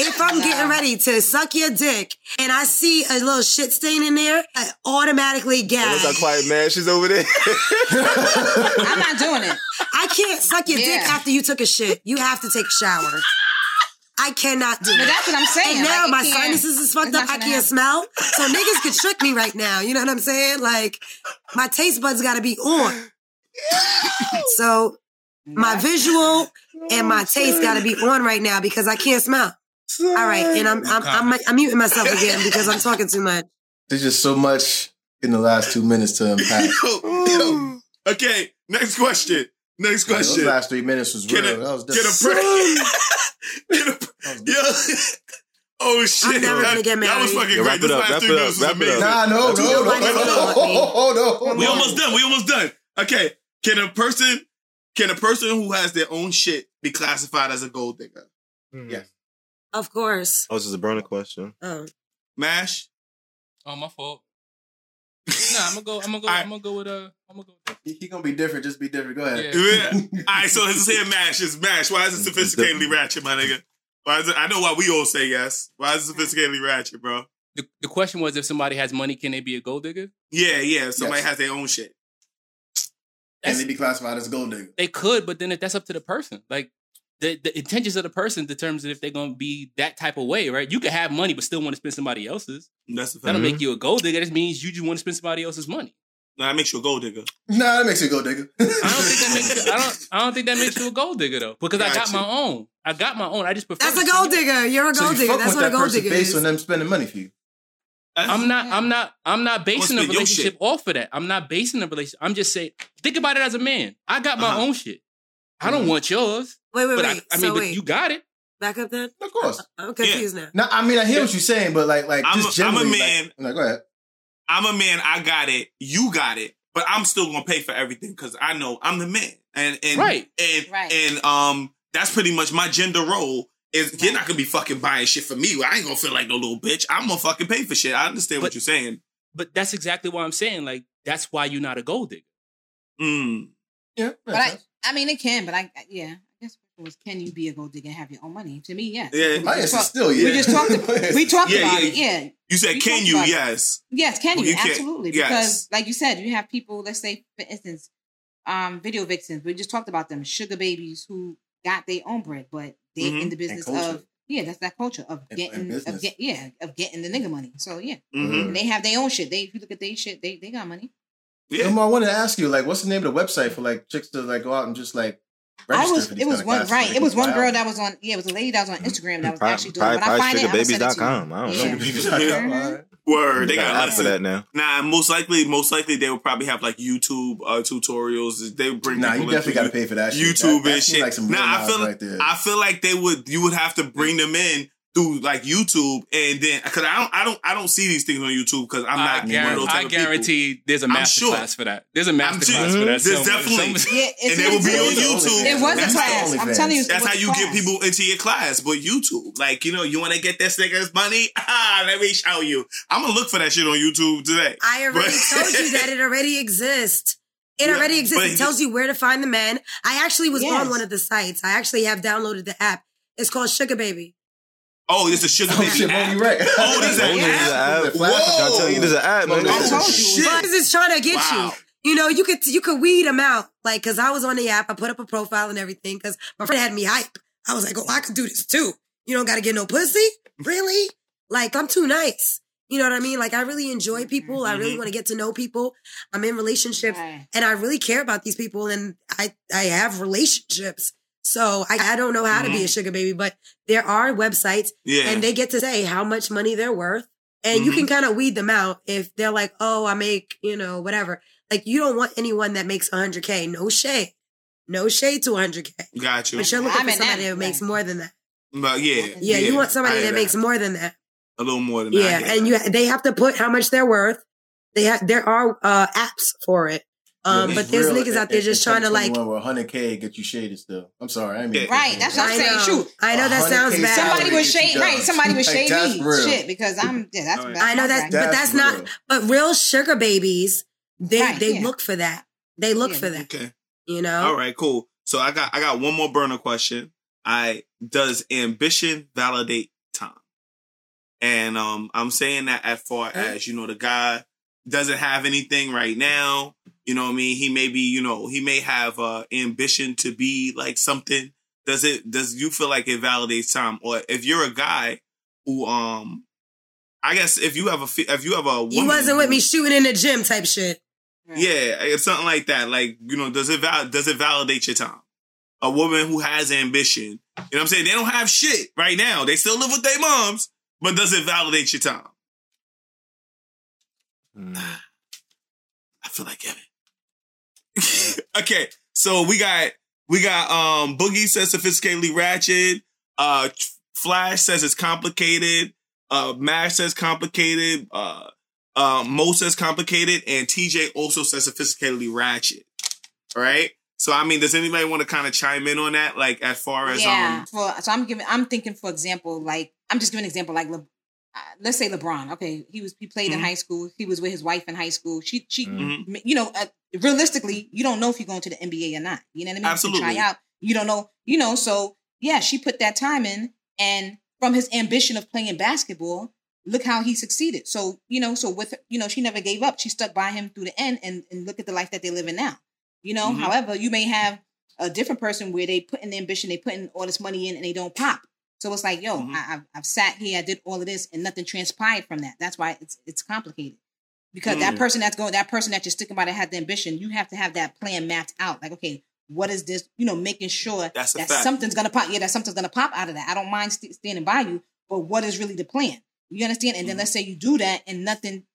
[SPEAKER 2] If I'm getting ready to suck your dick and I see a little shit stain in there, I automatically
[SPEAKER 6] What's that
[SPEAKER 2] gag.
[SPEAKER 6] quiet man? She's over there.
[SPEAKER 3] I'm not doing it.
[SPEAKER 2] I can't suck your dick after you took a shit. You have to take a shower. I cannot do
[SPEAKER 3] But
[SPEAKER 2] it.
[SPEAKER 3] that's what I'm saying.
[SPEAKER 2] And now
[SPEAKER 3] Like,
[SPEAKER 2] my sinuses is fucked up. I can't
[SPEAKER 3] happen.
[SPEAKER 2] smell. So niggas could trick me right now. You know what I'm saying? Like my taste buds got to be on. So my visual and my taste got to be on right now because I can't smell. All right, and I'm I'm I'm, I'm muting myself again because I'm talking too much.
[SPEAKER 5] There's just so much in the last two minutes to unpack.
[SPEAKER 1] yo, yo. Okay, next question. Next
[SPEAKER 5] Those
[SPEAKER 1] question.
[SPEAKER 5] last three minutes was
[SPEAKER 1] Get
[SPEAKER 5] real.
[SPEAKER 1] a,
[SPEAKER 5] that was
[SPEAKER 1] get a break. get a,
[SPEAKER 5] That
[SPEAKER 1] yo. Oh shit!
[SPEAKER 2] I'm never gonna get
[SPEAKER 1] that was fucking
[SPEAKER 6] Yo,
[SPEAKER 1] great. This
[SPEAKER 6] up,
[SPEAKER 1] last three minutes was amazing.
[SPEAKER 5] Nah, no, no, no, no,
[SPEAKER 2] Nobody
[SPEAKER 5] no,
[SPEAKER 2] gonna
[SPEAKER 5] no,
[SPEAKER 2] let me.
[SPEAKER 5] hold on, hold on.
[SPEAKER 1] We almost done. We almost done. Okay. Can a person can a person who has their own shit be classified as a gold digger?
[SPEAKER 5] Yes.
[SPEAKER 2] Of course.
[SPEAKER 6] Oh, this is a burning question.
[SPEAKER 2] Oh.
[SPEAKER 1] Mash.
[SPEAKER 4] Oh, my fault. Nah, I'm gonna go. I'm gonna go.
[SPEAKER 1] Alright.
[SPEAKER 4] I'm gonna go with uh. I'm gonna go. With
[SPEAKER 5] He, he gonna be different. Just be different. Go ahead.
[SPEAKER 4] Yeah.
[SPEAKER 1] Yeah. All right. So this is here. Mash. It's mash. Why is it sophisticatedly ratchet, my nigga? Why is it? I know why we all say yes. Why is it sophisticatedly ratchet, bro?
[SPEAKER 4] The, the question was if somebody has money, can they be a gold digger?
[SPEAKER 1] Yeah, yeah. If somebody
[SPEAKER 5] Yes.
[SPEAKER 1] has their own shit.
[SPEAKER 5] Can they be classified as a gold digger?
[SPEAKER 4] They could, but then if that's up to the person. Like the, the intentions of the person determines if they're gonna be that type of way, right? You can have money but still want to spend somebody else's.
[SPEAKER 1] That's the
[SPEAKER 4] That'll
[SPEAKER 1] fact.
[SPEAKER 4] make you a gold digger. That means you just want to spend somebody else's money.
[SPEAKER 1] No, that makes you a gold digger.
[SPEAKER 5] Nah, that makes you a gold digger.
[SPEAKER 4] I don't think that makes you, I don't I don't think that makes you a gold digger though. Because I got
[SPEAKER 1] Gotcha.
[SPEAKER 4] my own. I got my own. I just prefer
[SPEAKER 2] That's a gold digger. You're a
[SPEAKER 5] So
[SPEAKER 2] gold
[SPEAKER 5] you
[SPEAKER 2] digger.
[SPEAKER 5] fuck
[SPEAKER 2] That's
[SPEAKER 5] with
[SPEAKER 2] what a gold
[SPEAKER 5] person
[SPEAKER 2] digger
[SPEAKER 5] based
[SPEAKER 2] is.
[SPEAKER 5] on them spending money for you.
[SPEAKER 4] I'm not. I'm not. I'm not basing a relationship off of that. I'm not basing a relationship. I'm just saying. Think about it as a man. I got my
[SPEAKER 1] Uh-huh.
[SPEAKER 4] own shit. I don't want yours,
[SPEAKER 2] Wait, wait,
[SPEAKER 4] but
[SPEAKER 2] wait.
[SPEAKER 4] I, I
[SPEAKER 2] so
[SPEAKER 4] mean, but
[SPEAKER 2] wait.
[SPEAKER 4] you got it.
[SPEAKER 2] Back up then.
[SPEAKER 5] Of course.
[SPEAKER 2] I'm confused now.
[SPEAKER 5] No, I mean I hear what you're saying, but like, like
[SPEAKER 1] I'm
[SPEAKER 5] just
[SPEAKER 1] a- I'm a man.
[SPEAKER 5] Like, like, go ahead.
[SPEAKER 1] I'm a man. I got it. You got it. But I'm still gonna pay for everything because I know I'm the man. And and
[SPEAKER 4] Right.
[SPEAKER 1] and
[SPEAKER 3] Right.
[SPEAKER 1] and um, that's pretty much my gender role. Is you're not gonna be fucking buying shit for me. I ain't gonna feel like no little bitch. I'm gonna fucking pay for shit. I understand what you're saying.
[SPEAKER 4] But that's exactly what I'm saying. Like that's why you're not a gold digger.
[SPEAKER 1] Mm.
[SPEAKER 5] Yeah,
[SPEAKER 3] But I, I mean, it can. But I, yeah, I guess it was can you be a gold digger and have your own money? To me, yes.
[SPEAKER 1] Yeah.
[SPEAKER 3] We
[SPEAKER 5] my
[SPEAKER 3] just
[SPEAKER 5] answer
[SPEAKER 3] talk-
[SPEAKER 5] still yeah.
[SPEAKER 3] We just talked. We talked
[SPEAKER 1] Yeah,
[SPEAKER 3] about
[SPEAKER 1] yeah.
[SPEAKER 3] it. Yeah.
[SPEAKER 1] You said,
[SPEAKER 3] We
[SPEAKER 1] can you?
[SPEAKER 3] about it.
[SPEAKER 1] Yes.
[SPEAKER 3] Yes, can
[SPEAKER 1] Well,
[SPEAKER 3] you?
[SPEAKER 1] you can-
[SPEAKER 3] Absolutely.
[SPEAKER 1] yes.
[SPEAKER 3] Because, like you said, you have people, let's say, for instance, um, video vixens. We just talked about them, sugar babies who got their own bread, but they
[SPEAKER 1] Mhm.
[SPEAKER 3] in the business of yeah, that's that culture of getting
[SPEAKER 5] and business.
[SPEAKER 3] of get yeah of getting the nigga money. So yeah,
[SPEAKER 1] Mm-hmm.
[SPEAKER 3] and they have their own shit. They if you look at their shit, they they got money.
[SPEAKER 1] Yeah.
[SPEAKER 5] Emma, I wanted to ask you, like, what's the name of the website for like chicks to like go out and just like
[SPEAKER 3] I was. It was one right. It was one girl that was on. Yeah, it was a lady that was on Instagram that was
[SPEAKER 6] Probably-
[SPEAKER 3] actually doing. it. When I find it, I'm gonna send it to you.
[SPEAKER 6] sugarbabies.com. I don't know.
[SPEAKER 3] Yeah.
[SPEAKER 5] Sugarbabies.com.
[SPEAKER 1] Word,
[SPEAKER 6] They
[SPEAKER 1] they
[SPEAKER 6] got
[SPEAKER 1] got
[SPEAKER 6] an for that now.
[SPEAKER 1] Nah, most likely, most likely they would probably have like YouTube uh, tutorials. They bring
[SPEAKER 5] Nah, you definitely got to pay for that. shit.
[SPEAKER 1] YouTube
[SPEAKER 5] that, that
[SPEAKER 1] and shit.
[SPEAKER 5] Like some
[SPEAKER 1] nah, I
[SPEAKER 5] knowledge
[SPEAKER 1] feel
[SPEAKER 5] right there.
[SPEAKER 1] I feel like they would. You would have to bring them in through like YouTube, and then because I don't, I don't, I don't see these things on YouTube because I'm
[SPEAKER 4] I,
[SPEAKER 1] not one of
[SPEAKER 4] guarantee,
[SPEAKER 1] those
[SPEAKER 4] I
[SPEAKER 1] type of people.
[SPEAKER 4] guarantee there's a
[SPEAKER 1] I'm
[SPEAKER 4] master
[SPEAKER 1] sure.
[SPEAKER 4] class for that. There's a master
[SPEAKER 1] sure.
[SPEAKER 4] class for that.
[SPEAKER 1] There's
[SPEAKER 4] somewhere.
[SPEAKER 1] definitely-
[SPEAKER 4] Some-
[SPEAKER 3] Yeah, it's,
[SPEAKER 1] And they will be on YouTube.
[SPEAKER 3] It was a class. I'm telling you,
[SPEAKER 1] That's how you
[SPEAKER 3] class.
[SPEAKER 1] get people into your class, but YouTube. Like, you know, you want to get that nigga's money? Ah, let me show you. I'm going to look for that shit on YouTube today.
[SPEAKER 2] I already
[SPEAKER 1] But-
[SPEAKER 2] told you that it already exists. It
[SPEAKER 1] Yeah,
[SPEAKER 2] already exists. It tells you where to find the men. I actually was
[SPEAKER 3] Yes.
[SPEAKER 2] on one of the sites. I actually have downloaded the app. It's called Sugar Baby.
[SPEAKER 1] Oh, it's a sugar
[SPEAKER 5] oh
[SPEAKER 1] baby
[SPEAKER 5] shit,
[SPEAKER 1] app.
[SPEAKER 5] Mom, right.
[SPEAKER 1] Oh, there's an
[SPEAKER 6] Oh, there's an
[SPEAKER 1] app.
[SPEAKER 6] app.
[SPEAKER 5] Whoa.
[SPEAKER 6] I tell you, there's an app, man.
[SPEAKER 5] Oh,
[SPEAKER 3] I
[SPEAKER 1] shit.
[SPEAKER 2] Buzz is trying to get
[SPEAKER 1] Wow.
[SPEAKER 2] you. You know, you could you could weed them out. Like, cause I was on the app. I put up a profile and everything. Cause my friend had me hype. I was like, oh, I could do this too. You don't got to get no pussy, really? Like, I'm too nice. You know what I mean? Like, I really enjoy people. I really
[SPEAKER 1] Mhm.
[SPEAKER 2] want to get to know people. I'm in relationships.
[SPEAKER 3] Right.
[SPEAKER 2] and I really care about these people and I I have relationships. So I, I don't know how to be a sugar baby, but there are websites
[SPEAKER 1] Yeah.
[SPEAKER 2] and they get to say how much money they're worth. And you
[SPEAKER 1] Mhm.
[SPEAKER 2] can kind of weed them out if they're like, oh, I make, you know, whatever. Like you don't want anyone that makes 100K. No shade. No shade to 100K.
[SPEAKER 1] Got you.
[SPEAKER 2] But you're looking
[SPEAKER 3] I'm
[SPEAKER 2] for somebody
[SPEAKER 3] that,
[SPEAKER 2] that makes more than that.
[SPEAKER 1] But yeah.
[SPEAKER 2] Yeah, you want somebody
[SPEAKER 1] I
[SPEAKER 2] that makes more than that.
[SPEAKER 1] a little more than that.
[SPEAKER 2] Yeah, and you they have to put how much they're worth. They have there are uh apps for it. Um,
[SPEAKER 5] Yeah,
[SPEAKER 2] but
[SPEAKER 5] it's
[SPEAKER 2] there's
[SPEAKER 5] real
[SPEAKER 2] niggas out there
[SPEAKER 5] in-
[SPEAKER 2] just
[SPEAKER 5] in
[SPEAKER 2] trying to like
[SPEAKER 5] 2021 Where 100k get you shaded still. I'm sorry, I mean
[SPEAKER 1] Yeah.
[SPEAKER 3] Right, that's what I'm saying. Shoot.
[SPEAKER 2] I know that sounds bad.
[SPEAKER 3] Somebody was
[SPEAKER 5] gets
[SPEAKER 3] shade, right? Somebody was
[SPEAKER 5] Like,
[SPEAKER 3] shade
[SPEAKER 5] that's
[SPEAKER 3] me,
[SPEAKER 5] real.
[SPEAKER 3] shit, because I'm yeah, that's,
[SPEAKER 1] Alright.
[SPEAKER 3] that's
[SPEAKER 2] I know that,
[SPEAKER 3] right.
[SPEAKER 2] but
[SPEAKER 5] That's
[SPEAKER 2] that's not. But real sugar babies, they
[SPEAKER 3] Right,
[SPEAKER 2] they
[SPEAKER 3] yeah.
[SPEAKER 2] look for that. They look
[SPEAKER 3] Yeah.
[SPEAKER 2] for that.
[SPEAKER 1] Okay.
[SPEAKER 2] You know.
[SPEAKER 1] All right, cool. So I got I got one more burner question. I does ambition validate time? And um I'm saying that as far as, you know, the guy doesn't have anything right now. You know what I mean? He may be, you know, he may have uh ambition to be like something. Does it does you feel like it validates time? Or if you're a guy who um I guess if you have a if you have a woman
[SPEAKER 2] You wasn't with me shooting in the gym type shit.
[SPEAKER 1] yeah, it's something like that. Like, you know, does it val- does it validate your time? A woman who has ambition. You know what I'm saying? They don't have shit right now. They still live with their moms, but does it validate your time?
[SPEAKER 6] Mm.
[SPEAKER 1] I feel like Kevin. okay, so we got we got um Boogie says sophisticatedly ratchet. Uh Flash says it's complicated. Uh Mash says complicated. Uh uh Mo says complicated, and TJ also says sophisticatedly ratchet. All right. So I mean, does anybody want to kind of chime in on that? Like as far as
[SPEAKER 3] yeah.
[SPEAKER 1] um
[SPEAKER 3] For so I'm giving. I'm thinking, for example, like I'm just giving an example. Like, Le, uh, let's say LeBron. Okay, he was he played
[SPEAKER 1] Mhm.
[SPEAKER 3] in high school. He was with his wife in high school. She she,
[SPEAKER 1] Mhm.
[SPEAKER 3] you know, uh, realistically, you don't know if you're going to the NBA or not. You know what I mean? You
[SPEAKER 1] Absolutely.
[SPEAKER 3] try out. You don't know. You know. So yeah, she put that time in, and from his ambition of playing basketball, look how he succeeded. So you know, so with you know, she never gave up. She stuck by him through the end, and and look at the life that they're living now. You know,
[SPEAKER 1] Mhm.
[SPEAKER 3] however, you may have a different person where they put in the ambition, they put in all this money in, and they don't pop. So it's like, yo,
[SPEAKER 1] Mhm.
[SPEAKER 3] I, I've, I've sat here, I did all of this, and nothing transpired from that. That's why it's it's complicated. Because that
[SPEAKER 1] Mm.
[SPEAKER 3] person that's going, that person that you're sticking by that had the ambition, you have to have that plan mapped out. Like, okay, what is this? You know, making sure
[SPEAKER 1] That's
[SPEAKER 3] that
[SPEAKER 1] fact.
[SPEAKER 3] something's gonna pop. Yeah, that something's gonna pop out of that. I don't mind st- standing by you, but what is really the plan? You understand? And then
[SPEAKER 1] Mhm.
[SPEAKER 3] let's say you do that, and nothing,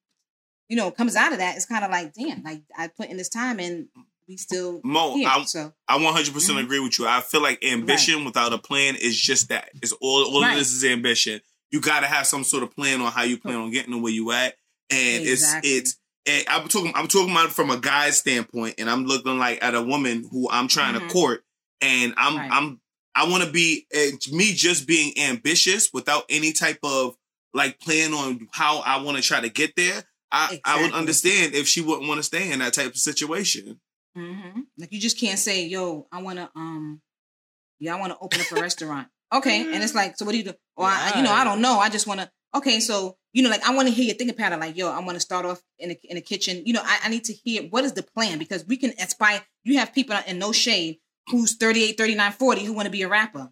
[SPEAKER 3] you know, comes out of that. It's kind of like, damn, like I put in this time, and we still
[SPEAKER 1] Mo,
[SPEAKER 3] here.
[SPEAKER 1] I,
[SPEAKER 3] so
[SPEAKER 1] I 100%
[SPEAKER 3] Mhm.
[SPEAKER 1] agree with you. I feel like ambition without a plan is just that. It's all all
[SPEAKER 3] Right.
[SPEAKER 1] of this is ambition. You got to have some sort of plan on how you plan on getting to where you at, and
[SPEAKER 3] Exactly.
[SPEAKER 1] it's it's. And I'm talking. I'm talking about it from a guy's standpoint, and I'm looking like at a woman who I'm trying
[SPEAKER 3] Mhm.
[SPEAKER 1] to court, and I'm
[SPEAKER 3] Right.
[SPEAKER 1] I'm I want to be me just being ambitious without any type of like plan on how I want to try to get there. I I would understand if she wouldn't want to stay in that type of situation.
[SPEAKER 3] Hmm Like you just can't say, "Yo, I want to, um, yeah, I want to open up a restaurant." Okay, and it's like, so what do you do? Or I, you know, I don't know. I just want to. Okay, so you know, like I want to hear your thinking pattern. Like, yo, I want to start off in a in a kitchen. You know, I, I need to hear what is the plan because we can aspire. You have people in no shade who's 38, 39, 40 who want to be a rapper.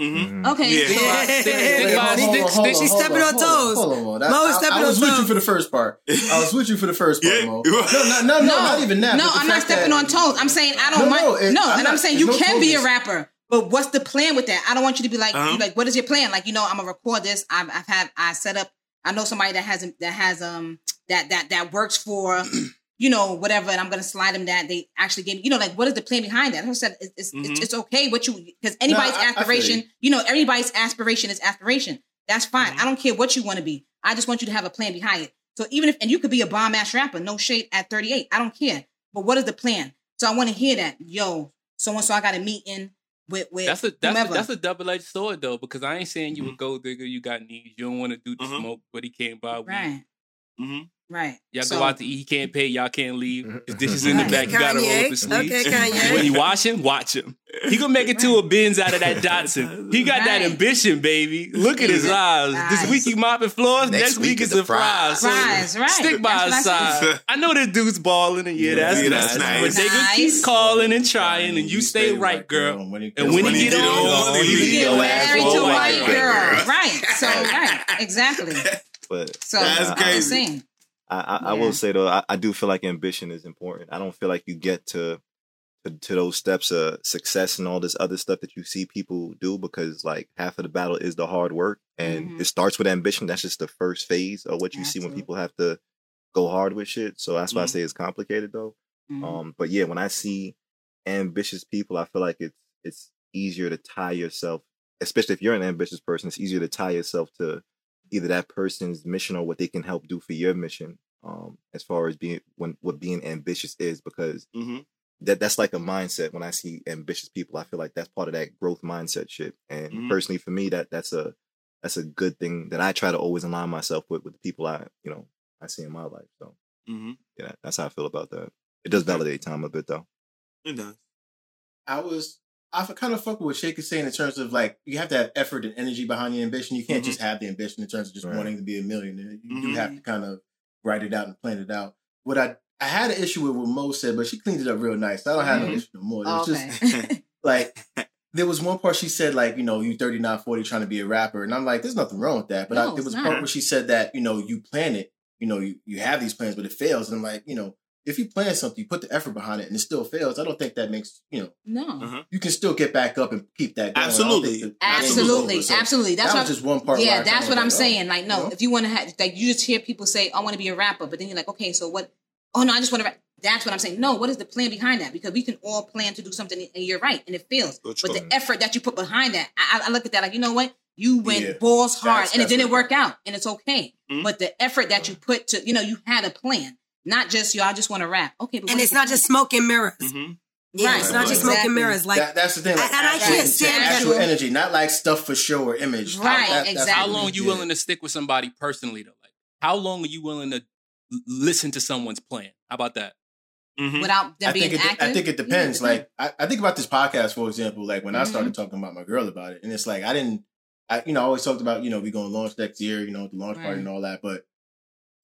[SPEAKER 1] Mm-hmm.
[SPEAKER 3] Okay.
[SPEAKER 1] Yeah.
[SPEAKER 3] so, uh,
[SPEAKER 4] Think-
[SPEAKER 2] Yeah.
[SPEAKER 4] think about
[SPEAKER 5] Hold on,
[SPEAKER 4] sticks-
[SPEAKER 5] hold on,
[SPEAKER 2] She's
[SPEAKER 5] hold
[SPEAKER 2] stepping on
[SPEAKER 5] hold
[SPEAKER 2] toes.
[SPEAKER 5] Hold on, hold on.
[SPEAKER 2] Mo is
[SPEAKER 5] I-
[SPEAKER 2] stepping
[SPEAKER 5] I, I was
[SPEAKER 2] on
[SPEAKER 5] with you for the first part. I was with you for the first part,
[SPEAKER 1] Yeah.
[SPEAKER 5] Mo. No, no, no, no, not even that.
[SPEAKER 3] No, I'm not stepping
[SPEAKER 5] that-
[SPEAKER 3] on toes. I'm saying I don't
[SPEAKER 5] No,
[SPEAKER 3] mind.
[SPEAKER 5] no,
[SPEAKER 3] No,
[SPEAKER 5] I'm
[SPEAKER 3] and
[SPEAKER 5] not-
[SPEAKER 3] I'm saying you
[SPEAKER 5] no
[SPEAKER 3] can be a rapper. But what's the plan with that? I don't want you to be like,
[SPEAKER 1] Uh-huh.
[SPEAKER 3] like, what is your plan? Like, you know, I'm gonna record this. I've, I've had, I set up. I know somebody that has that has um that that that works for, you know, whatever, and I'm gonna slide them that they actually gave. me- You know, like, what is the plan behind that? I said it's it's,
[SPEAKER 1] Mhm.
[SPEAKER 3] it's, it's okay what you because anybody's
[SPEAKER 5] I- I feel
[SPEAKER 3] aspiration.
[SPEAKER 5] you.
[SPEAKER 3] You know, everybody's aspiration is aspiration. That's fine.
[SPEAKER 1] Mhm.
[SPEAKER 3] I don't care what you want to be. I just want you to have a plan behind it. So even if and you could be a bomb ass rapper, no shade at 38. I don't care. But what is the plan? So I want to hear that. Yo, so and so I got a meeting with with
[SPEAKER 4] That's a that's a,
[SPEAKER 3] whomever.
[SPEAKER 4] that's a double edged sword though, because I ain't saying you a gold digger, you got needs, you don't want to do the
[SPEAKER 1] Mhm.
[SPEAKER 4] smoke, but he can't buy weed.
[SPEAKER 3] right,
[SPEAKER 1] Mm-hmm.
[SPEAKER 3] Right.
[SPEAKER 4] Y'all
[SPEAKER 3] So-
[SPEAKER 4] go out to eat, he can't pay, y'all can't leave. His dishes in the
[SPEAKER 3] Right.
[SPEAKER 4] back, you gotta roll up his
[SPEAKER 2] Kanye.
[SPEAKER 4] sleeves.
[SPEAKER 2] Okay, Kanye.
[SPEAKER 4] When you wash him, watch him. He gonna make it to a Benz out of that Datsun. He got that ambition, baby. Look at his eyes. This week he mopping floors. Next, week, is a fries. So
[SPEAKER 3] right.
[SPEAKER 4] Stick by
[SPEAKER 3] That's
[SPEAKER 4] his side. I know this dude's balling, and yeah,
[SPEAKER 1] Yeah,
[SPEAKER 4] that's,
[SPEAKER 1] yeah,
[SPEAKER 4] nice.
[SPEAKER 1] that's nice.
[SPEAKER 4] But they gonna
[SPEAKER 3] Nice.
[SPEAKER 4] keep calling and trying, and you stay right, girl.
[SPEAKER 5] And when he,
[SPEAKER 4] And when he
[SPEAKER 1] get
[SPEAKER 4] get
[SPEAKER 1] on,
[SPEAKER 4] on,
[SPEAKER 1] he
[SPEAKER 4] he
[SPEAKER 3] You
[SPEAKER 1] get
[SPEAKER 3] get
[SPEAKER 1] your
[SPEAKER 4] ass
[SPEAKER 3] married to
[SPEAKER 4] a
[SPEAKER 3] a
[SPEAKER 4] white
[SPEAKER 3] white
[SPEAKER 1] girl.
[SPEAKER 3] girl, right? So right, exactly.
[SPEAKER 6] But
[SPEAKER 3] So
[SPEAKER 1] That's
[SPEAKER 3] I'm
[SPEAKER 1] crazy.
[SPEAKER 6] I, I, I will say though, I, I do feel like ambition is important. I don't feel like you get to, to to those steps of success and all this other stuff that you see people do because like half of the battle is the hard work and
[SPEAKER 3] Mhm.
[SPEAKER 6] it starts with ambition. That's just the first phase of what you see when people have to go hard with shit. So that's why I
[SPEAKER 1] Mhm.
[SPEAKER 6] say it's complicated though.
[SPEAKER 3] Mhm.
[SPEAKER 6] Um, but yeah, when I see ambitious people, I feel like it's it's easier to tie yourself, especially if you're an ambitious person. It's easier to tie yourself to either that person's mission or what they can help do for your mission. Um, as far as being when what being ambitious is, because
[SPEAKER 1] Mm-hmm.
[SPEAKER 6] that that's like a mindset. When I see ambitious people, I feel like that's part of that growth mindset shit. And
[SPEAKER 1] Mhm.
[SPEAKER 6] personally, for me, that that's a that's a good thing that I try to always align myself with with the people I you know I see in my life. So
[SPEAKER 1] Mm-hmm.
[SPEAKER 6] yeah, that's how I feel about that. It does validate time a bit though.
[SPEAKER 1] It does.
[SPEAKER 5] I was I kind of fuck with what Shake is saying in terms of like you have to have effort and energy behind your ambition. You can't
[SPEAKER 1] Mhm.
[SPEAKER 5] just have the ambition in terms of just
[SPEAKER 6] Right.
[SPEAKER 5] wanting to be a millionaire. You do
[SPEAKER 1] Mhm.
[SPEAKER 5] have to kind of write it out and plan it out. What I I had an issue with what Mo said, but she cleaned it up real nice. I don't have no
[SPEAKER 1] Mhm.
[SPEAKER 5] issue no more. It was just like there was one part she said like you know you 39 40 trying to be a rapper and i'm like there's nothing wrong with that but I, there was a part where she said that you know you plan it you know you, you have these plans but it fails and i'm like you know if you plan something you put the effort behind it and it still fails i don't think that makes you know
[SPEAKER 3] no.
[SPEAKER 1] Uh-huh.
[SPEAKER 5] you can still get back up and keep that going.
[SPEAKER 1] Absolutely.
[SPEAKER 5] think the- the game is
[SPEAKER 3] Absolutely.
[SPEAKER 5] So
[SPEAKER 3] absolutely. That's
[SPEAKER 5] that
[SPEAKER 3] what
[SPEAKER 5] was just one part I
[SPEAKER 3] Yeah,
[SPEAKER 5] kinda
[SPEAKER 3] that's
[SPEAKER 5] was
[SPEAKER 3] what I'm
[SPEAKER 5] like, oh,
[SPEAKER 3] saying. Like, no,
[SPEAKER 5] you know?
[SPEAKER 3] if you want to have, like, you just hear people say, "I want to be a rapper," but then you're like, okay, so what? Oh no, I just want to rap. That's what I'm saying. No, what is the plan behind that? Because we can all plan to do something, and you're right, and it fails.
[SPEAKER 1] Good
[SPEAKER 3] But
[SPEAKER 1] choice.
[SPEAKER 3] the effort that you put behind that, I, I look at that like, you know what? You went
[SPEAKER 5] Yeah.
[SPEAKER 3] balls hard,
[SPEAKER 5] That's-
[SPEAKER 3] and it didn't
[SPEAKER 5] what-
[SPEAKER 3] work out, and it's okay.
[SPEAKER 1] Mhm.
[SPEAKER 3] But the effort that you put to, you know, you had a plan, not just you. I just want to rap. Okay, but
[SPEAKER 2] And it's not just smoke and mirrors.
[SPEAKER 1] Mm-hmm.
[SPEAKER 2] Yeah,
[SPEAKER 3] Right,
[SPEAKER 2] it's not just
[SPEAKER 5] right.
[SPEAKER 2] smoke and mirrors. Like
[SPEAKER 5] that, that's the thing. Like
[SPEAKER 2] And I can't stand
[SPEAKER 5] actual
[SPEAKER 2] that.
[SPEAKER 5] energy, not like stuff for show or image.
[SPEAKER 3] Right,
[SPEAKER 5] That-
[SPEAKER 3] exactly.
[SPEAKER 4] How long
[SPEAKER 5] it
[SPEAKER 4] you willing to stick with somebody personally though? Like, how long are you willing to listen to someone's plan? How about that?
[SPEAKER 1] Mm-hmm.
[SPEAKER 3] without them
[SPEAKER 5] I
[SPEAKER 3] being
[SPEAKER 5] think, it,
[SPEAKER 3] active?
[SPEAKER 5] I think it depends.
[SPEAKER 3] depends.
[SPEAKER 5] like I, I think about this podcast, for example, like when I
[SPEAKER 3] Mhm.
[SPEAKER 5] started talking about my girl about it, and it's like I didn't, I you know, I always talked about you know we going to launch next year, you know, the launch party and all that, but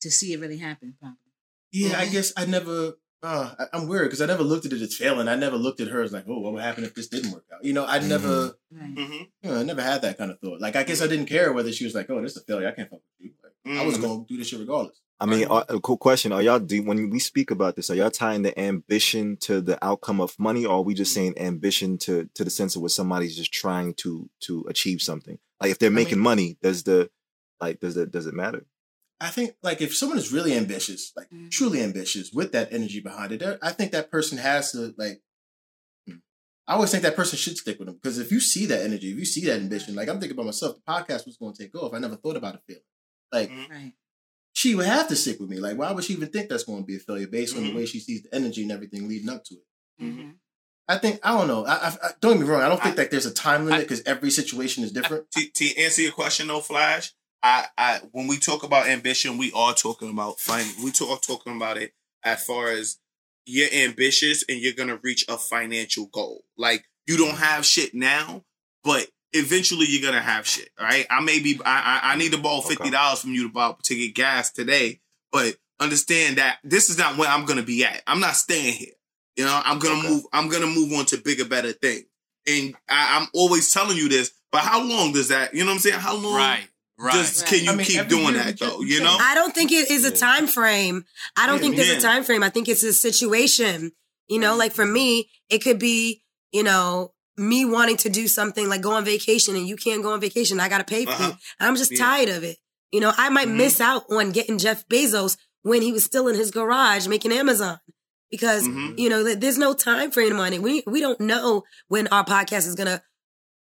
[SPEAKER 3] to see it really happen. Probably.
[SPEAKER 5] Yeah, I
[SPEAKER 3] Mhm.
[SPEAKER 5] guess I never. Uh, I, I'm weird because I never looked at it as failing. I never looked at her as like, oh, what would happen if this didn't work out? You know, I never,
[SPEAKER 3] Right.
[SPEAKER 1] Mm-hmm.
[SPEAKER 5] you know, I never had that kind of thought. Like, I guess I didn't care whether she was like, oh, this is a failure. I can't fuck with you. Like, I was going to do this shit regardless.
[SPEAKER 6] I mean, are, a cool question. Are y'all do when we speak about this? Are y'all tying the ambition to the outcome of money, or are we just saying ambition to to the sense of what somebody's just trying to to achieve something? Like if they're making
[SPEAKER 5] mean-
[SPEAKER 6] money, does the like does it does it matter?
[SPEAKER 5] I think like if someone is really ambitious, like
[SPEAKER 3] Mhm.
[SPEAKER 5] truly ambitious with that energy behind it, I think that person has to like. hmm. I always think that person should stick with them because if you see that energy, if you see that ambition, like I'm thinking about myself, the podcast was going to take off. I never thought about a failure. Like
[SPEAKER 1] Mhm.
[SPEAKER 3] Right.
[SPEAKER 5] she would have to stick with me. Like why would she even think that's going to be a failure based on
[SPEAKER 1] Mhm.
[SPEAKER 5] the way she sees the energy and everything leading up to it?
[SPEAKER 3] Mm-hmm.
[SPEAKER 5] I think I don't know. I, I, I don't get me wrong. I don't think that there's a time limit because every situation is different.
[SPEAKER 1] To, to answer your question, though, Flash, I, I when we talk about ambition, we are talking about fun. We talk talking about it as far as you're ambitious and you're gonna reach a financial goal. Like you don't have shit now, but eventually you're gonna have shit. All right. I may be. I I, I need to borrow fifty dollars from you to buy to get gas today, but understand that this is not where I'm gonna be at. I'm not staying here. You know, I'm gonna
[SPEAKER 6] Okay.
[SPEAKER 1] move. I'm gonna move on to bigger, better things. And I, I'm always telling you this, but But how long does that? You know what I'm saying? How long?
[SPEAKER 4] Right. Right.
[SPEAKER 1] Does, can you
[SPEAKER 5] I mean,
[SPEAKER 1] keep doing that though? You know.
[SPEAKER 2] I don't think it is a time frame. I don't
[SPEAKER 1] Yeah,
[SPEAKER 2] think there's
[SPEAKER 1] yeah.
[SPEAKER 2] a time frame. I think it's a situation. You know, like for me, it could be, you know, me wanting to do something like go on vacation and you can't go on vacation. I got to pay for
[SPEAKER 1] Uh-huh.
[SPEAKER 2] it. I'm just
[SPEAKER 1] Yeah.
[SPEAKER 2] tired of it. You know, I might
[SPEAKER 1] Mhm.
[SPEAKER 2] miss out on getting Jeff Bezos when he was still in his garage making Amazon because,
[SPEAKER 1] Mhm.
[SPEAKER 2] you know, there's no time frame on it. We, we don't know when our podcast is going to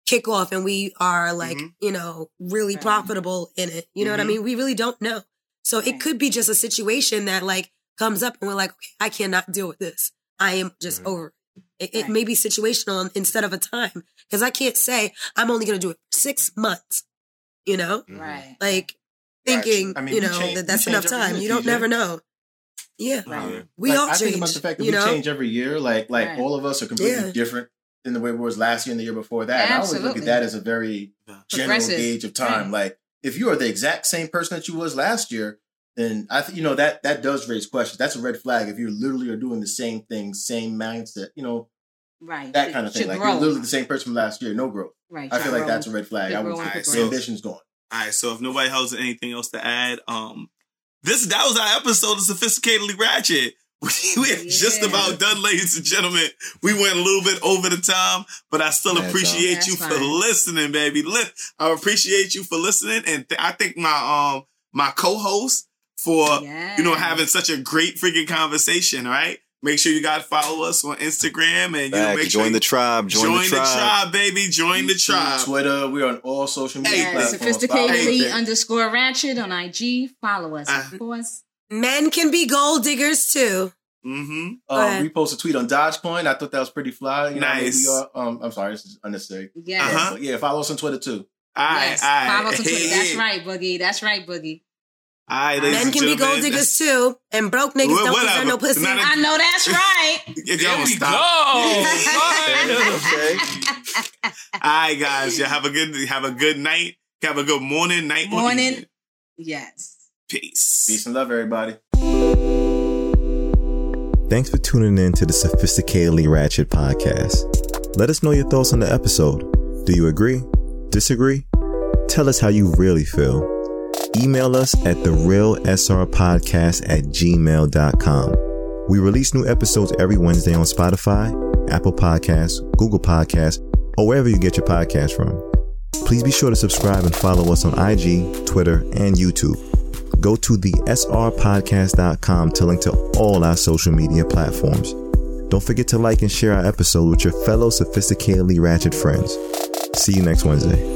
[SPEAKER 2] kick off and we are like,
[SPEAKER 1] Mhm.
[SPEAKER 2] you know, really
[SPEAKER 3] Right.
[SPEAKER 2] profitable in it. You know what I
[SPEAKER 1] Mhm.
[SPEAKER 2] mean? We really don't know. So it could be just a situation that like comes up and we're like, okay, I cannot deal with this. I am just
[SPEAKER 6] Mhm.
[SPEAKER 2] over. it. It, it may be situational instead of a time because I can't say I'm only going to do it for six months. You know,
[SPEAKER 3] Right.
[SPEAKER 2] like
[SPEAKER 5] Right.
[SPEAKER 2] thinking,
[SPEAKER 5] I mean,
[SPEAKER 2] you know,
[SPEAKER 5] change-
[SPEAKER 2] that that's enough time. You don't
[SPEAKER 5] TJ.
[SPEAKER 2] never know. Yeah,
[SPEAKER 3] Right.
[SPEAKER 2] we
[SPEAKER 5] Like,
[SPEAKER 2] all
[SPEAKER 5] I think
[SPEAKER 2] change.
[SPEAKER 5] about the fact that
[SPEAKER 2] you
[SPEAKER 5] we change every year. Like like
[SPEAKER 3] Right.
[SPEAKER 5] all of us are completely
[SPEAKER 2] Yeah.
[SPEAKER 5] different than the way we was last year and the year before that. And I always look at that as a very general
[SPEAKER 3] Progressive.
[SPEAKER 5] gauge of time.
[SPEAKER 3] Right.
[SPEAKER 5] Like if you are the exact same person that you was last year, then I think you know that that does raise questions. That's a red flag if you literally are doing the same thing, same mindset, you know,
[SPEAKER 3] Right.
[SPEAKER 5] that kind of thing. Like
[SPEAKER 3] grow.
[SPEAKER 5] you're literally the same person from last year, no growth.
[SPEAKER 3] Right.
[SPEAKER 5] I feel
[SPEAKER 3] should
[SPEAKER 5] like
[SPEAKER 3] grow.
[SPEAKER 5] that's a red flag.
[SPEAKER 3] Should
[SPEAKER 5] I
[SPEAKER 3] grow
[SPEAKER 5] would
[SPEAKER 3] and
[SPEAKER 1] Alright,
[SPEAKER 5] the
[SPEAKER 1] so-
[SPEAKER 5] ambition's gone.
[SPEAKER 1] All right, so if nobody has anything else to add, um, this that was our episode of Sophisticatedly Ratchet. We, we are just about done, ladies and gentlemen. We went a little bit over the time, but I still
[SPEAKER 6] That's
[SPEAKER 1] appreciate
[SPEAKER 3] all.
[SPEAKER 1] you
[SPEAKER 3] That's
[SPEAKER 1] for
[SPEAKER 3] fine.
[SPEAKER 1] listening, baby. I appreciate you for listening, and th- I think my um my co-host for you know having such a great freaking conversation. Right? make sure you guys follow us on Instagram and you know make sure
[SPEAKER 6] join
[SPEAKER 1] you-
[SPEAKER 6] the tribe. Join,
[SPEAKER 1] join
[SPEAKER 6] the tribe.
[SPEAKER 1] baby. Join the tribe.
[SPEAKER 5] Twitter, we're on all social media
[SPEAKER 1] Hey,
[SPEAKER 3] Yes,
[SPEAKER 5] platforms.
[SPEAKER 3] sophisticatedly
[SPEAKER 1] Hey,
[SPEAKER 3] underscore ratchet on IG. Follow us,
[SPEAKER 1] Uh-huh.
[SPEAKER 3] of course.
[SPEAKER 2] Men can be gold diggers too.
[SPEAKER 1] Mm-hmm.
[SPEAKER 2] Go ahead.
[SPEAKER 5] Um, we posted a tweet on Dogecoin. I thought that was pretty fly. You know, I mean,
[SPEAKER 1] Nice.
[SPEAKER 5] we are, um, I'm sorry, this is unnecessary.
[SPEAKER 3] Yes.
[SPEAKER 1] Uh-huh.
[SPEAKER 5] But yeah, follow us on Twitter too.
[SPEAKER 1] All right,
[SPEAKER 3] Yes.
[SPEAKER 1] all right.
[SPEAKER 3] Follow us on Twitter. That's
[SPEAKER 1] Hey.
[SPEAKER 3] right, Boogie. That's right, Boogie.
[SPEAKER 1] All right, ladies
[SPEAKER 2] Men
[SPEAKER 1] and
[SPEAKER 2] can be gold diggers too, and broke niggas
[SPEAKER 1] Wha-
[SPEAKER 2] don't
[SPEAKER 1] whatever.
[SPEAKER 2] deserve no pussy.
[SPEAKER 1] Not a-
[SPEAKER 3] I know that's right.
[SPEAKER 1] Y'all
[SPEAKER 4] There we
[SPEAKER 1] stop.
[SPEAKER 4] go.
[SPEAKER 1] All right, guys. Yeah, have a good have a good night. Have a good morning, night, or
[SPEAKER 3] Morning. yes.
[SPEAKER 1] Peace.
[SPEAKER 5] Peace and love, everybody.
[SPEAKER 6] Thanks for tuning in to the Sophisticatedly Ratchet podcast. Let us know your thoughts on the episode. Do you agree? Disagree? Tell us how you really feel. Email us at therealsrpodcast at gmail.com. We release new episodes every Wednesday on Spotify, Apple Podcasts, Google Podcasts, or wherever you get your podcast from. Please be sure to subscribe and follow us on IG, Twitter, and YouTube go to the srpodcast.com to link to all our social media platforms. Don't forget to like and share our episode with your fellow sophisticatedly ratchet friends. See you next Wednesday.